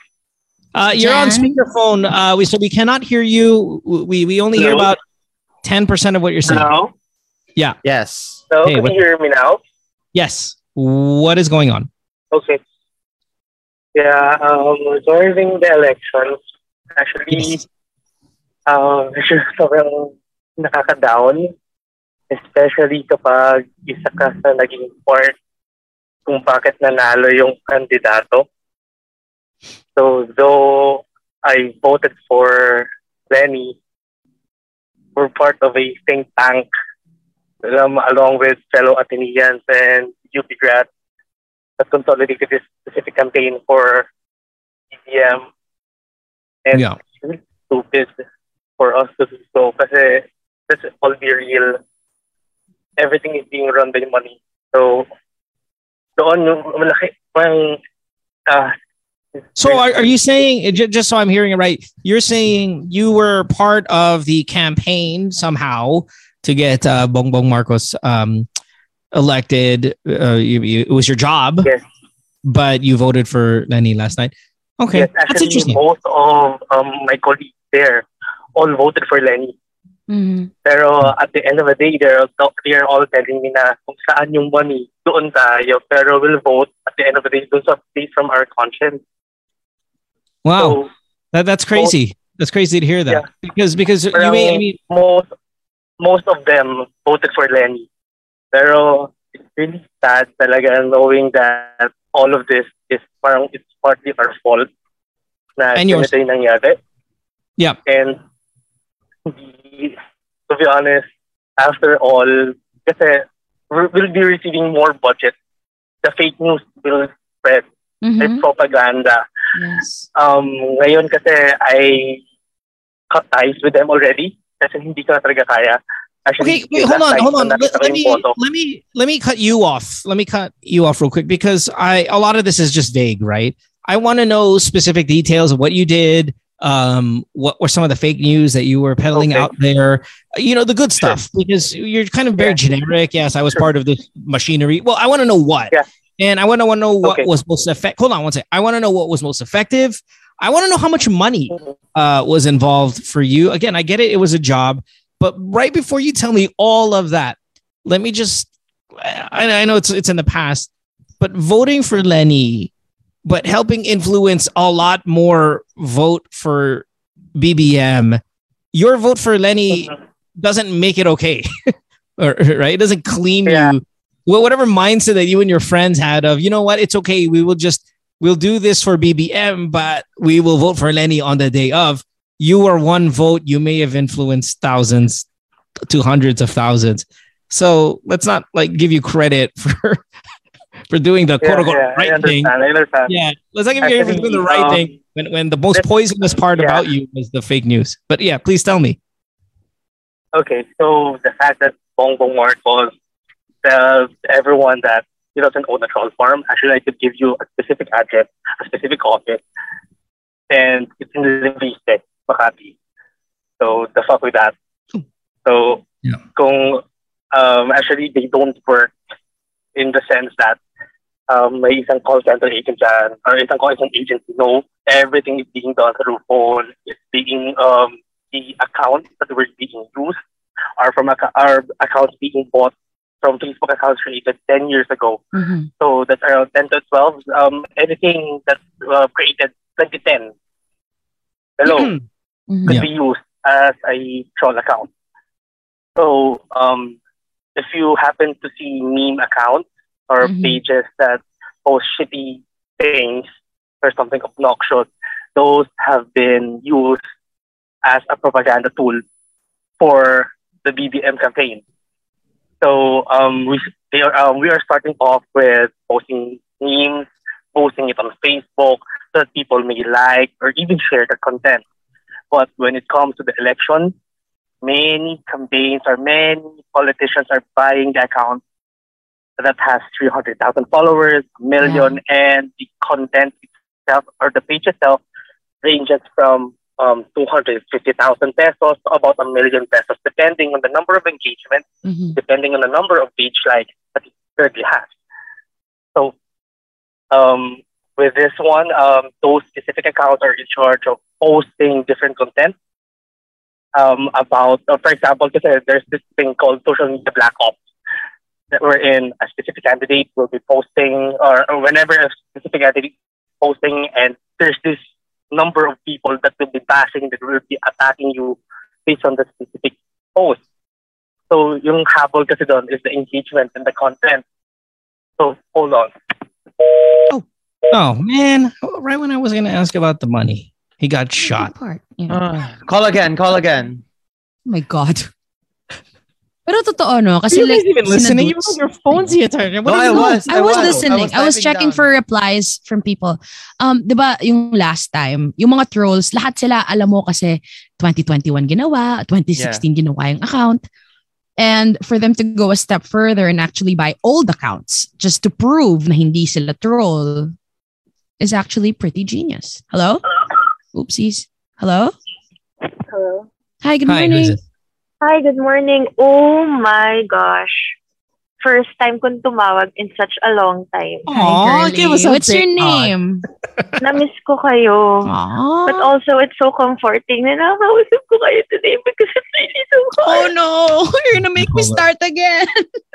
uh, you're on speakerphone uh, we so we cannot hear you we we only hear about 10% of what you're saying Hello? yeah Yes. So, Hey, can what- you hear me now? yes what is going on Okay. Yeah, um, during the elections, actually, um, [LAUGHS] sobrang nakaka-down, especially kapag isa ka sa naging part kung bakit nanalo yung kandidato. So, though I voted for Leni, we're part of a think tank um, along with fellow Ateneans and UP grads that consolidated this specific campaign for BBM. And Yeah. it's stupid for us to do so kasi let's all be real. Everything is being run by money. So, doon yung malaki, parang, ah, So are, are you saying just so I'm hearing it right? You're saying you were part of the campaign somehow to get uh, Bongbong Marcos um, elected. Uh, you, you, it was your job, Yes. but you voted for Leni last night. Okay, yes, that's actually, interesting. most of um, my colleagues there all voted for Leni. Mhm. Pero at the end of the day, they're, they're all telling me na kung saan yung money, doon tayo. Pero we'll vote at the end of the day, doon sa based from our conscience. Wow, that that's crazy. That's crazy to hear that because because you may I mean most, most of them voted for Leni. Pero it's really sad talaga knowing that all of this is parang it's partly our fault na And yours. ganito yung nangyari. yeah. And the- to be honest, after all, kasi we'll be receiving more budget. The fake news will spread. Mhm. There's propaganda. Yes. Um, ngayon kasi I cut ties with them already kasi hindi ko na talaga kaya. Actually, Okay, wait, hold on, hold on. Let, let me let me let me cut you off. Let me cut you off real quick because I a lot of this is just vague, right? I want to know specific details of what you did. Um, what were some of the fake news that you were peddling out there? You know, the good stuff because you're kind of very generic. Yes, I was part of this machinery. Well, I want to know what. Yeah. And I want to know what Okay. was most effective. Hold on one second. I want to know what was most effective. I want to know how much money uh, was involved for you. Again, I get it; it was a job, but right before you tell me all of that, let me just. I, I know it's it's in the past, but voting for Leni, but helping influence a lot more vote for BBM. Your vote for Leni [LAUGHS] doesn't make it okay, [LAUGHS] or, right? It doesn't clean you. Well, whatever mindset that you and your friends had of, you know what, it's okay. We will just we'll do this for BBM, but we will vote for Leni on the day of. You are one vote. You may have influenced thousands to hundreds of thousands. So let's not like give you credit [LAUGHS] for for doing the Yeah, quote unquote yeah, right thing. Yeah, let's not give you credit for doing the right um, thing when, when the most poisonous part about you was the fake news. But yeah, please tell me. Okay, so the fact that bong Bongbong Marcos tells everyone that he doesn't own a troll farm, actually I could give you a specific address, a specific office, and it's in Leviste, Makati. So the fuck with that. So kung um, actually they don't work in the sense that um, may isang call center agent dyan, or isang call center agency, no, everything is being done through phone, it's being, um, the accounts that were being used are from are accounts being bought from Facebook accounts created 10 years ago. So that's around 10 to 12. Um, anything that's uh, created 2010 below [CLEARS THROAT] could Yeah. be used as a troll account. So um, if you happen to see meme accounts or pages that post shitty things or something obnoxious, those have been used as a propaganda tool for the BBM campaign. So um, we they are, um, we are starting off with posting memes, posting it on Facebook so that people may like or even share the content. But when it comes to the election, many campaigns or many politicians are buying the account that has 300,000 followers, a million, and the content itself or the page itself ranges from um, 250,000 pesos to about a million pesos, depending on the number of engagements, depending on the number of page likes that it currently has. So, um, with this one, um, those specific accounts are in charge of posting different content um, about, uh, for example, there's this thing called social media black ops that we're in a specific candidate will be posting or, or whenever a specific candidate is posting and there's this number of people that will be bashing that will be attacking you based on the specific post. So yung habol kasi doon is the engagement and the content. So hold on. Oh man, right when I was going to ask about the money, he got shot. Uh, call again, call again. Oh my God. [LAUGHS] Pero totoo, no? you Kasi guys like, even listening? You sinaduce- have your phones the entire time. No, I was. I was listening. I was, I was checking down. for replies from people. Um, 'di ba, yung last time, yung mga trolls, lahat sila alam mo kasi 2021 ginawa, 2016 ginawa yung account. And for them to go a step further and actually buy old accounts just to prove na hindi sila troll is actually pretty genius. Hello? Oopsies. Hello? Hello. Hi, good Hi, morning. this? Hi, good morning. Oh my gosh. First time kong tumawag in such a long time. Aw, give us a What's your name? [LAUGHS] Namiss ko kayo. Aw. But also, it's so comforting na nakakausap ko kayo today because it's really so Oh no, [LAUGHS] you're gonna make me start again.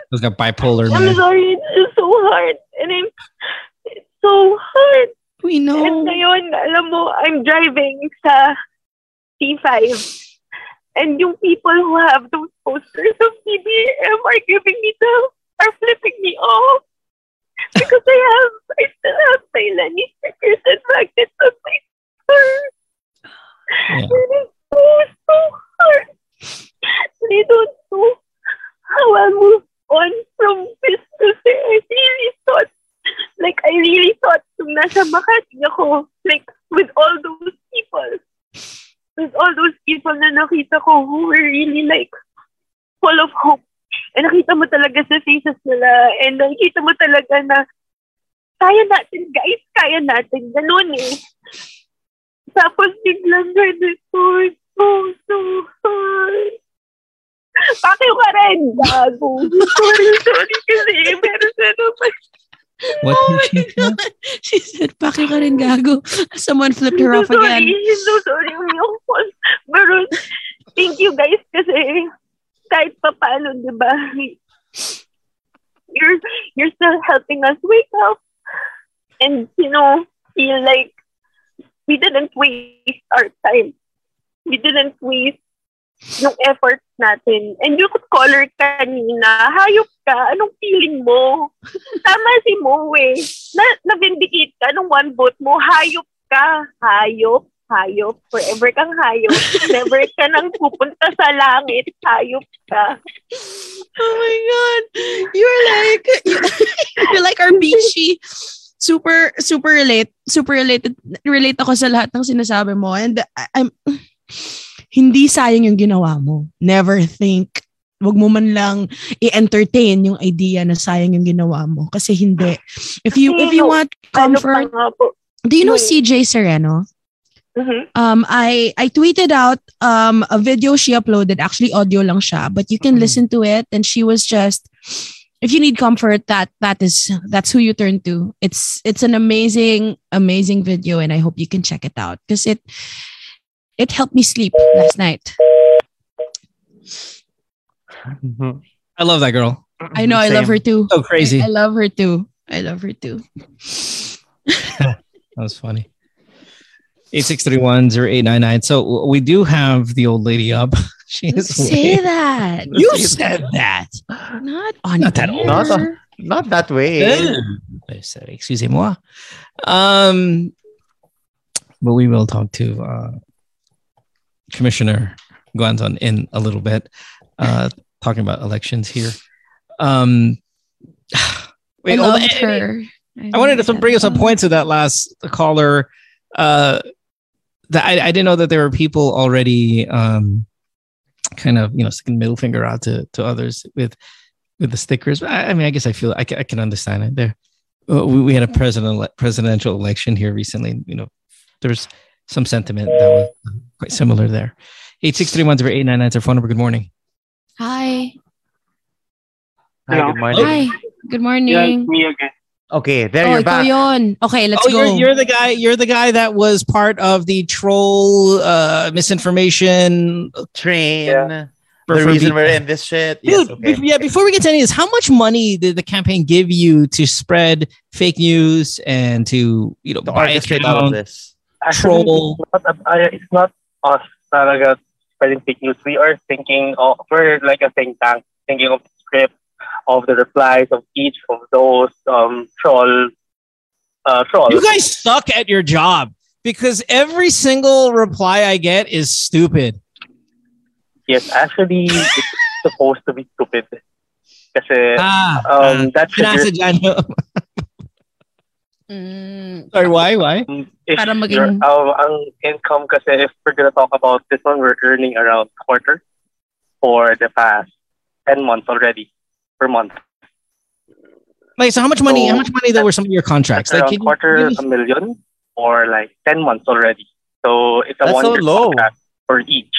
He's got bipolar, I'm man. sorry, it's so hard. And I'm, it's so hard. We know. And ngayon, alam mo, I'm driving sa T5. And yung people who have those posters of BBM are giving me the, are flipping me off. Because I have, I still have my Leni stickers and magnets on my car. And it's so, so hard. I don't know how I'll move on from this kasi I really thought, like, I really thought nung nasa Makati ako, like, with all those people. With all those people na nakita ko who were really like full of hope. And nakita mo talaga sa faces nila and nakita mo talaga na kaya natin guys, kaya natin. Ganun eh. Tapos biglang ganito. So, so hard. Pakiw ka rin, gago. Sorry, sorry kasi meron na naman. What Oh my God. [LAUGHS] She said, Paki ka rin gago. [LAUGHS] Someone flipped her off again. sorry, so sorry, umiyak ko. Pero, thank you guys kasi kahit pa paano, di ba, you're, you're still helping us wake up and, you know, feel like we didn't waste our time. We didn't waste yung effort natin. And yung caller kanina, hayop ka, anong feeling mo? Tama si Mo eh. Na, na-vindicate ka nung one vote mo, hayop ka. Hayop, hayop. Forever kang hayop. Never ka nang pupunta sa langit. Hayop ka. Oh my God. [LAUGHS] You're like, you're like our beachy. Super, super relate. Super related. Relate ako sa lahat ng sinasabi mo. And I'm, hindi sayang yung ginawa mo. Never think. Wag mo man lang i-entertain yung idea na sayang yung ginawa mo. Kasi hindi. If you, if you want comfort, do you know CJ Sereno? Um, I I tweeted out um a video she uploaded. Actually, audio lang siya, but you can listen to it. And she was just, if you need comfort, that that is that's who you turn to. It's it's an amazing amazing video, and I hope you can check it out because it it helped me sleep last night. I love that girl. I know I love her too. So crazy. I, I love her too. I love her too. [LAUGHS] That was funny. 8631-0899. So we do have the old lady up. [LAUGHS] She is Say awake. that. [LAUGHS] You said that. Not on Not that old. Not, a- not that way. Excusez-moi. Um, but we will talk to uh, Commissioner Guanzon in a little bit, uh, talking about elections here. Um, wait, [SIGHS] I her. I wanted to bring up some points to that last caller. Uh, that I, I didn't know that there were people already um, kind of you know sticking middle finger out to, to others with with the stickers. I, I mean, I guess I feel I can, I can understand it. There, uh, we, we had a president presidential election here recently. You know, there's some sentiment that was quite similar there. Eight six three one zero eight nine nine is our phone number. Good morning. Hi. Hi, good morning. Hi. Good morning. me again. Okay, there oh, you're back. yun. Okay, let's oh, go. You're, you're the guy. You're the guy that was part of the troll uh, misinformation train. For- the for reason people. we're in this shit. Dude, yes, okay. bef- yeah. Before we get to any of this, how much money did the campaign give you to spread fake news and to you know buy orchestrate all of this. Actually, troll? it's not, uh, it's not us talaga spreading fake news. We are thinking of, we're like a think tank, thinking of the script, of the replies of each of those um, troll, uh, trolls. You guys suck at your job because every single reply I get is stupid. Yes, actually, [LAUGHS] it's supposed to be stupid. Kasi, Ah, um, that's Sinasadya [LAUGHS] nyo. Sorry, why? Why? if Para maging- your- um, ang income kasi, if we're gonna talk about this one, we're earning around quarter for the past 10 months already per month. Like, so how much money? So, how much money though were some of your contracts? Like, around can you quarter give a million for like 10 months already. So it's a That's so one-year low. contract for each.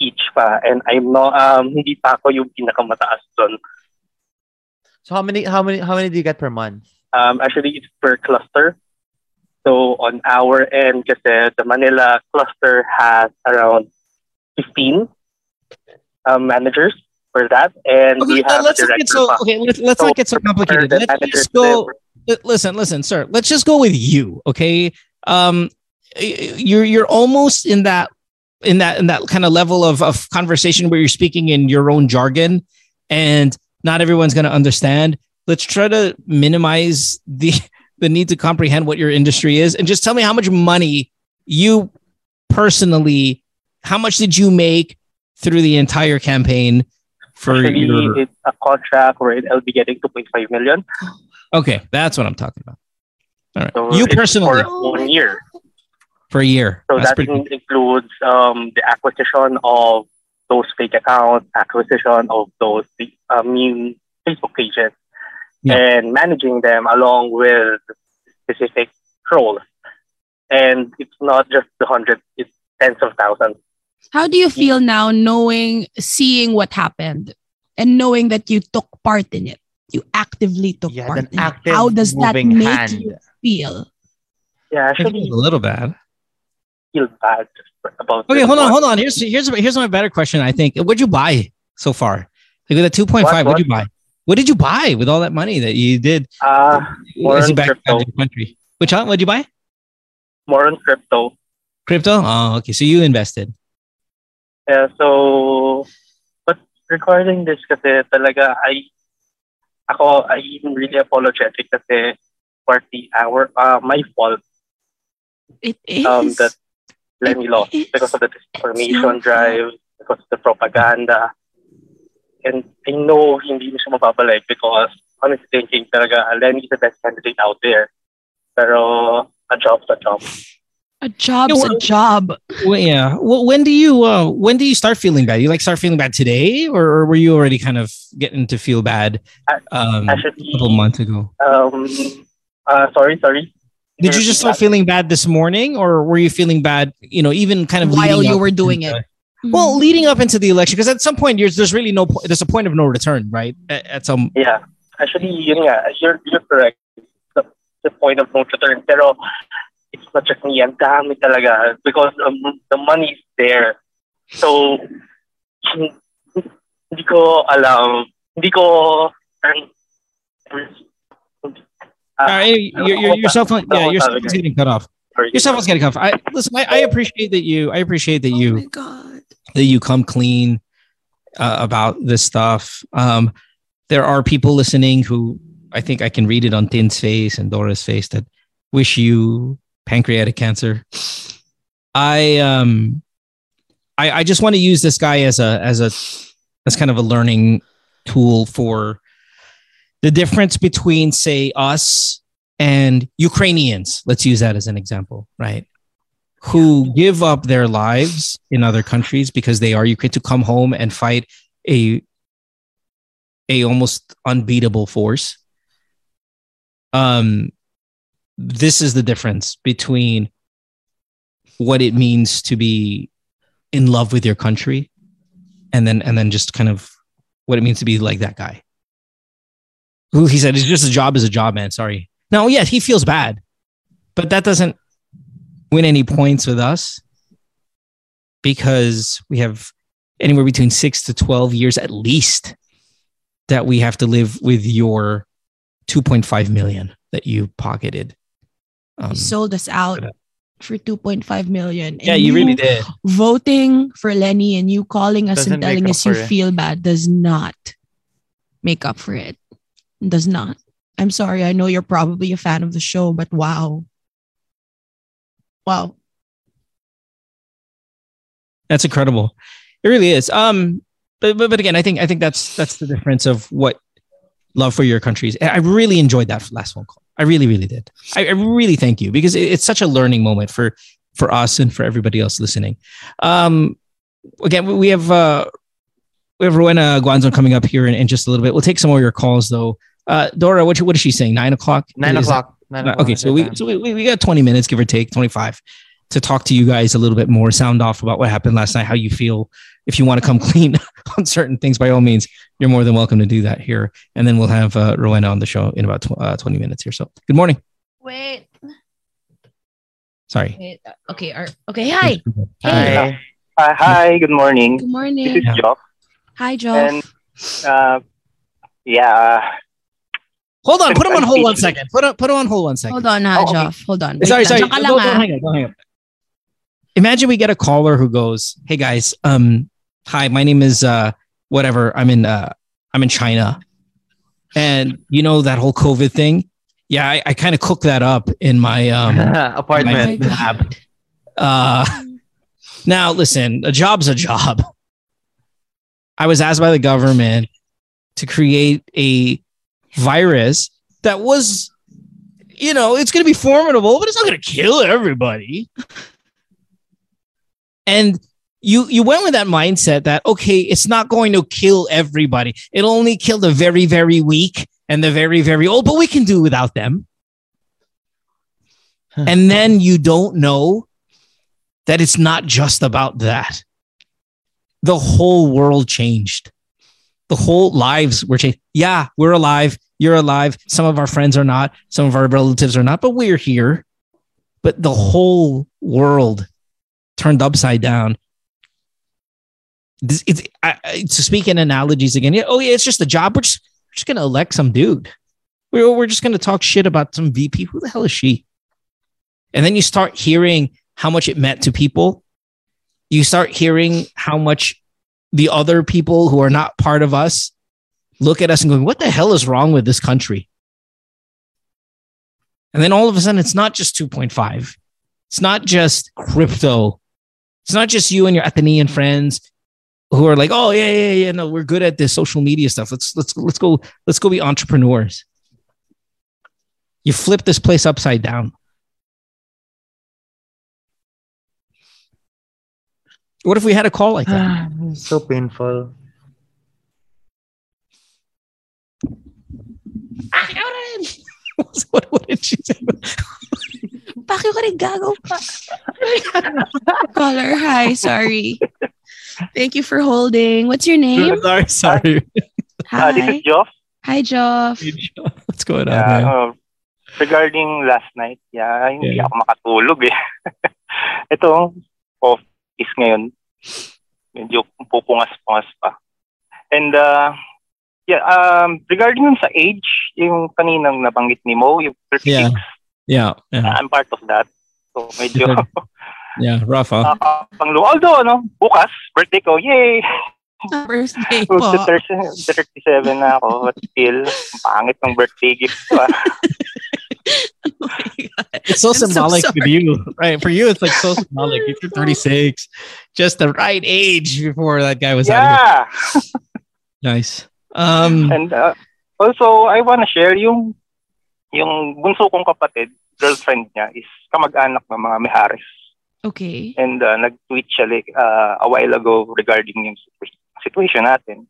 Each pa. And I'm not, um, hindi pa ako yung pinakamataas doon. So how many how many how many do you get per month? Um, actually, it's per cluster. So on our end, kasi the Manila cluster has around 15 um, managers for that. And we Okay, have let's not get so okay. Let's, let's So not get so complicated. Let's just go. li- Listen, listen, sir. Let's just go with you. Okay. Um, you're you're almost in that in that in that kind of level of of conversation where you're speaking in your own jargon, and not everyone's going to understand. Let's try to minimize the [LAUGHS] the need to comprehend what your industry is, and just tell me how much money you personally, how much did you make through the entire campaign for Actually, your it's a contract where I'll be getting 2.5 million. Okay, that's what I'm talking about. All right. So you personally. for one year. for a year. So That's that pretty includes um, the acquisition of those fake accounts, acquisition of those uh, mean Facebook pages, and managing them along with specific roles. And it's not just the hundreds; it's tens of thousands. How do you feel now knowing, seeing what happened and knowing that you took part in it? You actively took part an in it. active How does that make hand. you feel? Yeah, actually, a little bad. feel bad about. Okay, hold on, one. hold on. Here's here's here's my better question. I think. What'd you buy so far? Like with a two point five, What- what'd you buy? What did you buy with all that money that you did? Uh, more As you back crypto. out country. Which one? What'd you buy? More on crypto. Crypto? Oh, okay. So you invested. Yeah, so, but regarding this kasi talaga, I, ako, I'm really apologetic kasi partly our, uh, my fault It is. um, that Leni lost because of the disinformation drive, because of the propaganda. And I know hindi mo siya mababalik because honestly thinking talaga, Leni is the best candidate out there. Pero a job's a job. A job's Yeah, a job. Well, yeah. Well, when do you uh, when do you start feeling bad? You like start feeling bad today, or, or were you already kind of getting to feel bad um, Actually- a couple months ago? Um, uh, sorry, sorry. Did you just start feeling bad this morning, or were you feeling bad? You know, even kind of While you up were doing into- it. Well, leading up into the election, because at some point there's there's really no there's a point of no return, right? At, at some Yeah. Actually, yun nga, you're, you're correct. The, the point of no return. Pero it's not just me. Ang dami talaga. Because um, the money is there. So, hin- hindi ko alam. Hindi ko... Um, Uh, your, your, your cell phone, yeah, your cell phone's getting cut off. Your cell phone's getting cut off. I listen. I, I appreciate that you. I appreciate that you. That you come clean uh, about this stuff. Um, there are people listening who I think I can read it on Tin's face and Dora's face that wish you pancreatic cancer. I um, I I just want to use this guy as a as a as kind of a learning tool for the difference between say us and Ukrainians, let's use that as an example, right? Who give up their lives in other countries because they are Ukraine to come home and fight a a almost unbeatable force. Um this is the difference between what it means to be in love with your country and then and then just kind of what it means to be like that guy who he said it's just a job is a job, man. Sorry. Now, yes, he feels bad, but that doesn't win any points with us because we have anywhere between six to 12 years at least that we have to live with your 2.5 million that you pocketed. Um, You sold us out for 2.5 million. Yeah, you really did. Voting for Leni and you calling us Doesn't and telling us you it. feel bad does not make up for it. Does not. I'm sorry. I know you're probably a fan of the show, but wow. Wow. That's incredible. It really is. Um, but, but but again, I think I think that's that's the difference of what love for your country is. I really enjoyed that last phone call. I really, really did. I, I really thank you because it- it's such a learning moment for for us and for everybody else listening. Um, again, we- we have uh, we have Rowena Guanzon coming up here in, in just a little bit. We'll take some more of your calls though. Uh, Dora, what what is she saying? Nine o'clock. Nine Is o'clock. That- Nine uh, o'clock okay, so we so we, we we got twenty minutes, give or take, twenty five, to talk to you guys a little bit more, sound off about what happened last night, how you feel. If you want to come [LAUGHS] clean [LAUGHS] on certain things, by all means, you're more than welcome to do that here. And then we'll have uh, Rowena on the show in about tw- uh, 20 minutes here. So good morning. Wait. Sorry. Wait. Okay. Are, okay. Hi. Hi. Uh, hi, good morning. Good morning. This is Jock. Hi, Joe. And, uh, yeah. Hold on. Put him on hold one second. Put him, put him on hold one second. Hold on, ha, Joff. Hold on. Wait sorry, sorry. Diyan ka Go, lang, go, ah. hang on, go hang on. Imagine we get a caller who goes, "Hey guys, um, hi, my name is uh, whatever. I'm in uh, I'm in China, and you know that whole COVID thing. Yeah, I, I kind of cooked that up in my um [LAUGHS] Apartment. my lab. Uh, now listen, a job's a job. I was asked by the government to create a virus that was, you know, it's going to be formidable, but it's not going to kill everybody. And you you went with that mindset that okay, it's not going to kill everybody. It'll only kill the very very weak and the very very old, but we can do without them. and then you don't know that it's not just about that. The whole world changed. The whole lives were changed. Yeah, we're alive. You're alive. Some of our friends are not. Some of our relatives are not, but we're here. But the whole world turned upside down. This, it's I, to speak in analogies again. Yeah, oh yeah, it's just a job. We're just, we're just gonna elect some dude. We're, we're just gonna talk shit about some VP. Who the hell is she? And then you start hearing how much it meant to people. You start hearing how much the other people who are not part of us look at us and going, "What the hell is wrong with this country?" And then all of a sudden, it's not just 2.5. It's not just crypto. It's not just you and your Atenean friends who are like, "Oh yeah, yeah, yeah, no, we're good at this social media stuff. Let's let's let's go let's go be entrepreneurs." You flip this place upside down. What if we had a call like that? [SIGHS] so painful. [LAUGHS] what, what did she say? Pakyo ka rin gago pa. [LAUGHS] Caller, hi, sorry. Thank you for holding. What's your name? sorry, sorry. Hi. Uh, this is Joff. Hi, Joff. What's going on? Yeah, man? uh, regarding last night, yeah, hindi Yeah. ako makatulog eh. [LAUGHS] Ito, office ngayon. Medyo pupungas-pungas pa. And uh, yeah, um, regarding sa age, yung kaninang nabanggit ni Mo, yung 36, Yeah. Yeah. Yeah. I'm part of that. So medyo Yeah. Rough, huh? nakakapanglo. Although, ano, bukas, birthday ko, yay! Birthday po. po. 37 na ako, but still, ang pangit ng birthday gift ko [LAUGHS] [LAUGHS] ah. It's so I'm symbolic with sorry. you, right? For you, it's like so [LAUGHS] symbolic. If you're 36, just the right age before that guy was out. Yeah! [LAUGHS] Nice. Um, And uh, also, I wanna share yung yung bunso kong kapatid, girlfriend niya, is kamag-anak ng mga Mijares. Okay. And uh, nag-tweet siya like, uh, a while ago regarding yung situation natin.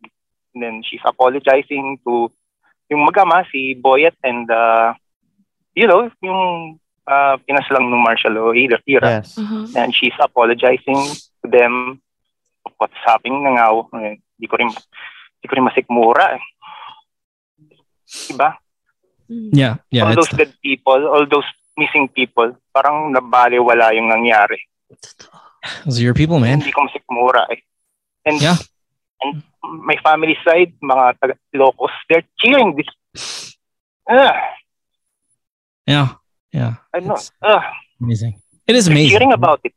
And then she's apologizing to yung magama, si Boyet and uh, you know, yung uh, pinaslang ng martial law era. era. Yes. And she's apologizing to them of what's happening na nga. Eh, Di ko rin, di ko rin masikmura eh. Diba? yeah. Yeah. all those dead people, all those missing people, parang nabaliwala yung nangyari. Those are your people, man. Hindi ko masikmura eh. And, Yeah. and my family side, mga taga Ilocos, they're cheering this. Ah, Yeah. Yeah. I know. Ah, Amazing. It is amazing. cheering about it.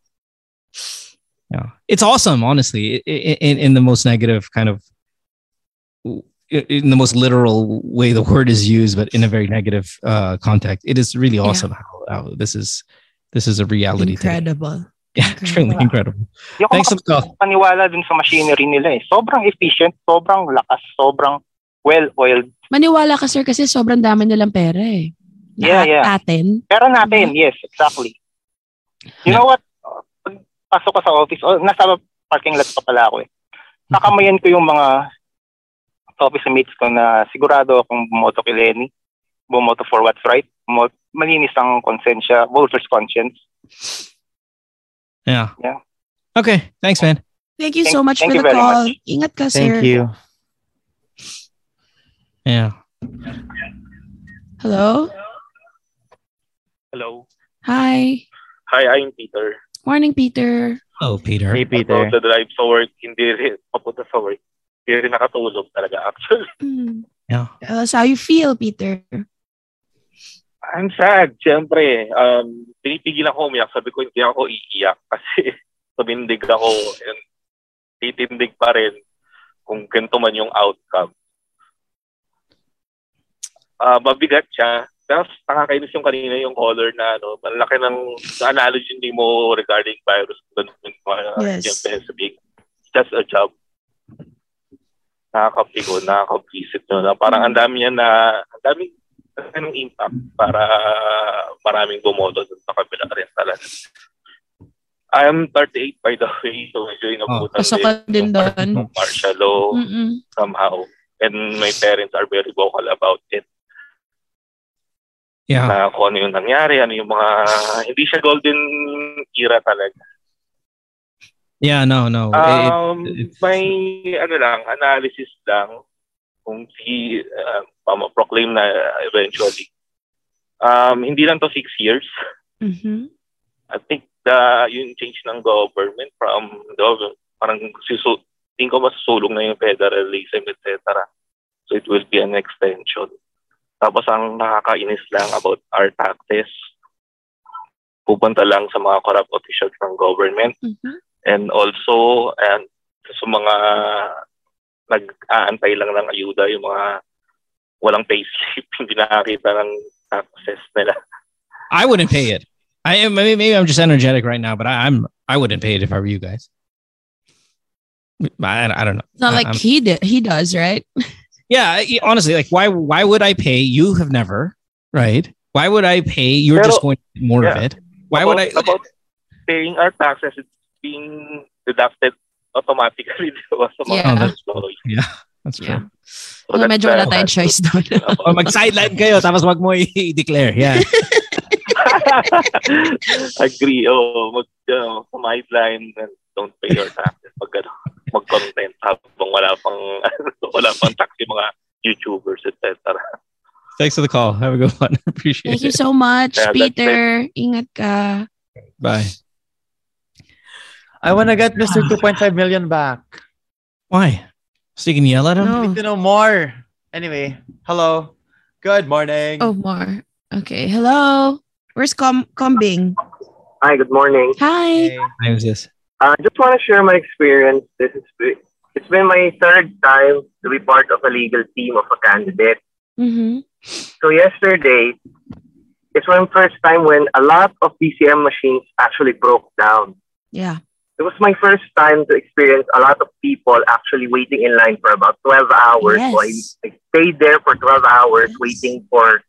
Yeah. It's awesome, honestly, i- i- in, in the most negative kind of, in the most literal way the word is used, but in a very negative uh, context. It is really awesome how, how this is, this is a reality. today. Incredible. Yeah. Truly incredible. Di Thanks for the call. paniwala dun sa machinery nila eh. Sobrang efficient, sobrang lakas, sobrang well-oiled. Maniwala ka, sir, kasi sobrang dami nilang pera eh. Yeah, yeah. Atin. Pera natin, yes, exactly. You know what? Pag pasok ko sa office, oh, nasa parking lot pa pala ako eh. Nakamayan ko yung mga office mates ko na sigurado akong bumoto kay Lenny. Bumoto for what's right. Bumoto, malinis ang konsensya, voter's conscience. Yeah. Yeah. Okay. Thanks, man. Thank you Thank- so much thank for the call. much. Ingat ka, sir. Thank you. Yeah. Hello? Hello. Hi. Hi, I'm Peter. Morning, Peter. Oh, Peter. Hey, About the drive sa work, hindi rin papunta sa work. Hindi rin nakatulog talaga actually. [LAUGHS] Mm. Yeah. Tell us how you feel, Peter. I'm sad, siyempre. Um, pinipigilan ko umiyak. Sabi ko, hindi ako iiyak kasi [LAUGHS] tumindig ako and titindig pa rin kung ganito man yung outcome. Ah, mabigat siya. Tapos nakakainis yung kanina yung caller na ano, malaki ng na analogy ni mo regarding virus. Ganun yung mga Yes. yung. It's just a job. Nakakapigo, nakakabisit no, na parang ang dami niya na, ang daming ng impact para maraming bumoto dun sa kabila rin talaga. I'm 38 by the way, so medyo inabutan Pasok ka din doon. martial law Mm-mm. somehow. And my parents are very vocal about it. Yeah. Na kung ano yung nangyari, ano yung mga, [LAUGHS] hindi siya golden era talaga. Yeah, no, no. It- Um, may ano lang, analysis lang kung si uh, proclaim na eventually. Um, hindi lang to six years. Mm-hmm. I think the yung change ng government from the parang susu tingin ko masusulong na yung federalism, etc. So it will be an extension. Tapos ang nakakainis lang about our taxes, pupunta lang sa mga corrupt officials ng government mm-hmm. and also and sa mga nag-aantay lang ng ayuda, yung mga walang payslip, hindi [LAUGHS] nakakita ng taxes nila. I wouldn't pay it. I am maybe, maybe I'm just energetic right now, but I, I'm I wouldn't pay it if I were you guys. I, I don't know. It's not I- like I'm- he did. He does, right? [LAUGHS] yeah. Honestly, like why why would I pay? You have never, right? Why would I pay? You're Pero- just going to get more of it. Why would I? About- About paying our taxes, it's being deducted automatically di ba, sa mga Yeah. Yeah, that's true. So So, that's medyo wala bad. tayong choice doon. [LAUGHS] O mag-sideline kayo tapos wag mo i-declare. Yeah. [LAUGHS] Agree. Oh, mag, uh, sideline and don't pay your taxes. Mag, ano, mag-content habang wala pang, [LAUGHS] wala pang tax yung mga YouTubers, etc. Thanks for the call. Have a good one. [LAUGHS] Appreciate Thank you it. so much, Yeah, Peter. Ingat ka. Bye. I want to get Mr. 2.5 million back. Why? So you can yell at him? I need to know more. Anyway, hello. Good morning. Oh, more. Okay. Hello. Where's Com Combing? Hi, good morning. Hi. Who's this? I just want to share my experience. This is it's been my third time to be part of a legal team of a candidate. Mm-hmm. So yesterday, it's my first time when a lot of VCM machines actually broke down. Yeah. It was my first time to experience a lot of people actually waiting in line for about 12 hours. So I, Yes. I stayed there for 12 hours waiting for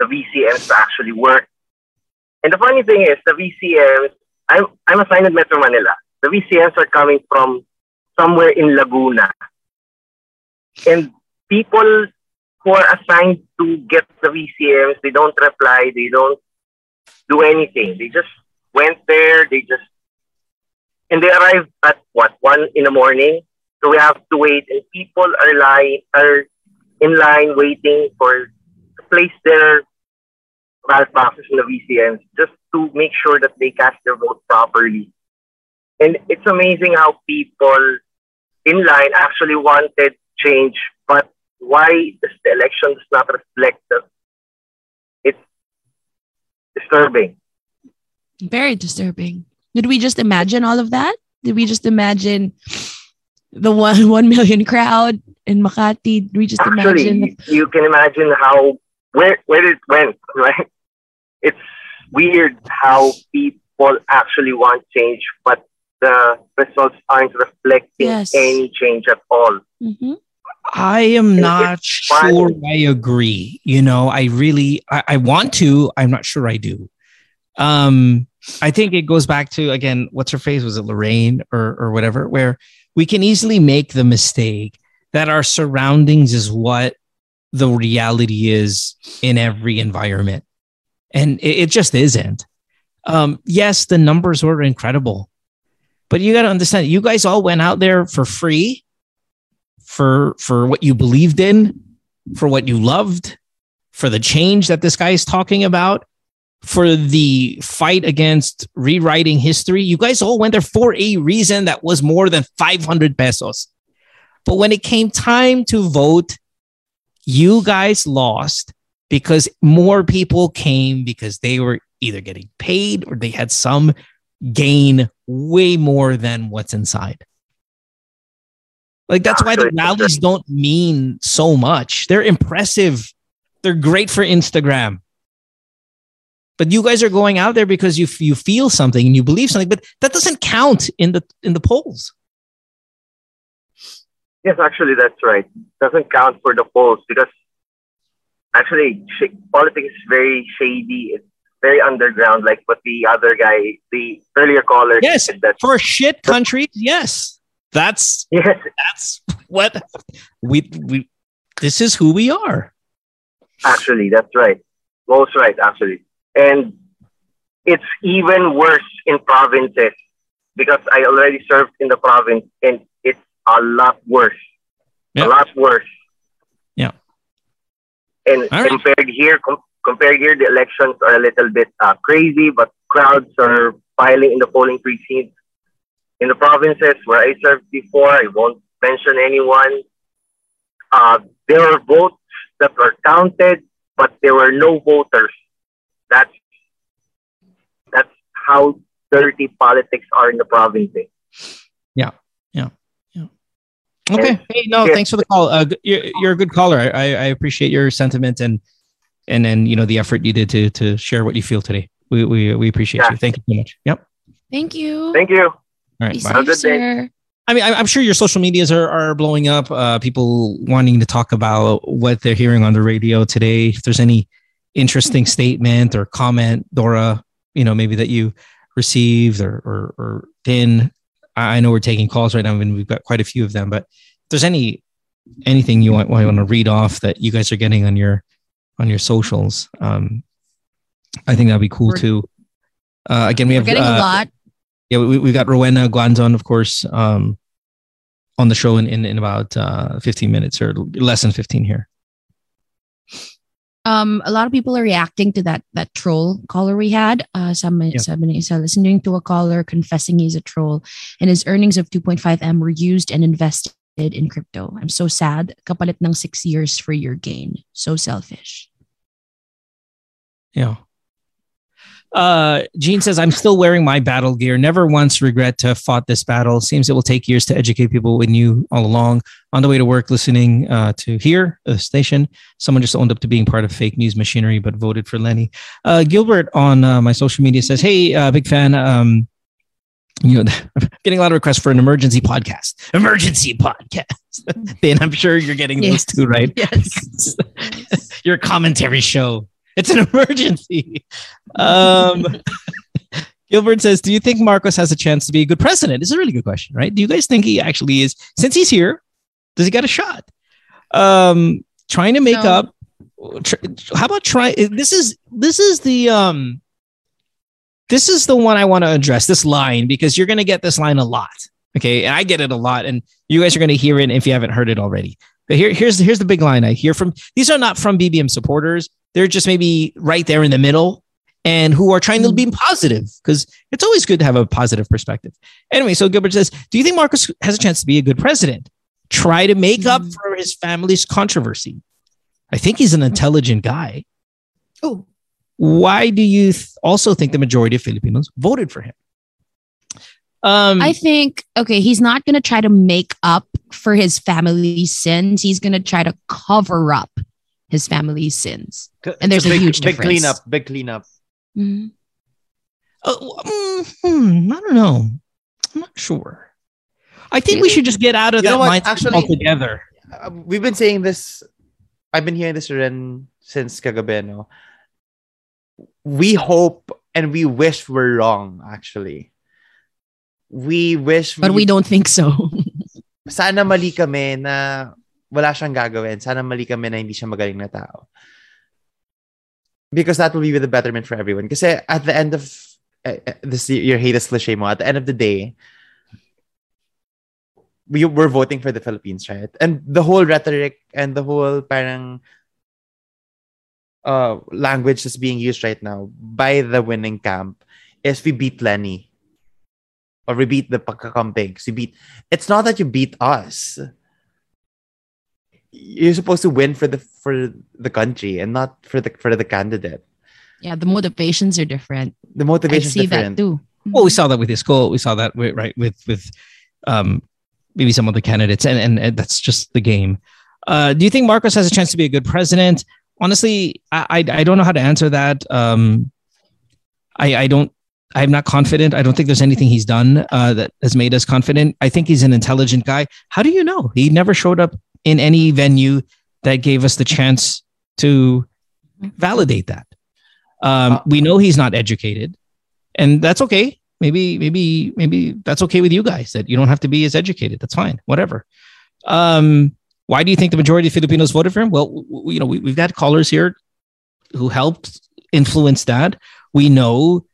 the VCMs to actually work. And the funny thing is, the VCMs, I'm, I'm assigned at Metro Manila. The VCMs are coming from somewhere in Laguna. And people who are assigned to get the VCMs, they don't reply, they don't do anything. They just went there, they just and they arrived at what one in the morning. So we have to wait, and people are lying are in line waiting for to place their ballot boxes in the VCMs just to make sure that they cast their vote properly. And it's amazing how people in line actually wanted change, but why does the election does not reflect that? It's disturbing. Very disturbing. Did we just imagine all of that? Did we just imagine the one [LAUGHS] one million crowd in Makati? Did we just Actually, imagine? you, you can imagine how where where it went, [LAUGHS] right? It's weird how people actually want change, but the results aren't reflecting Yes. any change at all. Mm-hmm. I am It's not sure I agree. You know, I really I, I want to. I'm not sure I do. Um, I think it goes back to again, what's her face? Was it Lorraine or or whatever? Where we can easily make the mistake that our surroundings is what the reality is in every environment. And it, it just isn't. Um, yes, the numbers were incredible. But you got to understand, you guys all went out there for free for for what you believed in, for what you loved, for the change that this guy is talking about, for the fight against rewriting history. You guys all went there for a reason that was more than 500 pesos. But when it came time to vote, you guys lost because more people came because they were either getting paid or they had some gain way more than what's inside. Like that's why the rallies don't mean so much. They're impressive. They're great for Instagram. But you guys are going out there because you you feel something and you believe something, but that doesn't count in the in the polls. Yes, actually, that's right. Doesn't count for the polls because actually sh- politics is very shady. It's very underground, like what the other guy, the earlier caller Yes, said that for a shit countries, yes. That's yes. that's what we we this is who we are. Actually, that's right. Most right, actually. And it's even worse in provinces because I already served in the province and it's a lot worse. A lot worse. And right. compared here, com- compared here, the elections are a little bit uh, crazy, but crowds are piling in the polling precincts. In the provinces where I served before, I won't mention anyone. Uh, there were votes that were counted, but there were no voters. That's that's how dirty politics are in the provinces. Yeah. Yeah. Yeah. Okay. Hey, no, Yeah. thanks for the call. Uh, you're, you're a good caller. I, I I appreciate your sentiment and and then you know the effort you did to to share what you feel today. We we we appreciate you. Thank you so much. Yep. Thank you. Thank you. All right. Be bye. safe, sir. I mean, I- I'm sure your social medias are, are blowing up. Uh, people wanting to talk about what they're hearing on the radio today. If there's any interesting [LAUGHS] statement or comment, Dora, you know, maybe that you received or or, or Din. I know we're taking calls right now, I and we've got quite a few of them. But if there's any anything you want, want to read off that you guys are getting on your on your socials, um, I think that'd be cool We're- too. Uh, again, we have getting uh, a lot. yeah, we, we got Rowena Guanzon, of course, um, on the show in, in, in about uh, 15 minutes or less than 15 here. Um, a lot of people are reacting to that that troll caller we had. Uh, sabi, sabi ni isa, listening to a caller confessing he's a troll, and his earnings of 2.5 m were used and invested in crypto. I'm so sad. Kapalit ng six years for your gain. So selfish. Yeah. Uh, Gene says, I'm still wearing my battle gear. Never once regret to have fought this battle. Seems it will take years to educate people with you all along. On the way to work, listening uh, to here, the station, someone just owned up to being part of fake news machinery, but voted for Leni. Uh, Gilbert on uh, my social media says, Hey, uh, big fan. Um, you know, [LAUGHS] getting a lot of requests for an emergency podcast. Emergency podcast. [LAUGHS] then I'm sure you're getting those too, right? Yes. [LAUGHS] Your commentary show. It's an [LAUGHS] emergency. Um, Gilbert says, "Do you think Marcos has a chance to be a good president?" It's a really good question, right? Do you guys think he actually is? Since he's here, does he got a shot? Um, trying to make No. up. Tr- how about try? This is this is the um. This is the one I want to address. This line because you're going to get this line a lot. Okay, and I get it a lot, and you guys are going to hear it if you haven't heard it already. But here, here's here's the big line I hear from. These are not from BBM supporters. They're just maybe right there in the middle, and who are trying to be positive because it's always good to have a positive perspective. Anyway, so Gilbert says, "Do you think Marcos has a chance to be a good president? Try to make up for his family's controversy. I think he's an intelligent guy. Oh, Why do you th- also think the majority of Filipinos voted for him? Um, I think okay, he's not gonna try to make up for his family's sins. He's gonna try to cover up his family's sins. And there's a, big, huge big difference. cleanup. Big cleanup. Mhm. Oh, mm, hmm, I don't know. I'm not sure. I think we should just get out of You that mindset Actually- altogether. Uh, we've been saying this. I've been hearing this rin since kagabi, no? We hope and we wish we're wrong, actually. We wish But we don't think so. [LAUGHS] sana mali kami na wala siyang gagawin. Sana mali kami na hindi siya magaling na tao. Because that will be the betterment for everyone. Kasi at the end of uh, this, your hatest cliche mo, at the end of the day, we we're voting for the Philippines, right? And the whole rhetoric and the whole parang uh, language that's being used right now by the winning camp is we beat Lenny or we beat the pagkakampigs. We beat. It's not that you beat us. You're supposed to win for the for the country and not for the for the candidate. yeah, the motivations are different. The motivations I see different. that too. Well, we saw that with his goal. We saw that with, right with with um, maybe some other candidates, and, and and that's just the game. Uh, do you think Marcos has a chance to be a good president? Honestly, I I, I don't know how to answer that. Um, I I don't. I'm not confident. I don't think there's anything he's done uh, that has made us confident. I think he's an intelligent guy. How do you know? He never showed up in any venue that gave us the chance to validate that. Um, we know he's not educated, and that's okay. Maybe, maybe, maybe that's okay with you guys that you don't have to be as educated. That's fine. Whatever. Um, why do you think the majority of Filipinos voted for him? Well, w- w- you know, we, we've got callers here who helped influence that. We know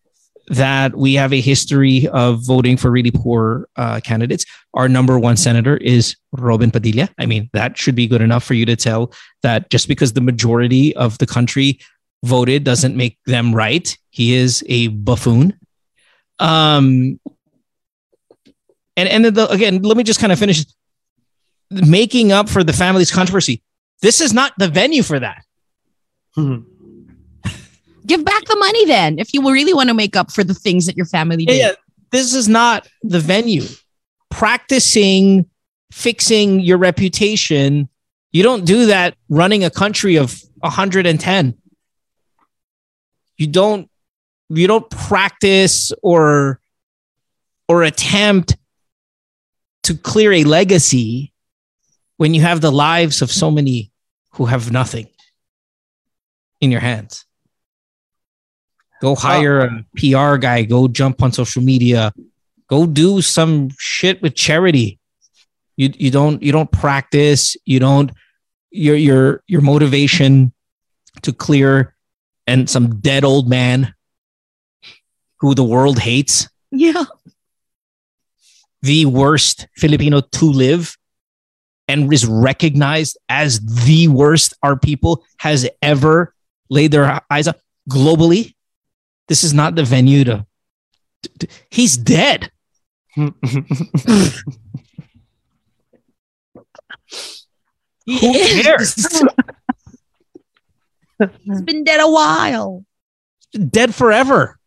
that we have a history of voting for really poor uh, candidates. Our number one senator is Robin Padilla. I mean, that should be good enough for you to tell that just because the majority of the country voted doesn't make them right. He is a buffoon. Um, and and then the, again, let me just kind of finish making up for the family's controversy. This is not the venue for that. Give back the money then if you really want to make up for the things that your family did. Yeah. This is not the venue. Practicing fixing your reputation, you don't do that running a country of 110. You don't you don't practice or or attempt to clear a legacy when you have the lives of so many who have nothing in your hands. Go hire a PR guy, go jump on social media, go do some shit with charity. You you don't you don't practice, you don't your your your motivation to clear and some dead old man who the world hates, Yeah. the worst Filipino to live and is recognized as the worst our people has ever laid their eyes on globally. This is not the venue to. to- to- he's dead. [LAUGHS] Who cares? It's been dead a while. dead forever.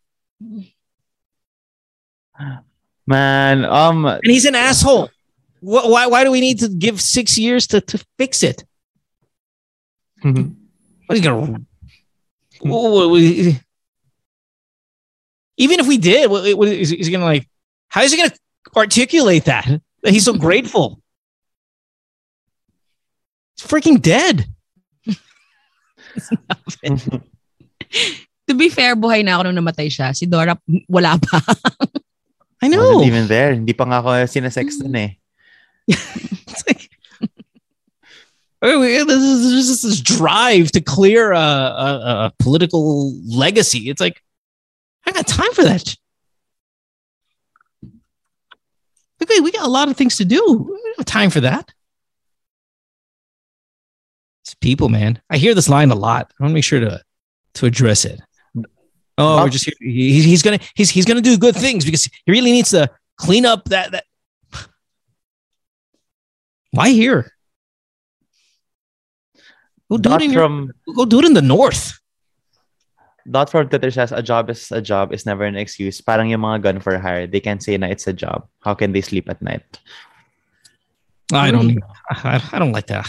Man, um, And he's an asshole. Wh- Why, why do we need to give six years to, to fix it? [LAUGHS] What are you gonna? Wh- wh- wh- Even if we did, what, what, is, is he gonna like? How is he gonna articulate that? That he's so [LAUGHS] grateful. He's freaking dead. To be fair, buhay na ako nung namatay siya. Si Dora, wala pa. [LAUGHS] I Wasn't even there. Hindi pa nga ako sinasexton eh. [LAUGHS] Oh, yeah, This is there's just this drive to clear a, a, a political legacy. It's like I got time for that. Okay, we got a lot of things to do. We don't have time for that. It's people, man. I hear this line a lot. I want to make sure to to address it. Oh, we're just here. He, he's gonna he's he's gonna do good things because he really needs to clean up that that. Why here? Go do Not it in your- go do it in the north. Dot from Twitter says a job is a job is never an excuse. Parang yung mga gun for hire, they can't say na it's a job. How can they sleep at night? I don't. Hmm. I, I don't like that.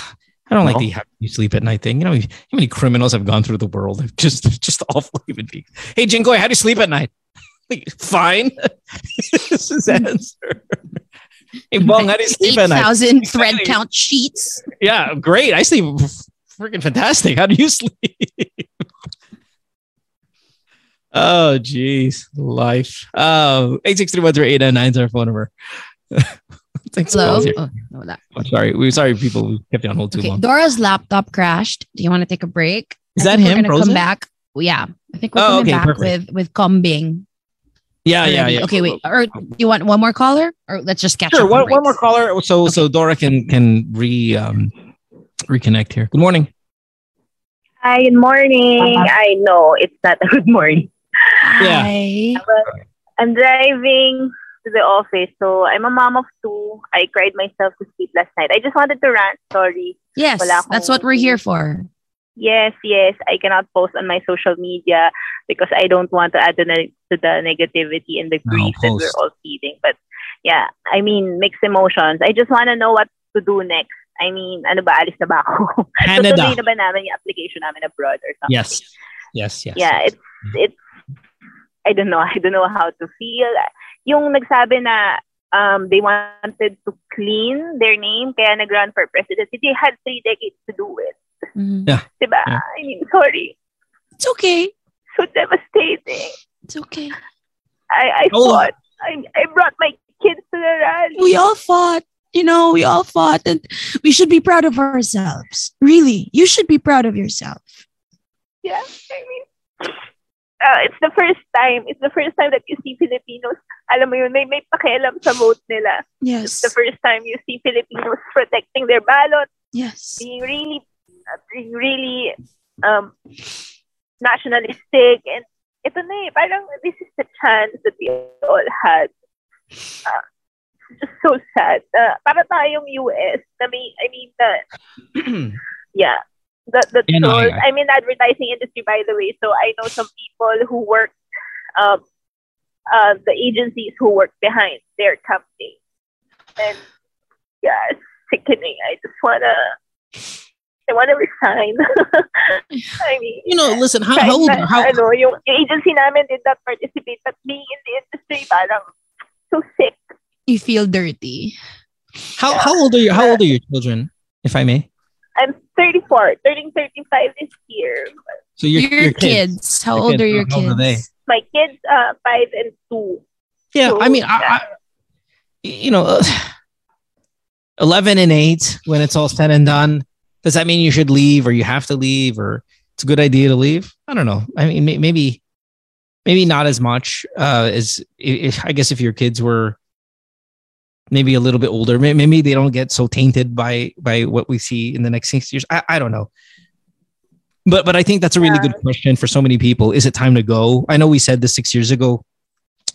I don't like No? the have you sleep at night thing. You know how many criminals have gone through the world? They're [LAUGHS] just just awful human beings. Hey, Jingoy, how do you sleep at night? Like, [LAUGHS] Fine. [LAUGHS] this is the answer. Hey, Bong, how do you sleep at night? 8,000 thread count sheets. Yeah, great. I sleep freaking fantastic. How do you sleep? Oh, jeez. Life. Oh, 863 is our phone number. Thanks for Hello? calling. Oh, no, wala. I'm sorry. We're sorry, people. We kept you on hold too Okay, long. Dora's laptop crashed. Do you want to take a break? Is I that him, We're gonna come back. Yeah, I think we're Oh, coming okay, back perfect. with with combing. Yeah, yeah, already. yeah. Okay, wait. Or do you want one more caller, or let's just catch Sure. up? One, on one more caller. So so Dora can can re um reconnect here. Good morning. Hi, good morning. I know it's not a [LAUGHS] good morning. Yeah. But I'm driving to the office, so I'm a mom of two. I cried myself to sleep last night. I just wanted to rant. Sorry. Yes, akong- that's what we're here for. Yes, yes. I cannot post on my social media because I don't want to add to the, to the negativity and the grief that we're all feeling. But yeah, I mean, mixed emotions. I just want to know what to do next. I mean, ano ba, alis na ba ako? [LAUGHS] Canada. Tutuloy na ba namin yung application namin abroad or something? Yes. Yes. Yes. yeah, it's it's I don't know. [LAUGHS] I don't know how to feel. Yung nagsabi na um they wanted to clean their name kaya nag-run for presidency. They had three decades to do it. Yeah. Diba? Yeah. I mean, sorry. It's okay. so devastating. It's okay. I, I Oh. fought. I, I brought my kids to the rally. We all fought. You know, we all fought, and we should be proud of ourselves. Really, you should be proud of yourself. Yeah, I mean, uh, it's the first time. It's the first time that you see Filipinos. Alam mo yun, may, may pakialam sa vote nila. Yes. It's the first time you see Filipinos protecting their ballot, Yes. being really, uh, being really um, nationalistic. And ito na eh, parang this is the chance that we all had. Uh, just so sad. Uh, para tayong US, na may, I mean, the, [CLEARS THROAT] yeah, the the Yeah, no, I- trolls. I'm in advertising industry, by the way, so I know some people who work, um, uh, the agencies who work behind their company, and yeah, it's sickening. I just wanna, I wanna resign. [LAUGHS] I mean, You know, listen, how, how old? na, How, ano, yung, yung agency namin did not participate, but being in the industry, parang so sick. You feel dirty. how, how old are you? How old are your children, if I may? I'm 34, turning 35 this year. So your, Your your kids, how Your old kids, are your how old are they? kids? My kids, uh, five and two. Yeah, So, I mean, I, I, you know, uh, [SIGHS] eleven and eight. When it's all said and done, does that mean you should leave, or you have to leave, or it's a good idea to leave? I don't know. I mean, maybe, maybe not as much uh, as i i I guess if your kids were maybe a little bit older, maybe they don't get so tainted by by what we see in the next six years. I, I don't know. But but I think that's a really good question for so many people. Is it time to go? I know we said this six years ago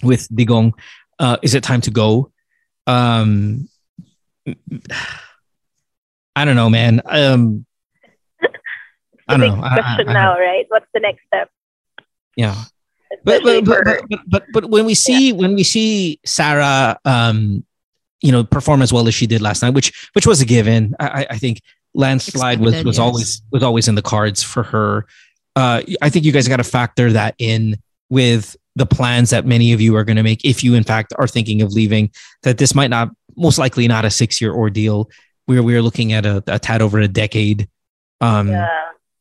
with Digong. Uh, is it time to go? Um, [SIGHS] I don't know, man. Um, [LAUGHS] I don't know. Question now, right? What's the next step? yeah. But but, but, but, but but when we see when we see Sara um you know perform as well as she did last night which which was a given I I- think landslide was was yes. always was always in the cards for her uh I think you guys got to factor that in with the plans that many of you are going to make if you in fact are thinking of leaving that this might not most likely not a 6 year ordeal where we're looking at a, a tad over a decade um Yeah.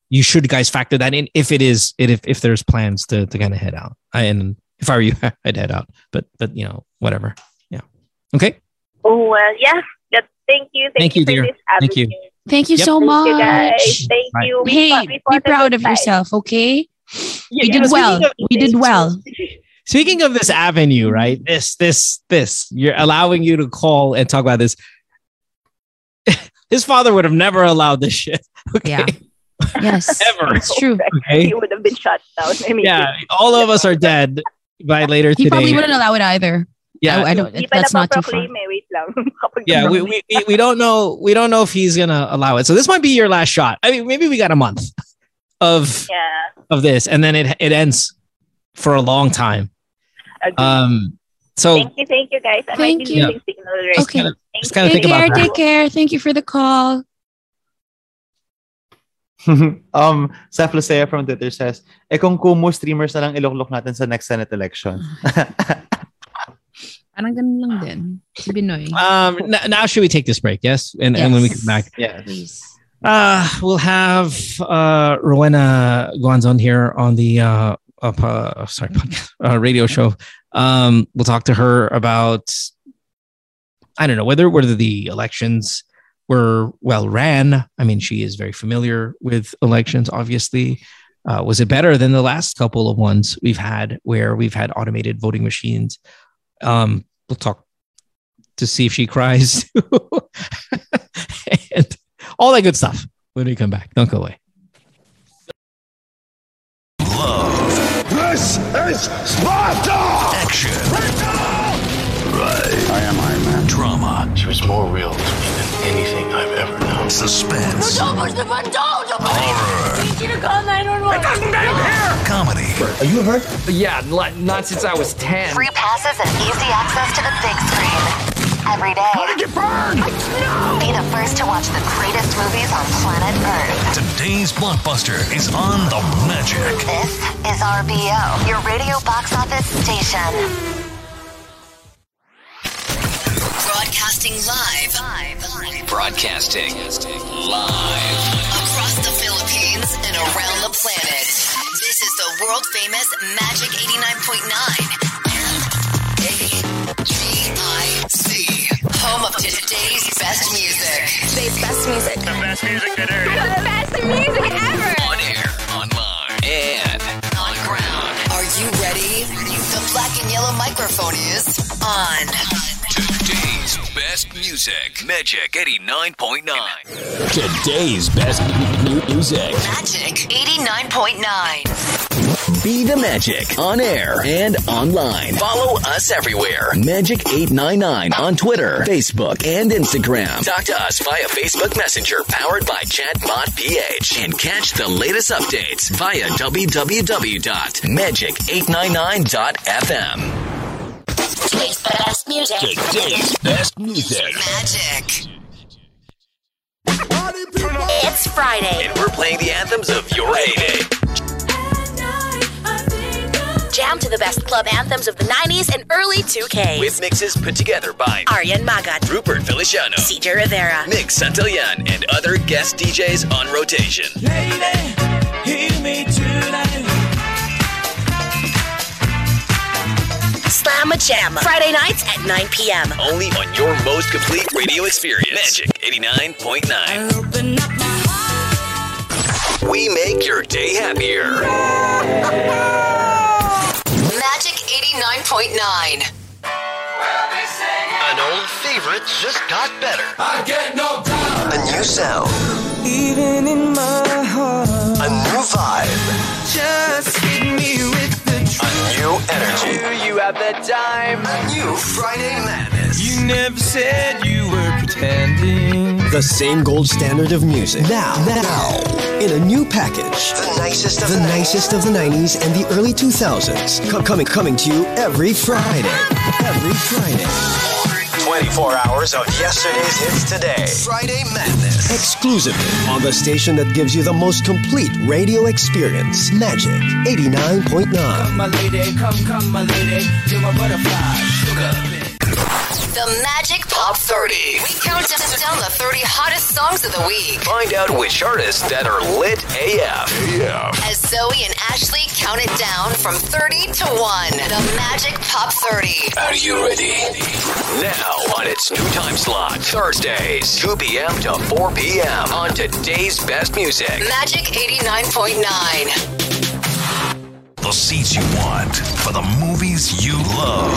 you should guys factor that in if it is if if there's plans to to kind of head out. I, and if I were you, [LAUGHS] I'd head out. But but you know whatever. Yeah. Okay. Oh, well, yeah. yeah. Thank you. Thank, Thank you, you, for dear. this Thank you. avenue. Thank you Yep. so Thank much. you, guys. Thank Bye. you. Hey, be proud of fight. yourself, okay? Yeah, we you did well. speaking of- we did well. Uh, speaking of this avenue, right? This this this you're allowing you to call and talk about this. [LAUGHS] His father would have never allowed this shit. [LAUGHS] Okay. Yeah. [LAUGHS] Yes. Ever. It's true. Okay. He would have been shut down. I mean, Yeah, all of us are dead by later He today. probably wouldn't allow it either. Yeah. I, I don't. Hindi pa That's not too far. napaproclaim eh. Wait lang. [LAUGHS] Kapag yeah we, we, we, we don't know we don't know if he's gonna allow it so this might be your last shot i mean maybe we got a month of Yeah. of this and then it it ends for a long time Agree. um so Thank you, thank you, guys. I Thank might be you. losing signal right Okay. now. just kind of Take think care. about that Take care. Thank you for the call. [LAUGHS] um, Seth Lucea from Twitter says, eh kung Kumu streamers na lang iluklok natin sa next Senate election. [LAUGHS] Parang ganun lang din. Si Binoy. um n- now should we take this break yes and, and when we come back yeah. Please. uh we'll have uh rowena guanzon here on the uh, uh, uh sorry [LAUGHS] podcast, uh, radio show um we'll talk to her about I don't know whether whether the elections were well ran. I mean, she is very familiar with elections. Obviously, uh, was it better than the last couple of ones we've had where we've had automated voting machines? Um, we'll talk to see if she cries [LAUGHS] and all that good stuff when we come back. Don't go away. Love. This is Sparta! Action. Right. I am Iron Man. Drama. She was more real to me than anything I've ever known. Suspense. Don't push the button! Don't! Don't push Horror. I need you to call 911. It doesn't Comedy. Are you hurt? Yeah, not since I was 10. Free passes and easy access to the big screen. Every day. How did you burn? Be the first to watch the greatest movies on planet Earth. Today's blockbuster is on the magic. This is RBO, your radio box office station. Broadcasting live. Broadcasting live. Across the Philippines and around the planet. This is the world famous Magic 89.9 and AGIC, home of today's best music. Today's best music. The best music today. The best music ever. On air, online, and on ground. Are you ready? The black and yellow microphone is on. Today's best music. Magic 89.9. Today's best mu- music. Magic 89.9. Be the Magic on air and online. Follow us everywhere. Magic899 on Twitter, Facebook, and Instagram. Talk to us via Facebook Messenger powered by Chatbot PH. And catch the latest updates via www.magic899.fm. Today's best music. Today's best music. Magic. It's Friday. And we're playing the anthems of your heyday. Jam to the best club anthems of the 90s and early 2K. With mixes put together by Aryan Magat, Rupert Feliciano, CJ Rivera, Nick Santillan, and other guest DJs on rotation. Lady, hear me tonight. Slam a Jam. Friday nights at 9 p.m. Only on your most complete radio experience. Magic 89.9. We make your day happier. Magic 89.9. An old favorite just got better. I get no doubt. A new sound. Even in my heart. A new vibe. Just hit me with the A new energy. You have the time. A new Friday madness. You never said you were pretending. The same gold standard of music. Now, now, in a new package. The nicest of The the, nicest of the 90s and the early 2000s. Co- coming, coming to you every Friday. Every Friday. 24 hours of yesterday's hits today. Friday madness. Exclusively on the station that gives you the most complete radio experience. Magic 89.9. My lady, come, come, my lady. You're my butterfly. Sugar. The Magic Pop 30. We count down the 30 hottest songs of the week. Find out which artists that are lit AF. As Zoe and Ashley count it down from 30 to 1. The Magic Pop 30. Are you ready? Now on its new time slot, Thursdays, 2 p.m. to 4 p.m. on today's best music. Magic 89.9. The seats you want for the movies you love.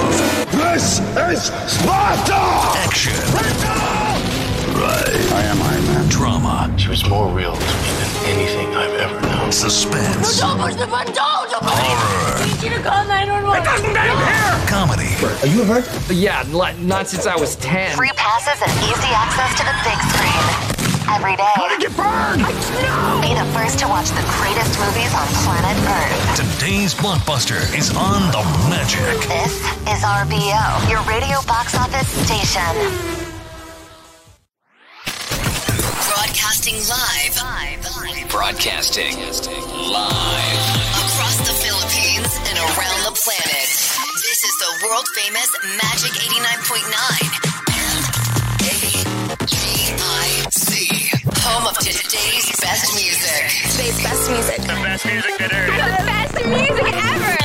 This is Sparta! Action. Right. I am Iron Man. Drama. She was more real to me than anything I've ever known. Suspense. No, Don't push the button! Don't! Don't push Horror. I need you to call 911. It doesn't Comedy. Are you a hurt? Yeah, not since I was 10. Free passes and easy access to the big screen. Every day. How did you burn? Be the first to watch the greatest movies on planet Earth. Today's blockbuster is on the Magic. This is RBO, your radio box office station. Broadcasting live. Broadcasting live. Across the Philippines and around the planet. This is the world famous Magic 89.9 home of today's best music. Today's best music. The best music ever.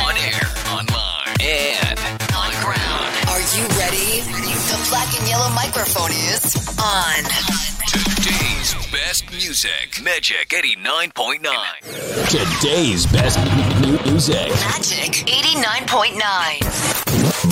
On air, online, and on ground. Are you ready? The black and yellow microphone is on. Today's best music. Magic 89.9. Today's best mu- music. Magic 89.9.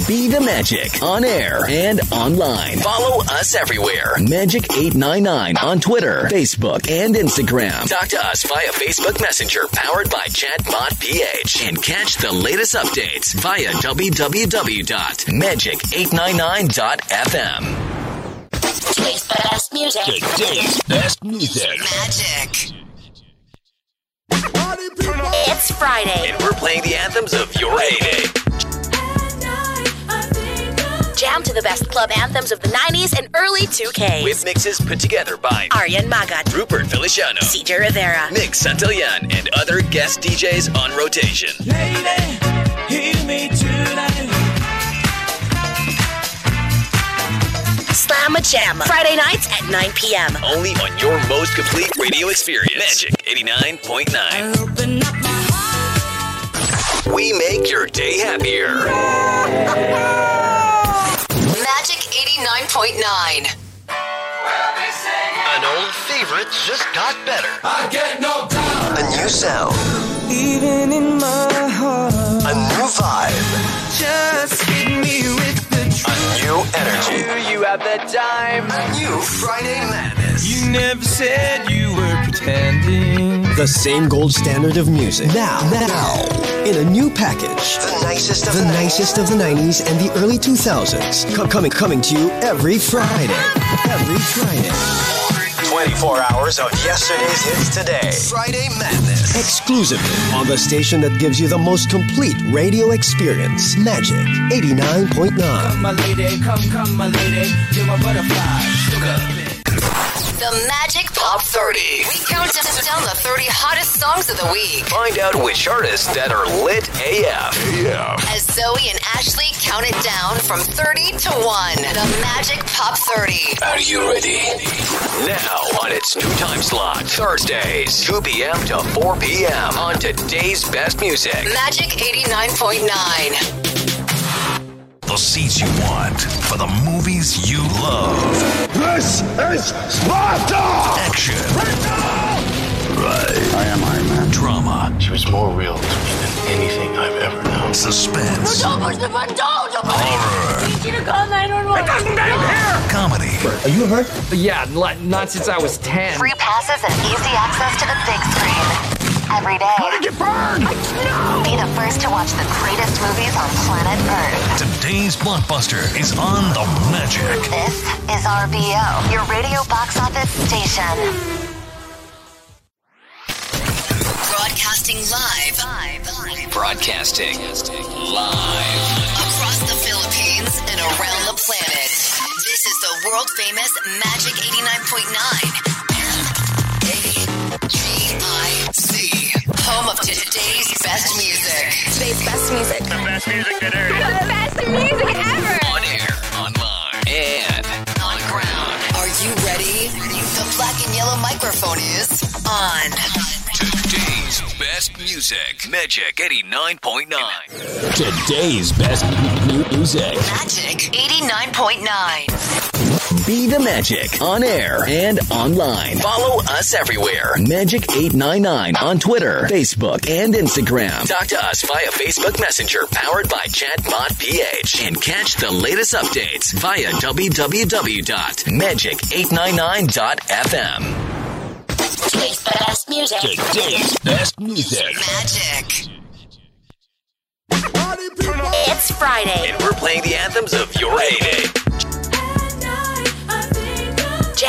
Be the Magic on air and online. Follow us everywhere. Magic899 on Twitter, Facebook, and Instagram. Talk to us via Facebook Messenger powered by Chatbot PH. And catch the latest updates via www.magic899.fm. Today's best music. Today's best music. Magic. It's Friday. And we're playing the anthems of your heyday. Jam to the best club anthems of the 90s and early 2K. With mixes put together by Aryan Magat, Rupert Feliciano, CJ Rivera, Nick Santillan, and other guest DJs on rotation. Lady, hear me tonight. Slam a Jam. Friday nights at 9 p.m. Only on your most complete radio experience. Magic 89.9. We make your day happier. [LAUGHS] Magic 89.9. An old favorite just got better. I get no doubt. A new sound. Even in my heart. A new vibe. Just hit me with the truth. A new energy. You have the time. A new Friday Madness. You never said you were pretending. The same gold standard of music. Now, now, in a new package. The nicest of the, nicest of the 90s and the early 2000s. Co- coming, coming to you every Friday. Every Friday. 24 hours of yesterday's hits today. Friday Madness. Exclusively on the station that gives you the most complete radio experience. Magic 89.9. Come, My lady, come, come, my lady. You're my butterfly. Sugar. The Magic Pop 30. We count down the 30 hottest songs of the week. Find out which artists that are lit AF. Yeah. As Zoe and Ashley count it down from 30 to 1. The Magic Pop 30. Are you ready? Now on its new time slot, Thursdays, 2 p.m. to 4 p.m. on today's best music. Magic 89.9. The seats you want for the movies you love. This is Sparta! Action. Right. I am Iron Man. Drama. She was more real to me than anything I've ever known. Suspense. Don't push the button! Don't! Don't Horror. I need you to call 911. It doesn't Comedy. Are you hurt? Yeah, not, not since I was 10. Free passes and easy access to the big screen. Every day. How did you burn? I, no! Be the first to watch the greatest movies on planet Earth. Today's blockbuster is on the Magic. This is RBO, your radio box office station. Broadcasting live. Broadcasting live. Across the Philippines and around the planet. This is the world famous Magic 89.9. Home of today's best music. Today's best music. The best music today. The best music ever. On air, online, and on ground. Are you ready? The black and yellow microphone is on. Today's best music. Magic 89.9. Today's best music. Magic 89.9. Be the Magic on air and online. Follow us everywhere. Magic899 on Twitter, Facebook, and Instagram. Talk to us via Facebook Messenger powered by Chatbot PH. And catch the latest updates via www.magic899.fm. Today's best music. Today's best music. Magic. It's Friday. And we're playing the anthems of your heyday.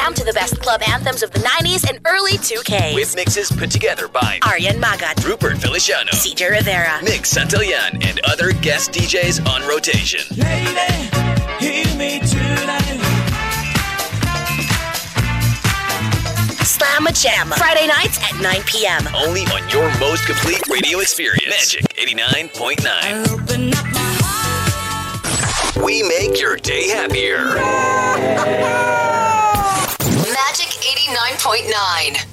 Jam to the best club anthems of the 90s and early 2K. With mixes put together by Aryan Magat, Rupert Feliciano, CJ Rivera, Nick Santillan, and other guest DJs on rotation. Lady, hear me tonight. Slam a Jam. Friday nights at 9 p.m. Only on your most complete radio experience. Magic 89.9. Open up my We make your day happier. [LAUGHS] Magic 89.9.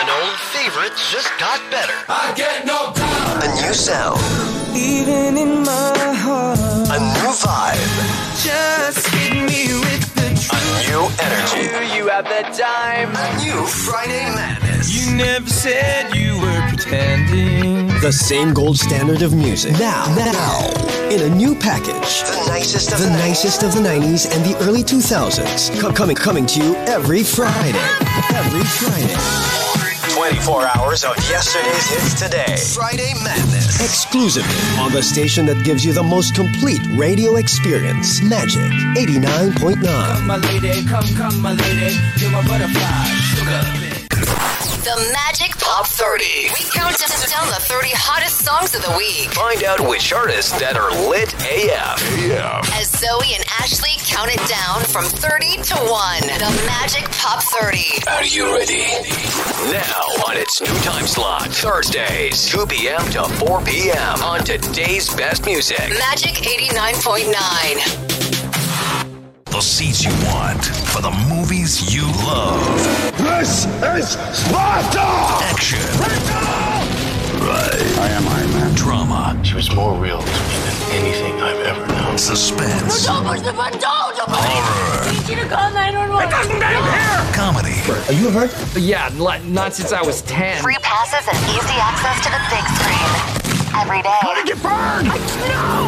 An old favorite just got better. I get no doubt. A new sound. Even in my heart. A new vibe. Just hit me with the A new energy. You have the time. A new Friday Madness. You never said you were pretending. The same gold standard of music. Now, now, in a new package. The nicest of the, nicest of the 90s and the early 2000s. Co- coming, coming to you every Friday. Every Friday. 24 hours of yesterday's hits today. Friday Madness. Exclusively on the station that gives you the most complete radio experience. Magic 89.9. Come, My lady, come, come, my lady. You're my butterfly. Sugar. The Magic Pop 30. We count down the 30 hottest songs of the week. Find out which artists that are lit AF. Yeah. As Zoe and Ashley count it down from 30 to 1. The Magic Pop 30. Are you ready? Now on its new time slot, Thursdays, 2 p.m. to 4 p.m. on today's best music. Magic 89.9. The seats you want for the movies you love. This is Sparta! Action. by I am Iron Man. drama, She was more real to me than anything I've ever known. suspense, Don't push the button! Don't! Don't push horror, I need you to call 911! comedy. Are you hurt? Yeah, not since I was 10. Free passes and easy access to the big screen. Every day. How did you burn?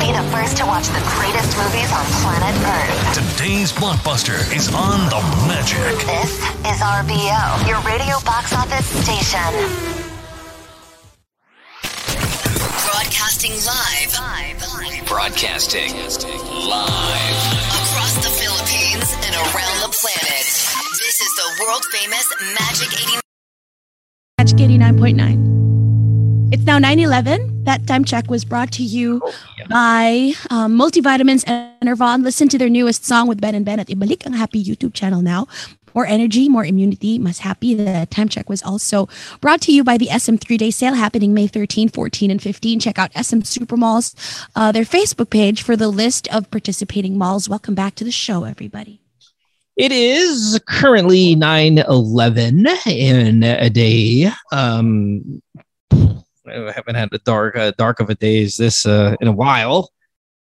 Be the first to watch the greatest movies on planet Earth. Today's blockbuster is on the Magic. This is RBO, your radio box office station. Broadcasting live. Broadcasting live. Across the Philippines and around the planet. This is the world famous Magic 89. Magic 89.9. It's now 9 11. That time check was brought to you by um, Multivitamins Enervon. Listen to their newest song with Ben and Ben at Ibalik ang Happy YouTube channel now. More energy, more immunity, mas happy. The time check was also brought to you by the SM three day sale happening May 13, 14, and 15. Check out SM Supermalls, uh, their Facebook page for the list of participating malls. Welcome back to the show, everybody. It is currently 9 11 in a day. Um, I haven't had a dark, uh, dark of a day as this uh, in a while.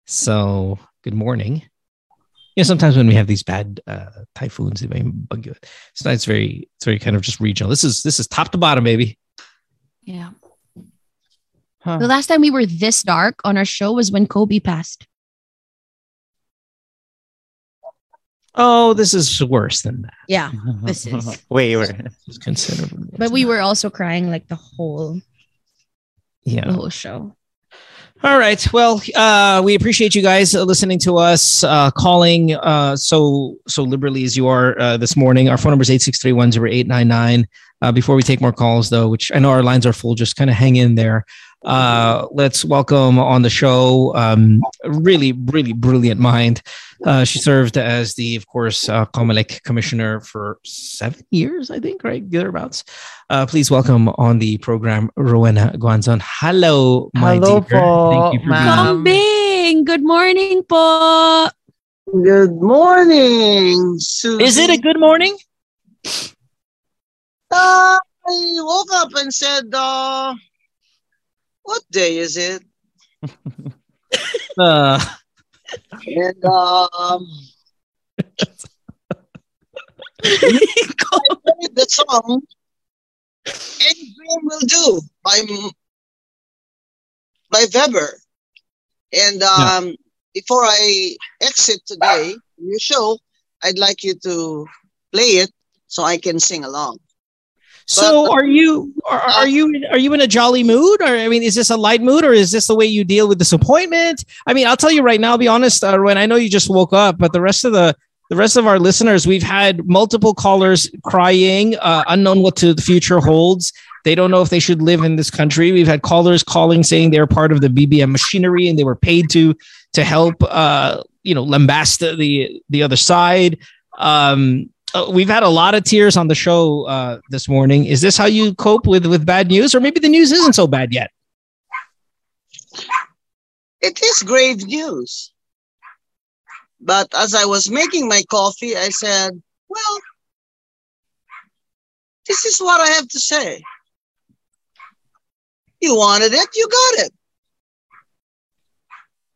So, good morning. You know, sometimes when we have these bad uh, typhoons, it may bug you. It's not. It's very. It's very kind of just regional. This is this is top to bottom, baby. Yeah. The last time we were this dark on our show was when Kobe passed. Oh, this is worse than that. Yeah, [LAUGHS] this is. Way [LAUGHS] worse. It's considerably. But we were also crying like the whole, Yeah. the whole show. All right. Well, uh, we appreciate you guys uh, listening to us, uh, calling uh, so so liberally as you are uh, this morning. Our phone number is 863-10899. Uh, before we take more calls, though, which I know our lines are full, just kind of hang in there. Uh, let's welcome on the show, um, really, really brilliant mind. Uh, she served as the, of course, uh, Comelec commissioner for seven years, I think, right? Thereabouts. Uh, please welcome on the program, Rowena Guanzon. Hello, my Hello dear. po, Thank you for being ma'am. Kambing, good morning po. Good morning, Susie. Is it a good morning? Uh, I woke up and said, uh, what day is it? Uh, And um, [LAUGHS] I played the song "Any Dream Will Do" by by Webber. And um, before I exit today your show, I'd like you to play it so I can sing along. So are you are, are you are you in a jolly mood or I mean is this a light mood or is this the way you deal with disappointment? I mean I'll tell you right now I'll be honest uh, when I know you just woke up but the rest of the the rest of our listeners we've had multiple callers crying uh, unknown what to the future holds. They don't know if they should live in this country. We've had callers calling saying they're part of the BBM machinery and they were paid to to help uh, you know lambast the the other side. Um, uh, we've had a lot of tears on the show uh, this morning. Is this how you cope with with bad news, or maybe the news isn't so bad yet? It is grave news. But as I was making my coffee, I said, well, this is what I have to say. You wanted it, you got it.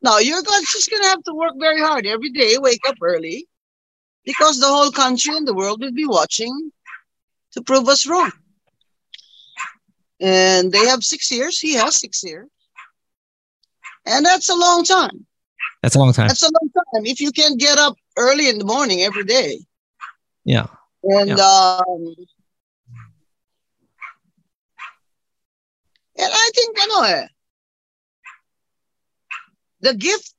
Now you're just going to have to work very hard every day, wake up early, because the whole country and the world will be watching to prove us wrong. And they have six years, he has six years. And that's a long time. That's a long time. That's a long time. If you can get up early in the morning every day. Yeah. And um and I think ano eh, the gift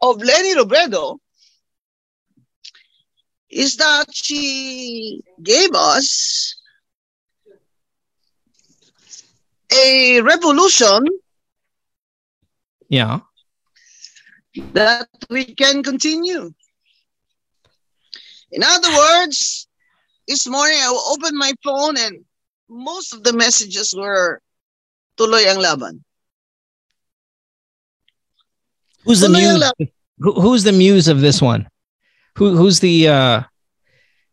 of Leni Robredo is that she gave us a revolution Yeah. that we can continue. In other words, this morning I opened my phone and most of the messages were tuloy ang laban. Who's the muse? Who, who's the muse of this one? Who who's the? uh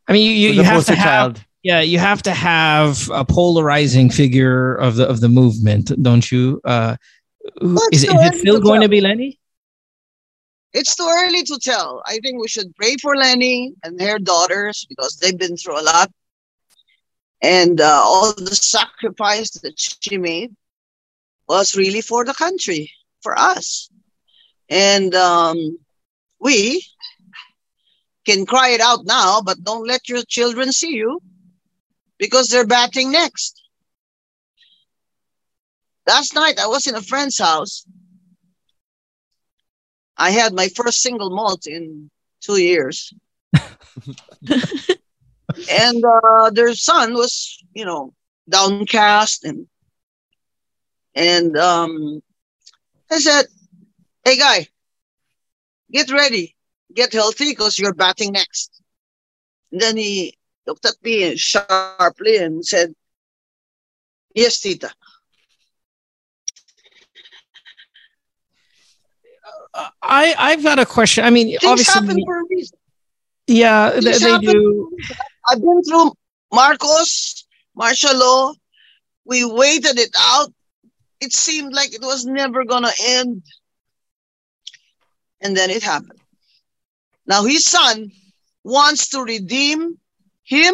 I mean, you you, you have to poster have child? Yeah, you have to have a polarizing figure of the of the movement, don't you? Uh, who- Well, is, it's it- too is it early still to going to be Leni? It's too early to tell. I think we should pray for Leni and her daughters because they've been through a lot. And uh, all the sacrifice that she made was really for the country, for us. And um, we can cry it out now, but don't let your children see you because they're batting next. Last night, I was in a friend's house. I had my first single malt in two years. [LAUGHS] and uh, their son was, you know, downcast and and um, I said, "Hey, guy, get ready, get healthy, because you're batting next." And then he looked at me sharply and said, "Yes, Tita." I I've got a question. I mean, Things obviously, happen for a reason. yeah, Things they happen do. I've been through Marcos, martial law. We waited it out. It seemed like it was never gonna end. And then it happened. Now his son wants to redeem him.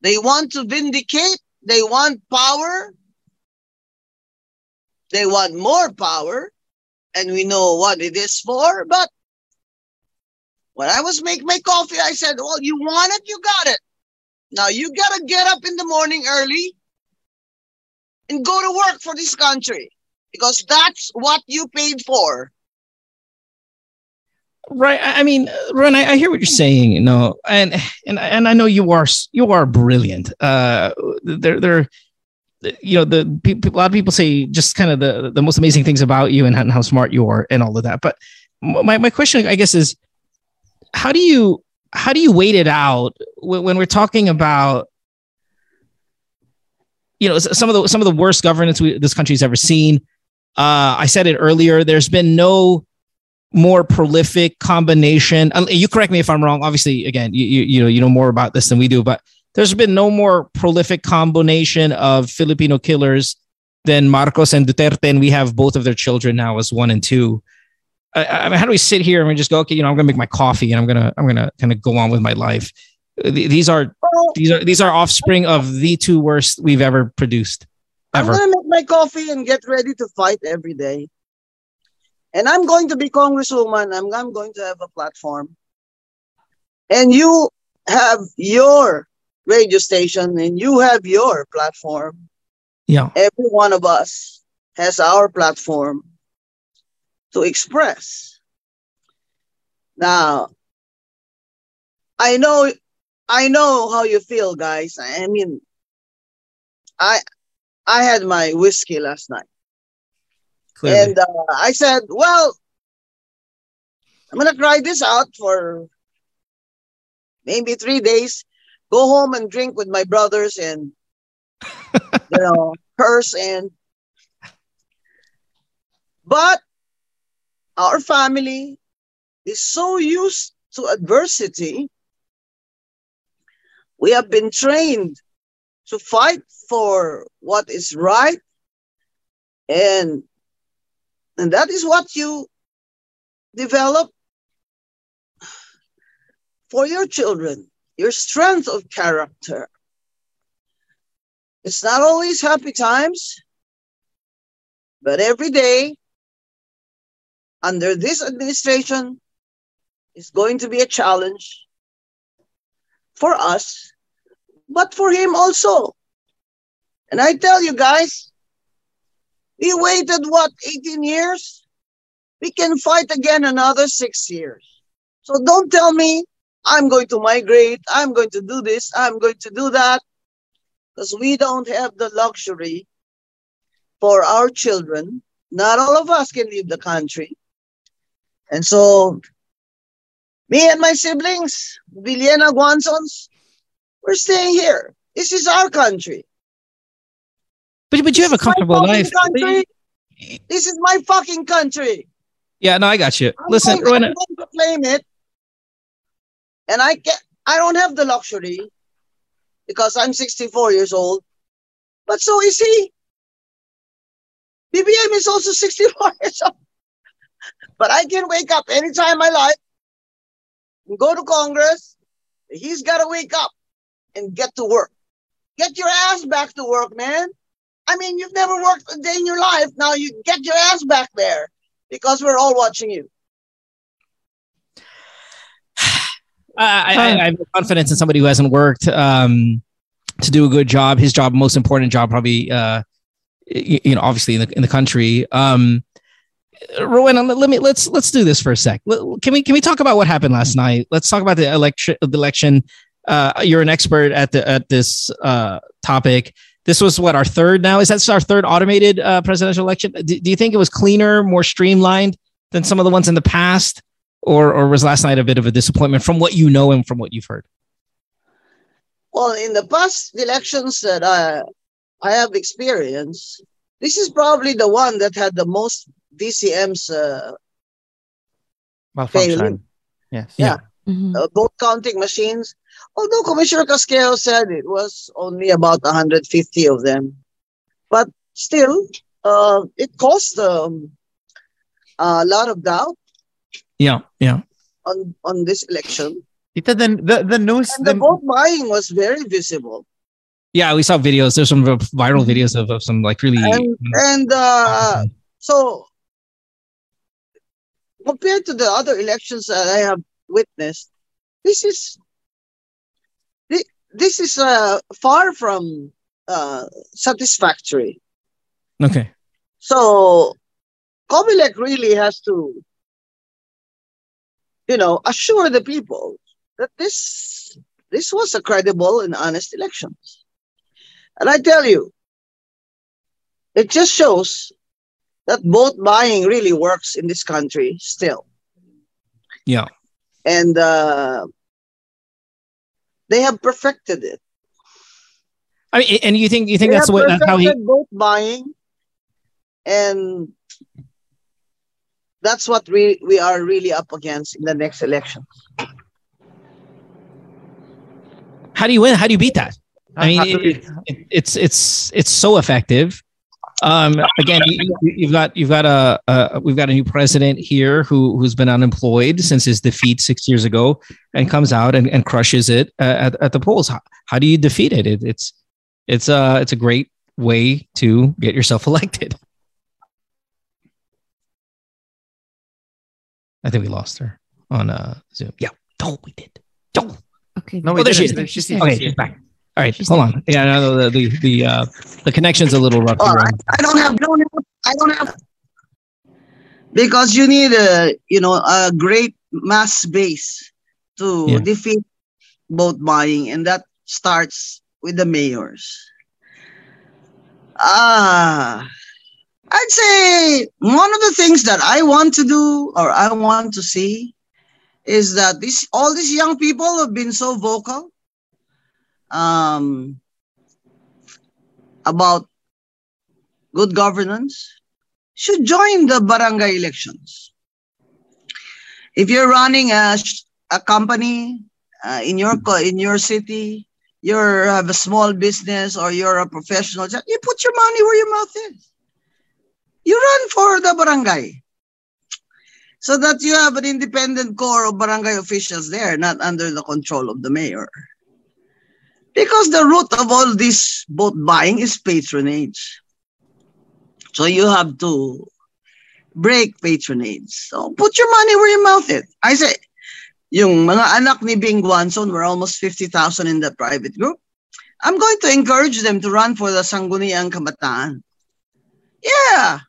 They want to vindicate. They want power. They want more power. And we know what it is for. But when I was making my coffee, I said, Well, you want it, you got it. Now you gotta get up in the morning early and go to work for this country because that's what you paid for. Right. I mean, Ron, I, I hear what you're saying, you know, and and and I know you are you are brilliant. Uh, they're they're you know the a lot of people say just kind of the the most amazing things about you and how, and how smart you are and all of that. But my my question, I guess, is how do you how do you wait it out when, when we're talking about you know some of the some of the worst governance we, this country's ever seen. Uh, I said it earlier. There's been no more prolific combination. Um, you correct me if I'm wrong. Obviously, again, you, you you know you know more about this than we do, but there's been no more prolific combination of Filipino killers than Marcos and Duterte, and we have both of their children now as one and two. I, I mean, how do we sit here and we just go, okay, you know, I'm gonna make my coffee and I'm gonna I'm gonna kind of go on with my life. Uh, these are these are these are offspring of the two worst we've ever produced, I'm gonna make my coffee and get ready to fight every day. And I'm going to be congresswoman. I'm, I'm going to have a platform. And you have your radio station and you have your platform. Yeah. Every one of us has our platform to express. Now, I know, I know how you feel, guys. I mean, I, I had my whiskey last night. Clearly. And uh, I said, well, I'm going to try this out for maybe three days. Go home and drink with my brothers and, you [LAUGHS] know, curse and. But our family is so used to adversity. We have been trained to fight for what is right and and that is what you develop for your children, your strength of character. It's not always happy times, but every day under this administration is going to be a challenge for us, but for him also. And I tell you guys, we waited what 18 years? We can fight again another six years. So don't tell me I'm going to migrate, I'm going to do this, I'm going to do that, because we don't have the luxury for our children. Not all of us can leave the country. And so, me and my siblings, Villena Guanzons, we're staying here. This is our country. But but you have a comfortable life. Country. This is my fucking country. Yeah, no, I got you. I'm Listen, going, Rowena, I'm going to claim it, and I can I don't have the luxury because I'm 64 years old, but so is he. BBM is also 64 [LAUGHS] years old. But I can wake up anytime I like and go to Congress. He's got to wake up and get to work. Get your ass back to work, man. I mean, you've never worked a day in your life. Now you get your ass back there because we're all watching you. [SIGHS] I, I, I have confidence in somebody who hasn't worked um, to do a good job. His job, most important job, probably, uh, you, you know, obviously in the in the country. Um, Rowena, let me let's let's do this for a sec. Can we can we talk about what happened last night? Let's talk about the election. The election. Uh, you're an expert at the at this uh, topic. This was what our third now. Is that our third automated uh, presidential election? Do, do you think it was cleaner, more streamlined than some of the ones in the past, or or was last night a bit of a disappointment from what you know and from what you've heard? Well, in the past elections that I I have experienced, this is probably the one that had the most VCM's uh, Malfunction. failing. Yes. Yeah. Uh, both counting machines. Although Commissioner Casquejo said it was only about 150 of them, but still, uh, it caused um, a lot of doubt Yeah, yeah. on on this election. Ita, the, the, the news. And the vote buying was very visible. Yeah, we saw videos. There's some viral videos of, of some like really. and and uh, so compared to the other elections that I have witnessed, this is this is uh, far from uh, satisfactory. Okay. So Comelec really has to, you know, assure the people that this this was a credible and honest election. And I tell you, it just shows that vote buying really works in this country still. Yeah. And uh, they have perfected it. I mean, and you think you think They that's have what that's how he perfected vote buying, and that's what we we are really up against in the next election. how do you win? How do you beat that? I mean, it, it, it's it's it's so effective. Um, again, you, you've got you've got a, a we've got a new president here who who's been unemployed since his defeat six years ago, and comes out and, and crushes it uh, at, at the polls. How, how do you defeat it? it? It's it's a it's a great way to get yourself [LAUGHS] elected. I think we lost her on uh, Zoom. Yeah, don't we did. Don't. Okay. No, Oh, there she didn't. is. She's. Okay, She's she's back. All right, hold on. Yeah, no, the the the uh, the connection's a little rough. Oh, here. I, I don't have, don't have, I don't have, because you need a, you know, a great mass base to Yeah. defeat vote buying, and that starts with the mayors. Ah, I'd say one of the things that I want to do or I want to see is that this all these young people have been so vocal um, about good governance should join the barangay elections. If you're running a, a company uh, in your in your city, you have a small business or you're a professional, you put your money where your mouth is. You run for the barangay so that you have an independent core of barangay officials there, not under the control of the mayor. Because the root of all this vote buying is patronage. So you have to break patronage. So put your money where your mouth is. I say, yung mga anak ni Bing Guanzon were almost 50,000 in the private group. I'm going to encourage them to run for the Sangguniang Kabataan. Yeah.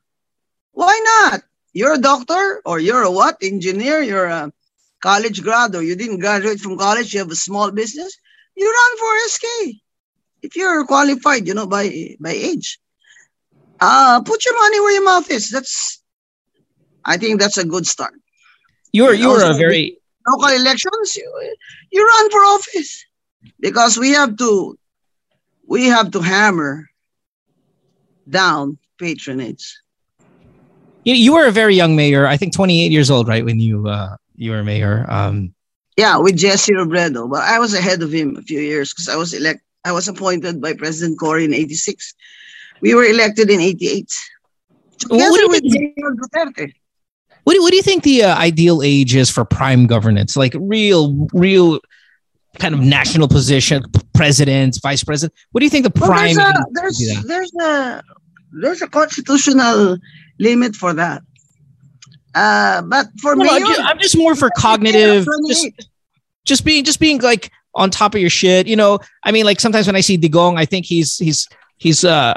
Why not? You're a doctor or you're a what? Engineer, you're a college grad or you didn't graduate from college, you have a small business. You run for SK. If you're qualified, you know, by by age. Uh, put your money where your mouth is. That's I think that's a good start. You're And you're a very local elections, you, you run for office because we have to we have to hammer down patronage. you, you were a very young mayor. I think 28 years old, right? When you uh you were mayor. Um, Yeah, with Jesse Robredo, but I was ahead of him a few years because I was elect I was appointed by President Cory in 86. We were elected in 88. What do you with think- Duterte. What do, what do you think the uh, ideal age is for prime governance? Like real, real kind of national position, presidents, vice president. What do you think the Well, prime? there's, a, there's, there's a there's a constitutional limit for that. Uh, but for no, mayor, I'm, just, I'm just more for cognitive, just, just being, just being like on top of your shit. You know, I mean, like sometimes when I see Digong, I think he's he's he's uh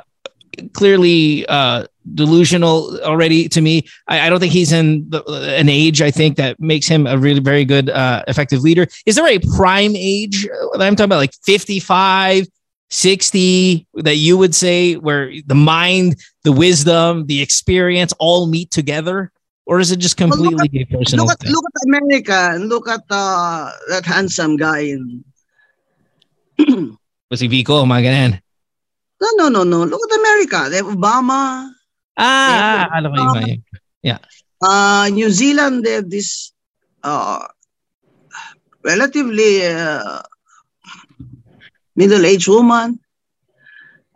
clearly uh delusional already to me. I, I don't think he's in the, an age I think that makes him a really very good uh effective leader. Is there a prime age uh, I'm talking about like 55, 60 that you would say where the mind, the wisdom, the experience all meet together? Or is it just Well, look completely a personal look at thing? look at America and look at uh, that handsome guy in [CLEARS THROAT] Was he Vico? Oh my god. no no no no look at America. They have Obama. Ah, ah, alam ko yun. Yeah. Uh, New Zealand, they have this uh, relatively uh, middle-aged woman.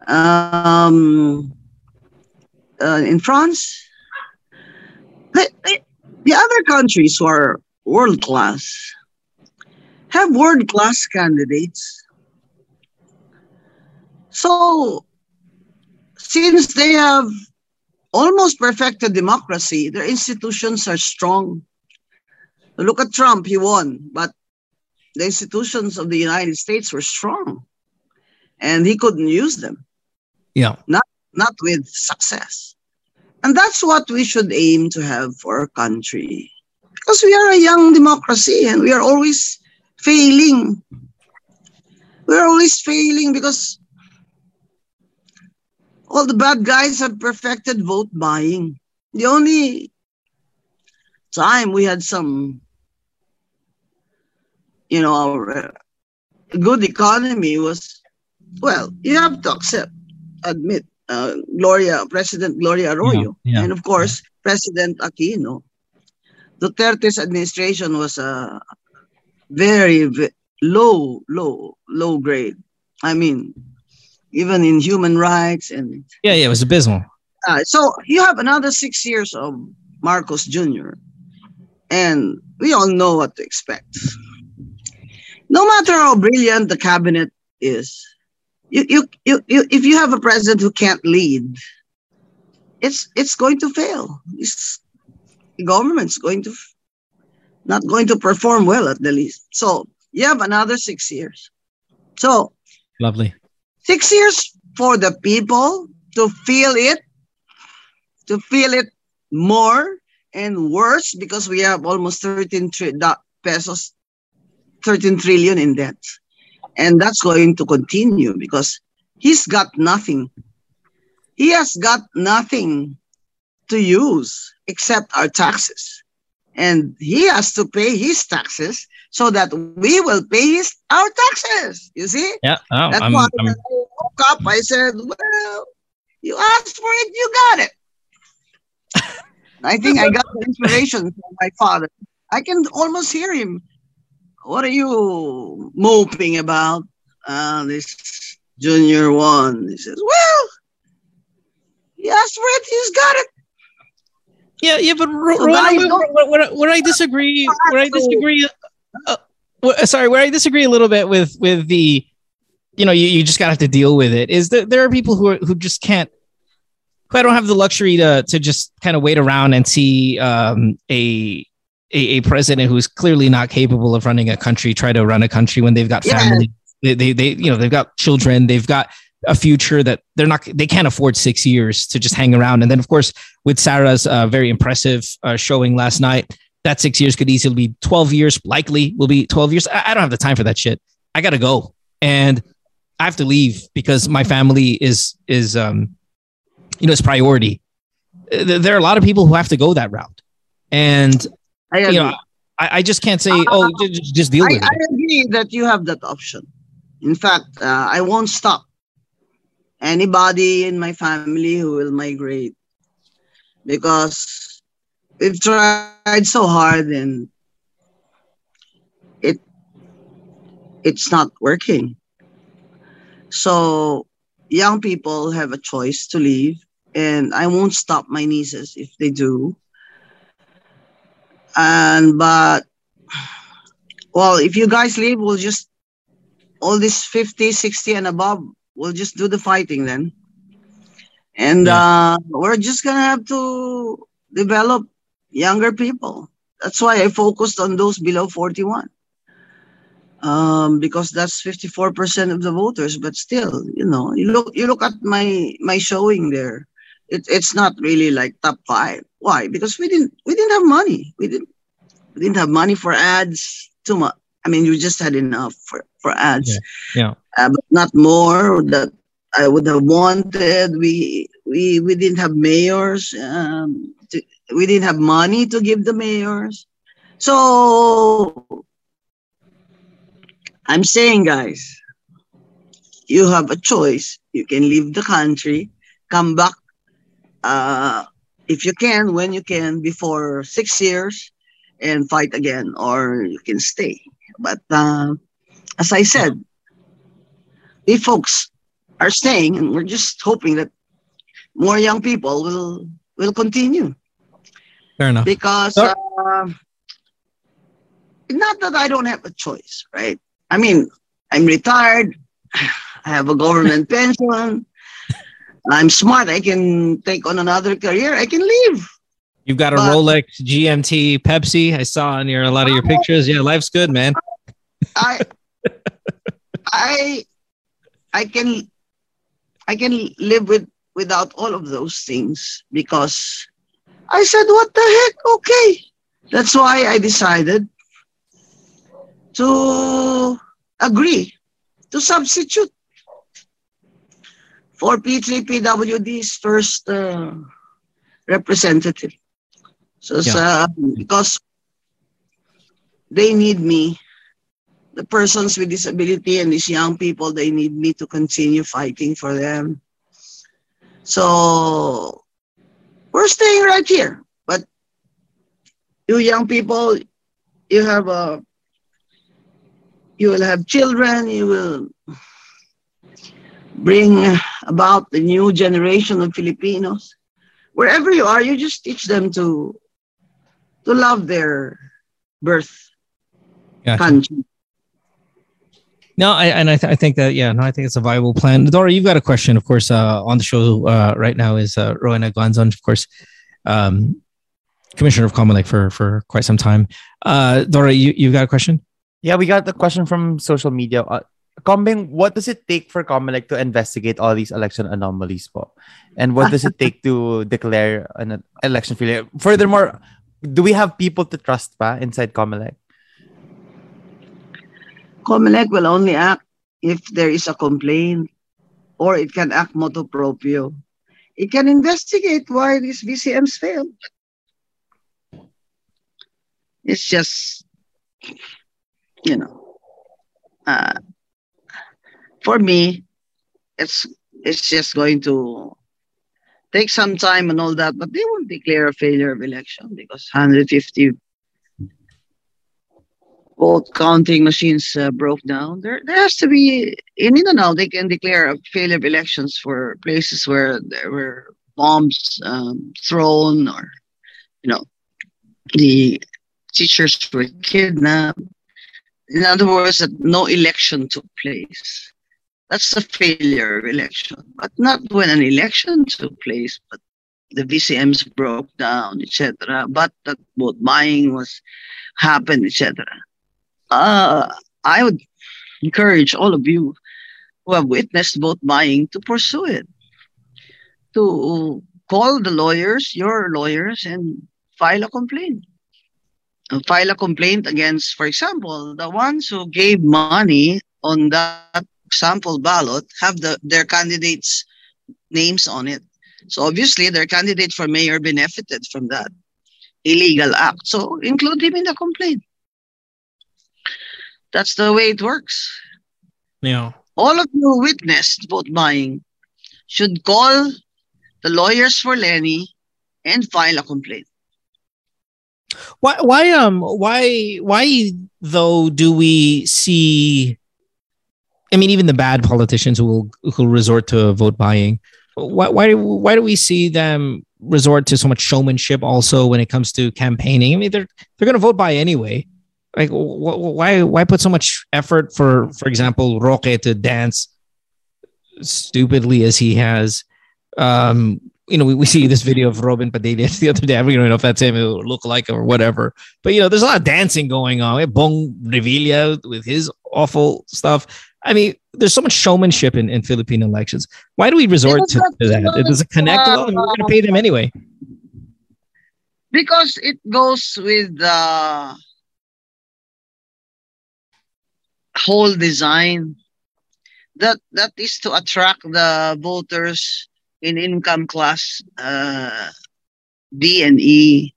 Um, uh, in France, the- the other countries who are world-class have world-class candidates. So, since they have almost perfected democracy, their institutions are strong. Look at Trump, he won, but the institutions of the United States were strong and he couldn't use them, Yeah. not, not with success. And that's what we should aim to have for our country because we are a young democracy and we are always failing. We're always failing because all the bad guys have perfected vote buying. The only time we had some, you know, our, uh, good economy was, well, you have to accept, admit, uh, Gloria, President Gloria Arroyo, yeah. and of course, President Aquino. Duterte's administration was a very, ve- low, low, low grade. I mean, even in human rights and Yeah, yeah, it was abysmal. uh, so you have another six years of Marcos Jr. And we all know what to expect. No matter how brilliant the cabinet is, you, you, you, you, if you have a president who can't lead, it's it's going to fail. It's, the government's going to not going to perform well at the least. So you have another six years. So Lovely. six years for the people to feel it, to feel it more and worse because we have almost 13 tri- pesos, 13 trillion in debt. And that's going to continue because he's got nothing. He has got nothing to use except our taxes. And he has to pay his taxes so that we will pay his our taxes. You see? Yeah. Oh, That's I'm, why I'm, I woke up, I said, Well, you asked for it, you got it. [LAUGHS] I think I got the inspiration from my father. I can almost hear him. What are you moping about? Uh, this junior one. He says, Well, he asked for it, he's got it. Yeah, yeah, but Ro- So Rona, where, where, I disagree, where I disagree, uh, where- sorry, where I disagree a little bit with with the, you know, you, you just gotta have to deal with it. Is that there are people who are, who just can't, who I don't have the luxury to to just kind of wait around and see um, a, a a president who's clearly not capable of running a country try to run a country when they've got Yeah. family, they, they they you know they've got children, they've got a future that they're not they can't afford six years to just hang around. And then of course with Sara's uh, very impressive uh, showing last night that six years could easily be 12 years likely will be 12 years. I, I don't have the time for that shit. I gotta go. And i have to leave because my family is is um you know it's priority. There are a lot of people who have to go that route. And I you know. I, I just can't say oh ju- ju- just deal I, with it I agree that you have that option. In fact, uh, I won't stop anybody in my family who will migrate because we've tried so hard and it it's not working. So young people have a choice to leave, and I won't stop my nieces if they do. And but well, if you guys leave, we'll just all this 50, 60 and above, we'll just do the fighting then. And uh, we're just gonna have to develop younger people. That's why I focused on those below 41. Um, because that's 54% of the voters, but still, you know, you look you look at my my showing there. It, it's not really like top five. Why? Because we didn't we didn't have money. We didn't we didn't have money for ads too much. I mean, we just had enough for, for ads, Yeah. uh, but not more that I would have wanted. We we we didn't have mayors. Um, to, we didn't have money to give the mayors. So I'm saying, guys, you have a choice. You can leave the country, come back uh, if you can, when you can, before six years, and fight again, or you can stay. But uh, as I said, we folks are staying, and we're just hoping that more young people will will continue Fair enough. because uh, not that I don't have a choice, right? I mean, I'm retired. [SIGHS] I have a government [LAUGHS] pension. I'm smart. I can take on another career. I can leave. You've got a But- Rolex, GMT, Pepsi. I saw in your a lot of your pictures. Yeah, life's good, man. I [LAUGHS] I I can I can live with without all of those things because I said, what the heck? Okay. That's why I decided to agree to substitute for P3PWD's first uh, representative. So, Yeah. because they need me, the persons with disability and these young people, they need me to continue fighting for them. So we're staying right here. But you young people, you have a you will have children, you will bring about the new generation of Filipinos. Wherever you are, you just teach them to to love their birth Gotcha. country. No, I, and I, th- I think that yeah, no, I think it's a viable plan. Dora, you've got a question, of course, uh, on the show uh, right now is uh, Rowena Guanzon, of course, um, commissioner of Comelec for for quite some time. Uh, Dora, you you've got a question? Yeah, we got the question from social media. Combing, what does it take for Comelec to investigate all these election anomalies po? And what does it take to [LAUGHS] declare an election failure? Furthermore, do we have people to trust pa inside Comelec? COMELEC will only act if there is a complaint or it can act motu proprio. It can investigate why these VCMs failed. It's just, you know, uh, for me, it's it's just going to take some time and all that, but they won't declare a failure of election because 150 vote counting machines uh, broke down. There, there has to be in Mindanao. They can declare a failure of elections for places where there were bombs um, thrown, or you know, the teachers were kidnapped. In other words, that no election took place. That's a failure of election, but not when an election took place, but the VCMs broke down, etc. But that vote buying was happened, etc uh, I would encourage all of you who have witnessed vote buying to pursue it, to call the lawyers, your lawyers, and file a complaint. And file a complaint against, for example, the ones who gave money on that sample ballot have the their candidates' names on it. So obviously, their candidate for mayor benefited from that illegal act. So include him in the complaint. That's the way it works. Yeah. All of you witnessed vote buying should call the lawyers for Leni and file a complaint. Why why um why why though do we see I mean, even the bad politicians who will who resort to vote buying. Why why why do we see them resort to so much showmanship also when it comes to campaigning? I mean, they're they're going to vote by anyway. Like, wh- why why put so much effort for, for example, Roque to dance stupidly as he has? Um, you know, we, we see this video of Robin Padilla [LAUGHS] the other day. I don't know if that's him or look like or whatever. But you know, there's a lot of dancing going on. Bong Revilla with his awful stuff. I mean, there's so much showmanship in, in Philippine elections. Why do we resort to, to that? Does it connect? Well, I we're going to pay them anyway. Because it goes with the whole design. That that is to attract the voters in income class uh, B and E.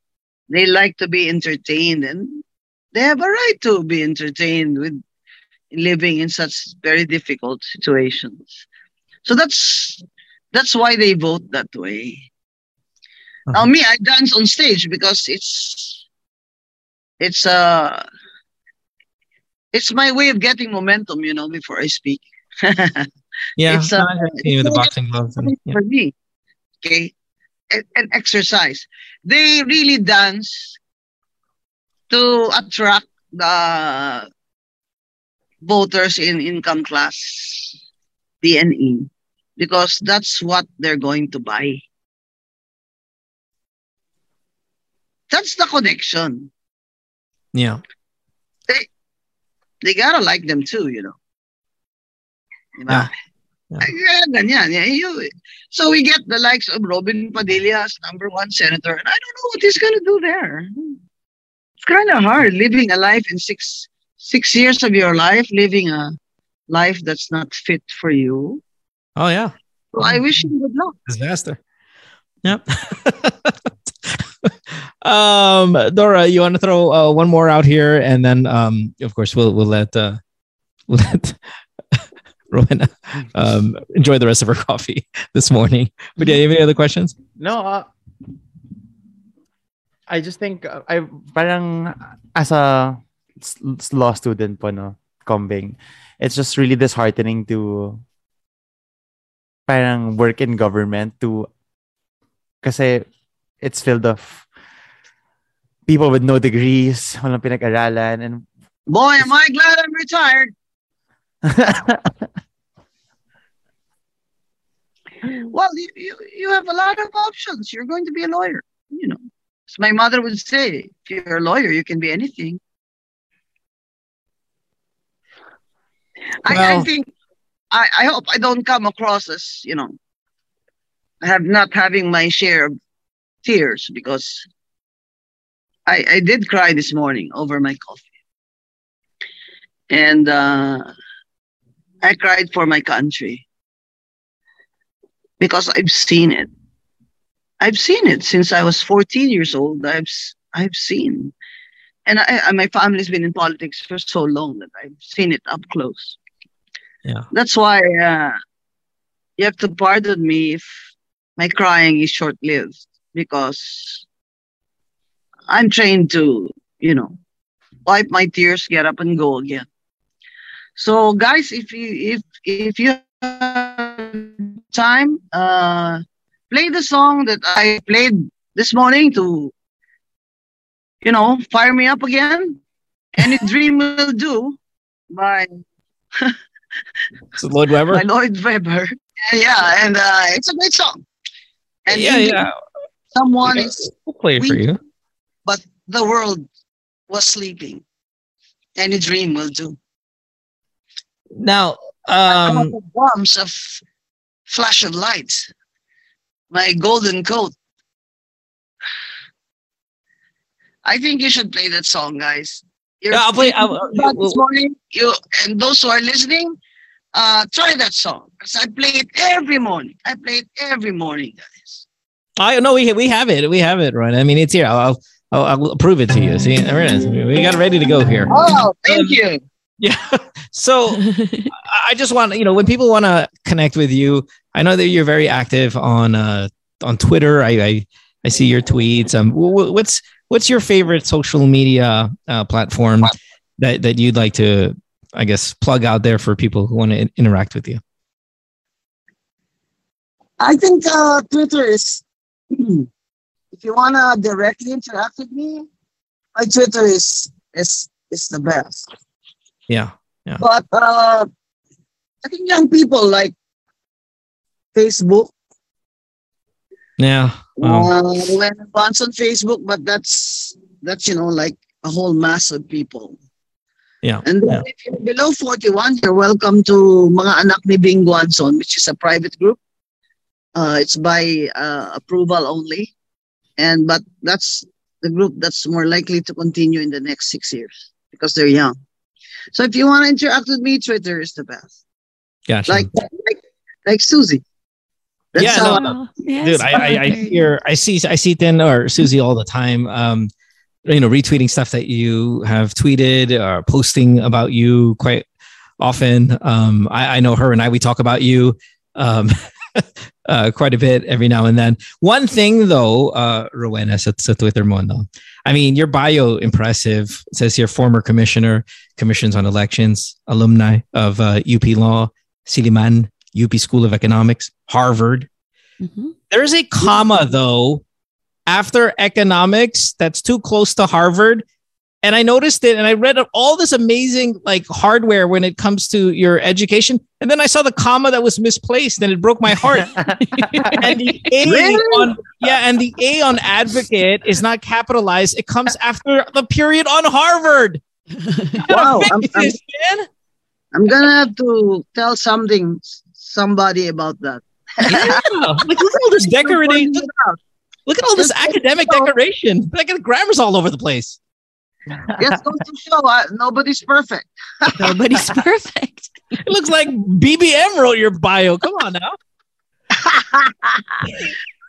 They like to be entertained, and they have a right to be entertained with living in such very difficult situations. So that's that's why they vote that way. Uh-huh. Now me, I dance on stage because it's it's uh it's my way of getting momentum, you know, before I speak. [LAUGHS] yeah, it's, uh, it's the boxing gloves and, yeah. for me. Okay, an exercise. They really dance to attract the voters in income class B and E because that's what they're going to buy. That's the connection. Yeah. They they gotta like them too, you know. Yeah. Yeah, ganyan. Yeah, you, so we get the likes of Robin Padilla as number one senator, and I don't know what he's gonna do there. It's kind of hard living a life in six six years of your life living a life that's not fit for you. Oh yeah. Well, I wish you good luck. Disaster. Yep. [LAUGHS] um, Dora, you want to throw uh, one more out here, and then um, of course we'll we'll let uh, we'll let [LAUGHS] Rowena um, enjoy the rest of her coffee [LAUGHS] this morning. But yeah, you have any other questions? No. Uh, I just think uh, I parang as a law student po no, combing, it's just really disheartening to parang work in government to kasi it's filled of people with no degrees, walang pinag-aralan and boy am I glad I'm retired. [LAUGHS] well, you, you, you have a lot of options. You're going to be a lawyer, you know. As my mother would say, if you're a lawyer, you can be anything. I, I think I, I hope I don't come across as, you know, I have not having my share of tears because I, I did cry this morning over my coffee. And uh, I cried for my country because I've seen it. I've seen it since I was 14 years old. I've I've seen, and I, my family's been in politics for so long that I've seen it up close. Yeah. That's why uh, you have to pardon me if my crying is short lived because I'm trained to, you know, wipe my tears, get up and go again. So guys, if you if if you have time, uh play the song that I played this morning to you know, fire me up again. Any [LAUGHS] dream will do by [LAUGHS] so Lloyd Webber? By Lloyd Webber. Yeah, and uh, it's a great song. And yeah, yeah. Someone yeah, is we'll play it for you. But the world was sleeping. Any dream will do. Now, um, bombs of flash of light. My golden coat. I think you should play that song, guys. You're yeah, I'll play. I'll, I'll, this morning, you and those who are listening, uh, try that song because I play it every morning. I play it every morning, guys. I know we we have it. We have it, right? I mean, it's here. I'll I'll, I'll prove it to you. See, there it is. We got it ready to go here. Oh, thank um, you. [LAUGHS] Yeah. So I just want you know when people want to connect with you, I know that you're very active on uh on Twitter. I I, I see your tweets. Um, what's what's your favorite social media uh, platform that, that you'd like to I guess, plug out there for people who want to in- interact with you? I think uh, Twitter is, [CLEARS THROAT] if you want to directly interact with me, my Twitter is is is the best. Yeah. Yeah. But uh, I think young people like Facebook. Yeah. Wow. Uh, when once on Facebook, but that's that's you know like a whole mass of people. Yeah. And then yeah. if you're below 41, you're welcome to Mga Anak ni Bing Guanzon, which is a private group. Uh, it's by uh, approval only. And but that's the group that's more likely to continue in the next six years because they're young. So if you want to interact with me, Twitter is the best. Gotcha. Like like, like Susie. That's yeah, how no, I- dude, I, I, I hear, I see, I see Tin or Susie all the time. Um, you know, retweeting stuff that you have tweeted or posting about you quite often. Um, I, I know her and I, we talk about you, um, [LAUGHS] uh, quite a bit every now and then. One thing though, uh, Rowena sa, sa Twitter mo, no? I mean, your bio impressive. It says here, former commissioner, commissions on elections, alumni of uh, UP Law, Silliman, UP School of Economics, Harvard. Mm-hmm. There's a comma though after economics that's too close to Harvard. And I noticed it and I read all this amazing like hardware when it comes to your education. And then I saw the comma that was misplaced and it broke my heart. [LAUGHS] and the A Really? on yeah, and the A on advocate is not capitalized. It comes after the period on Harvard. Wow, I'm, I'm, man. I'm gonna have to tell something somebody about that. Yeah. [LAUGHS] Look at all this decorating. Look, look at all this academic decoration. Like the grammar's all over the place. Just goes to show uh, nobody's perfect. [LAUGHS] Nobody's perfect. It looks like BBM wrote your bio. Come on now.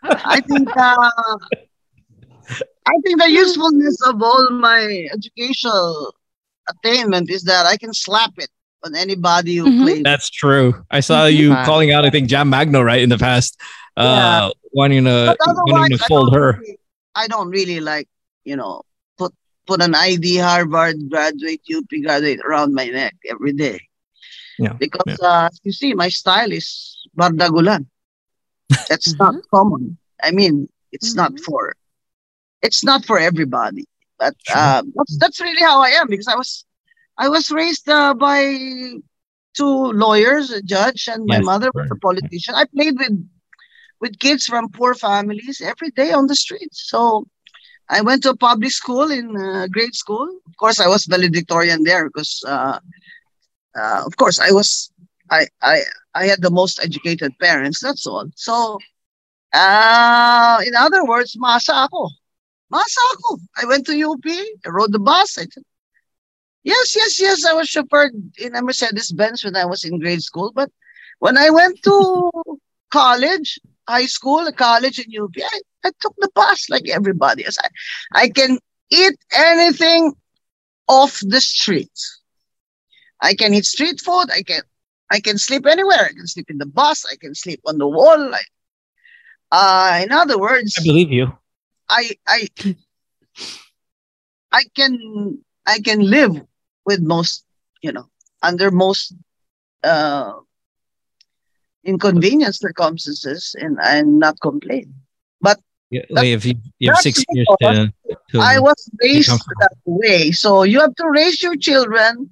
I think uh, I think the usefulness of all my educational attainment is that I can slap it on anybody who Mm-hmm. claims. That's true. I saw you Mhm. calling out, I think, Jam Magno, right, in the past, uh, wanting to, wanting to fold don't her. really- I don't really like, you know, put put an ID Harvard graduate, UP graduate around my neck every day. Yeah. Because uh, you see, my style is bardagulan. That's not common. I mean, it's not for it's not for everybody. But uh, that's that's really how I am because I was I was raised uh, by two lawyers, a judge, and my Yes, mother was a politician. I played with with kids from poor families every day on the streets. So I went to a public school in uh, grade school. Of course, I was valedictorian there because, uh, uh, of course, I was I I I had the most educated parents. That's all. So, uh, in other words, masa ako. Masa ako. I went to UP. I rode the bus. I said, yes, yes, yes. I was chauffeured in a Mercedes Benz when I was in grade school. But when I went to [LAUGHS] college, high school, college in UP, I, I took the bus like everybody else. I, I can eat anything off the street. I can eat street food. I can I can sleep anywhere. I can sleep in the bus. I can sleep on the wall. Like, uh, in other words, I believe you. I I I can I can live with most you know under most uh, inconvenient circumstances and and not complain. But Yeah, wait, if you, you have six years to, to I was raised that way. So you have to raise your children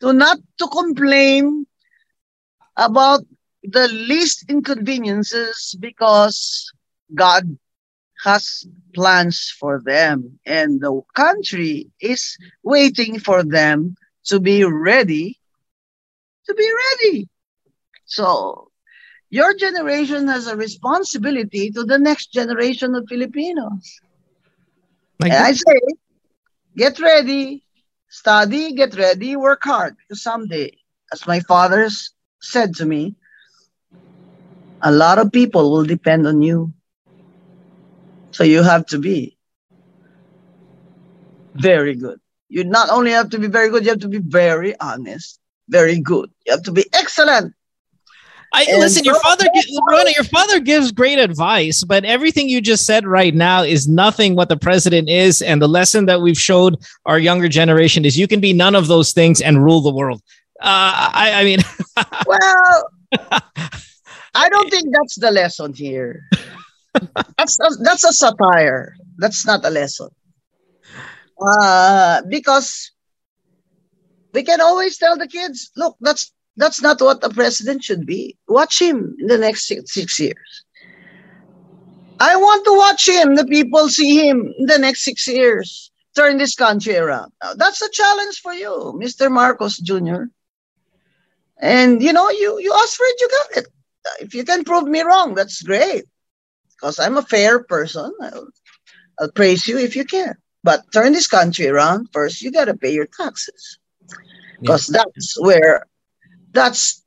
to not to complain about the least inconveniences because God has plans for them and the country is waiting for them to be ready to be ready. So your generation has a responsibility to the next generation of Filipinos. Like and I say, get ready, study, get ready, work hard. Because someday, as my father s- said to me, a lot of people will depend on you. So you have to be very good. You not only have to be very good, you have to be very honest, very good. You have to be excellent. I And listen. Your father, Rona, your father gives great advice, but everything you just said right now is nothing what the president is. And the lesson that we've showed our younger generation is you can be none of those things and rule the world. Uh, I, I mean, [LAUGHS] well, [LAUGHS] I don't think that's the lesson here. [LAUGHS] That's a, that's a satire. That's not a lesson. Uh, because we can always tell the kids, look, that's that's not what a president should be. Watch him in the next six, six years. I want to watch him. The people see him in the next six years. Turn this country around. Now, that's a challenge for you, Mr. Marcos Jr. And you know, you you asked for it, you got it. If you can prove me wrong, that's great. Because I'm a fair person. I'll, I'll praise you if you can. But turn this country around, first you gotta pay your taxes. Because yeah. that's where that's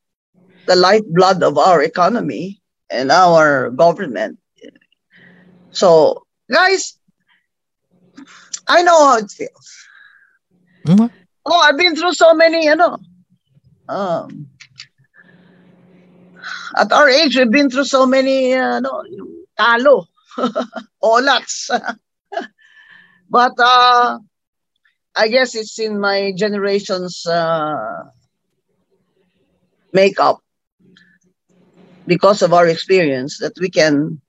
the lifeblood of our economy and our government. So, guys, I know how it feels. Mm-hmm. Oh, I've been through so many, you know. Um, at our age, we've been through so many, uh, no, talo, [LAUGHS] olats. [LAUGHS] but uh, I guess it's in my generation's uh, makeup because of our experience that we can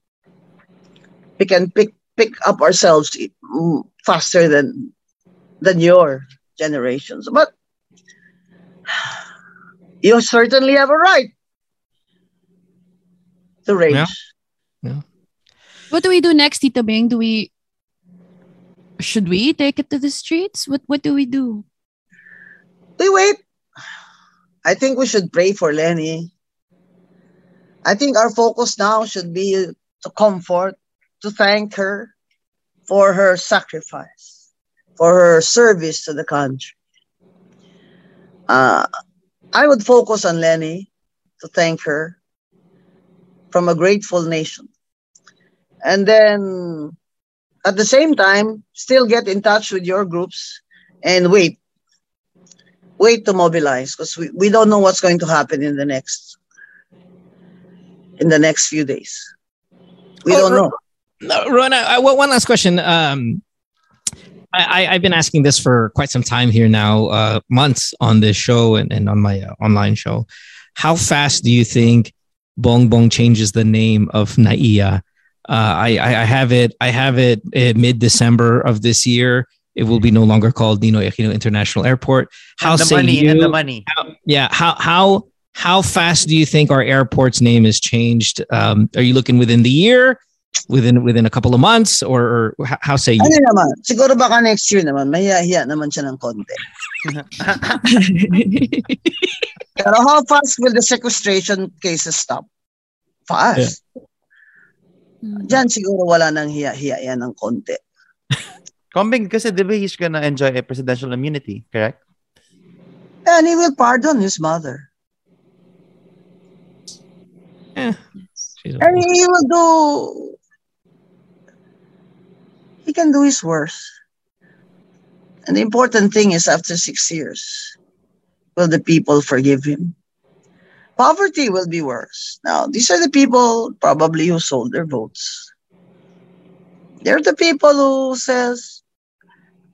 we can pick pick up ourselves faster than than your generations. But [SIGHS] you certainly have a right to rage. Yeah. yeah. What do we do next, Tito Bing? Do we should we take it to the streets? What what do we do? We wait. I think we should pray for Leni. I think our focus now should be to comfort, to thank her for her sacrifice, for her service to the country. Uh, I would focus on Leni to thank her from a grateful nation. And then at the same time, still get in touch with your groups and wait. Wait to mobilize because we, we don't know what's going to happen in the next in the next few days. We Oh, don't know. No, Ron, I, I, one last question. Um, I, I, I've been asking this for quite some time here now, uh, months on this show and, and on my uh, online show. How fast do you think Bongbong changes the name of NAIA? Uh, I, I I have it. I have it uh, mid December of this year. It will be no longer called Ninoy Aquino International Airport. How And the say money, you? and the money. How- yeah. How how how fast do you think our airport's name is changed? Um, are you looking within the year, within within a couple of months, or, or how, how say you? Ano naman, siguro baka next year naman, mahiya naman siya ng konti. [LAUGHS] Pero how fast will the sequestration cases stop? Fast. Diyan siguro wala nang hiya-hiya yan ng konti. [LAUGHS] Combing kasi di ba he's gonna enjoy a presidential immunity, correct? And he will pardon his mother. Eh, And he will do, he can do his worst. And the important thing is after six years, will the people forgive him? Poverty will be worse. Now, these are the people probably who sold their votes. They're the people who says,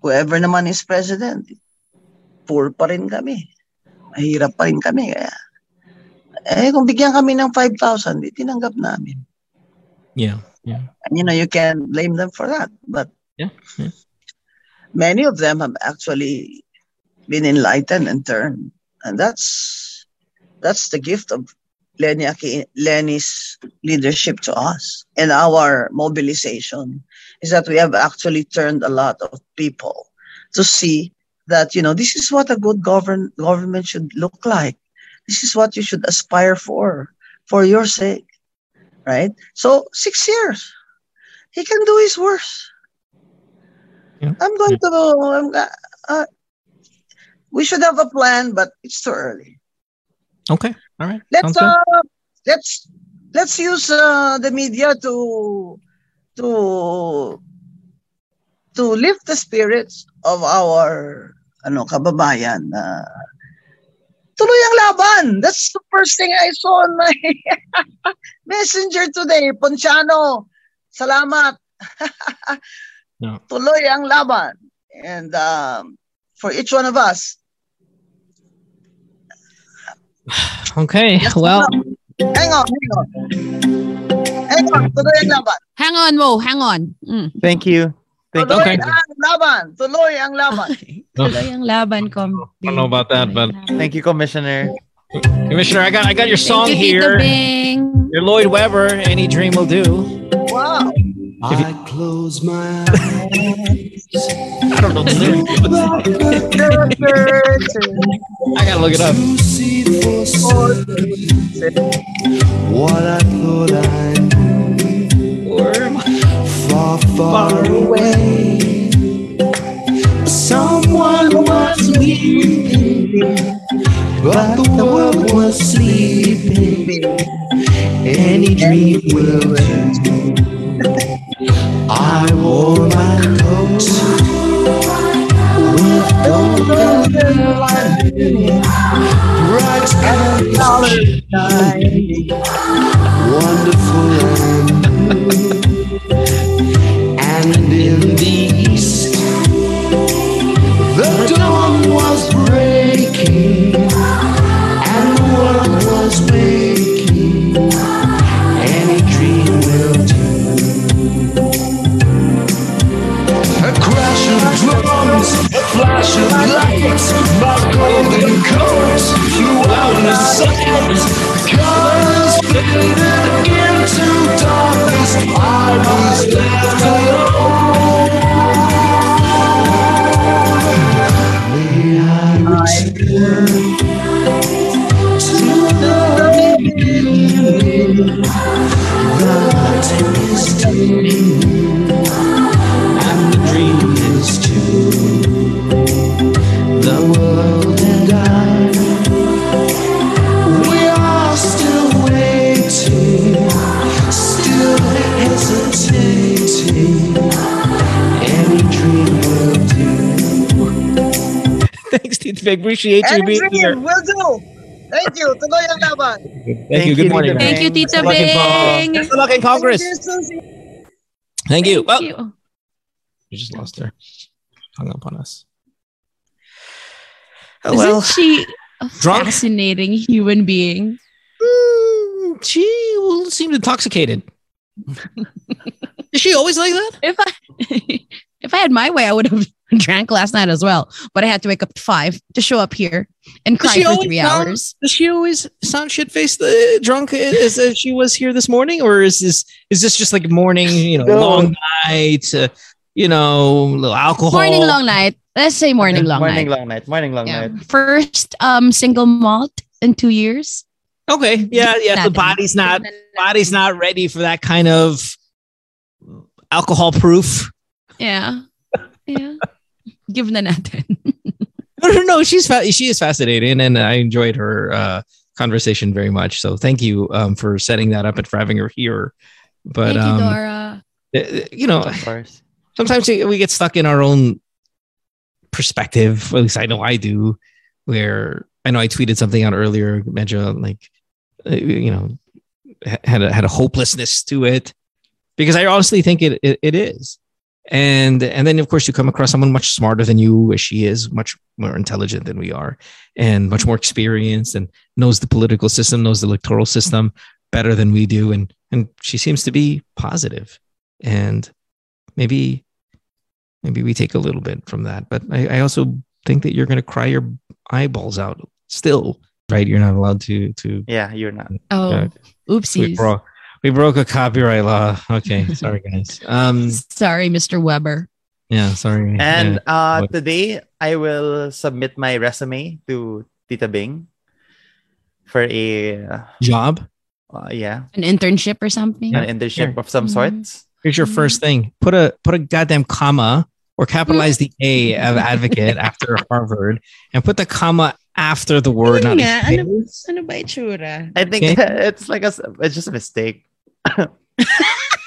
whoever naman is president, poor pa rin kami. Mahirap pa rin kami. Kaya, eh, kung bigyan kami ng 5,000, di tinanggap namin. Yeah, yeah, And, you know, you can blame them for that. But yeah, yeah. many of them have actually been enlightened and turned. And that's that's the gift of Leni Aki- Leni's leadership to us and our mobilization is that we have actually turned a lot of people to see that you know this is what a good govern government should look like. This is what you should aspire for for your sake, right? So six years, he can do his worst. I'm going to. I'm, uh, uh, we should have a plan, but it's too early. Okay, all right. Let's uh, let's let's use uh, the media to to to lift the spirits of our ano kababayan. Uh, tuloy ang laban. That's the first thing I saw on my [LAUGHS] messenger today. Ponciano, salamat. [LAUGHS] No. Tuloy ang laban. And um, for each one of us, Okay, well, Hang on, hang on. Hang on, tuloy ang laban. Hang on, Mo. Hang on. Mm. Thank you. Thank Tuloy you. ang laban. Tuloy ang laban. Tuloy ang laban ko. I don't know about that, but Thank you, Commissioner. Commissioner, I got I got your song you, here. Your Lloyd Webber, Any Dream Will Do. Wow. I close my eyes. I don't know the lyrics. I gotta look it up. See for certain what I thought I knew. Far, far away. Someone was weeping, but the world was sleeping. Any dream will do. I wore my coat with golden lining, bright and wonderful. And in the sight. Colors faded into darkness, I was left alone. May I return to the beginning. The light is dimming Thanks, Big. Appreciate you Any being dream here. will do. Thank you. Tuloy ang laban. Thank, you. Good morning. Thank you, Tita Good luck in Bing. Good luck in Congress. Thank you, Thank you. Well, Thank you. you just lost her. Hung up on us. Isn't well, she a [LAUGHS] drunk? fascinating human being? Mm, she will seem intoxicated. [LAUGHS] Is she always like that? If I [LAUGHS] if I had my way, I would have [LAUGHS] drank last night as well. But I had to wake up at five to show up here and cry she for always three sound- hours. Does she always sound shit faced uh, drunk as uh, she was here this morning, or is this is this just like morning, you know, No. long night, uh, you know, little alcohol? Morning long night. Let's say morning long morning night. long night. Morning long Yeah. night. First um single malt in two years. Okay, yeah, yeah. The body's not body's not ready for that kind of alcohol proof. Yeah. Yeah. Give na natin. [LAUGHS] No, no, no. She's fa- she is fascinating, and I enjoyed her uh, conversation very much. So thank you um, for setting that up and for having her here. But Thank you, um, Dora. uh, you know, Of course. sometimes we we get stuck in our own perspective. At least I know I do. Where I know I tweeted something out earlier, medyo like uh, you know had a, had a hopelessness to it because I honestly think it, it it is. And and then of course you come across someone much smarter than you, as she is, much more intelligent than we are, and much more experienced, and knows the political system, knows the electoral system better than we do, and and she seems to be positive, and maybe maybe we take a little bit from that. But I, I also think that you're going to cry your eyeballs out still, right? You're not allowed to to. Yeah, you're not. Oh, Yeah. We oopsies. Broke we broke a copyright law. Okay, sorry guys. Um, Sorry, Mr. Webber. yeah, sorry. And Yeah. uh, today I will submit my resume to Tita Bing for a uh, job. uh, yeah An internship or something. an internship of some sorts. Here's your first thing. Put a put a goddamn comma or capitalize the A of advocate [LAUGHS] after Harvard and put the comma after the word. Not Nga, ano, ano ba? I think Okay. [LAUGHS] it's like a, it's just a mistake.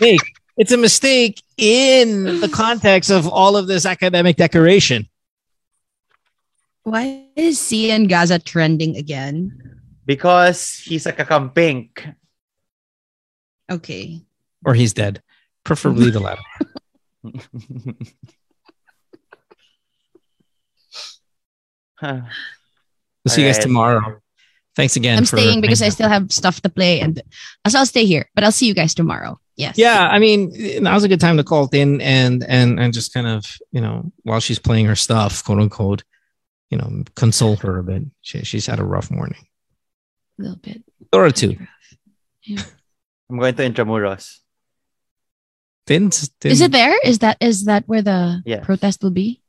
Mistake. It's a mistake in the context of all of this academic decoration. Why is Xian Gaza trending again? Because he's a kakampink. Okay. Or he's dead. Preferably the latter. Huh. [LAUGHS] We'll see you guys tomorrow. Thanks again. I'm for staying because I still have stuff to play, and so I'll stay here. But I'll see you guys tomorrow. Yes. Yeah, I mean, now's a good time to call in and and and just kind of you know while she's playing her stuff, quote unquote, you know, console her a bit. She, she's had a rough morning. A little bit. Or two. [LAUGHS] I'm going to Intramuros. Tins, tin- Is it there? Is that is that where the Yes. protest will be?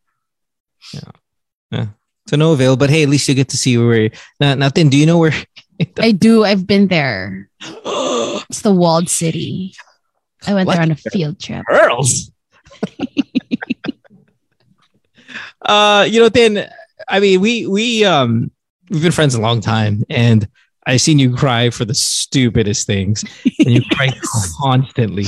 Yeah. Yeah. To no avail, but hey, at least you get to see where. Now, nothing. Do you know where? I do. I've been there. [GASPS] it's the walled city. I went What? there on a field trip. Pearls. uh, you know, then I mean, we we um we've been friends a long time, and I've seen you cry for the stupidest things, and you cry [LAUGHS] constantly.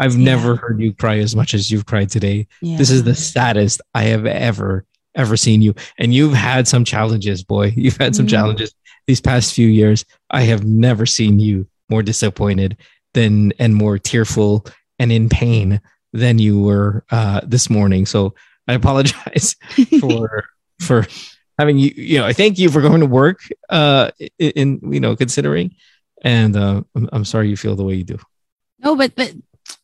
I've never heard you cry as much as you've cried today. This is the saddest I have ever ever seen you, and you've had some challenges, boy. You've had some Mhm. challenges these past few years. I have never seen you more disappointed than and more tearful and in pain than you were uh, this morning. So I apologize [LAUGHS] for for having you. You know, I thank you for going to work. Uh, in, in you know considering, and uh, I'm, I'm sorry you feel the way you do. No, but but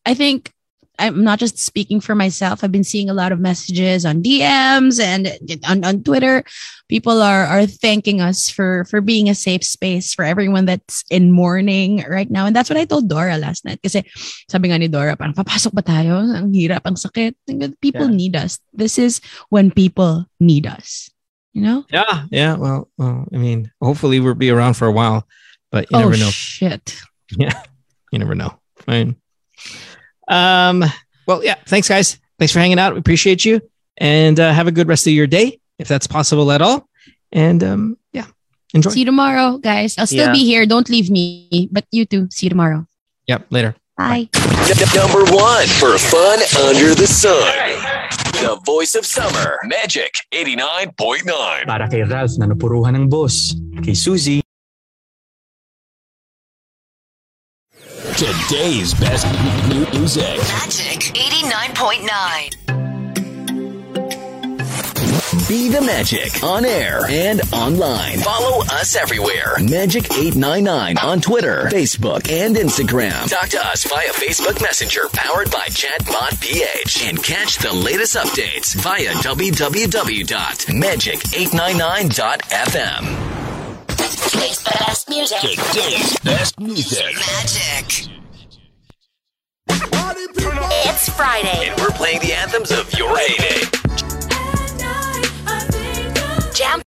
I think I'm not just speaking for myself. I've been seeing a lot of messages on DMs and on, on Twitter. People are are thanking us for for being a safe space for everyone that's in mourning right now. And that's what I told Dora last night. Kasi sabi nga ni Dora, parang papasok ba tayo? Ang hirap, ang sakit. People need us. This is when people need us. You know? Yeah, yeah. Well, well, I mean, hopefully we'll be around for a while, but you oh never know. shit. [LAUGHS] Yeah, you never know. Fine. Um. Well, yeah. Thanks, guys. Thanks for hanging out. We appreciate you, and uh, have a good rest of your day, if that's possible at all. And um, yeah, enjoy. See you tomorrow, guys. I'll still Yeah. be here. Don't leave me. But you too. See you tomorrow. Yep. Later. Bye. Number one for fun under the sun. The voice of summer, Magic 89.9. Para kay Ralph na napuruhan ng boss. Kay Suzy. Today's best mu- music. Magic 89.9. Be the Magic on air and online. Follow us everywhere. Magic899 on Twitter, Facebook, and Instagram. Talk to us via Facebook Messenger powered by Chatbot PH. And catch the latest updates via www.magic899.fm. Today's best music. Today's best music. Magic. It's Friday. And we're playing the anthems of your heyday. Jam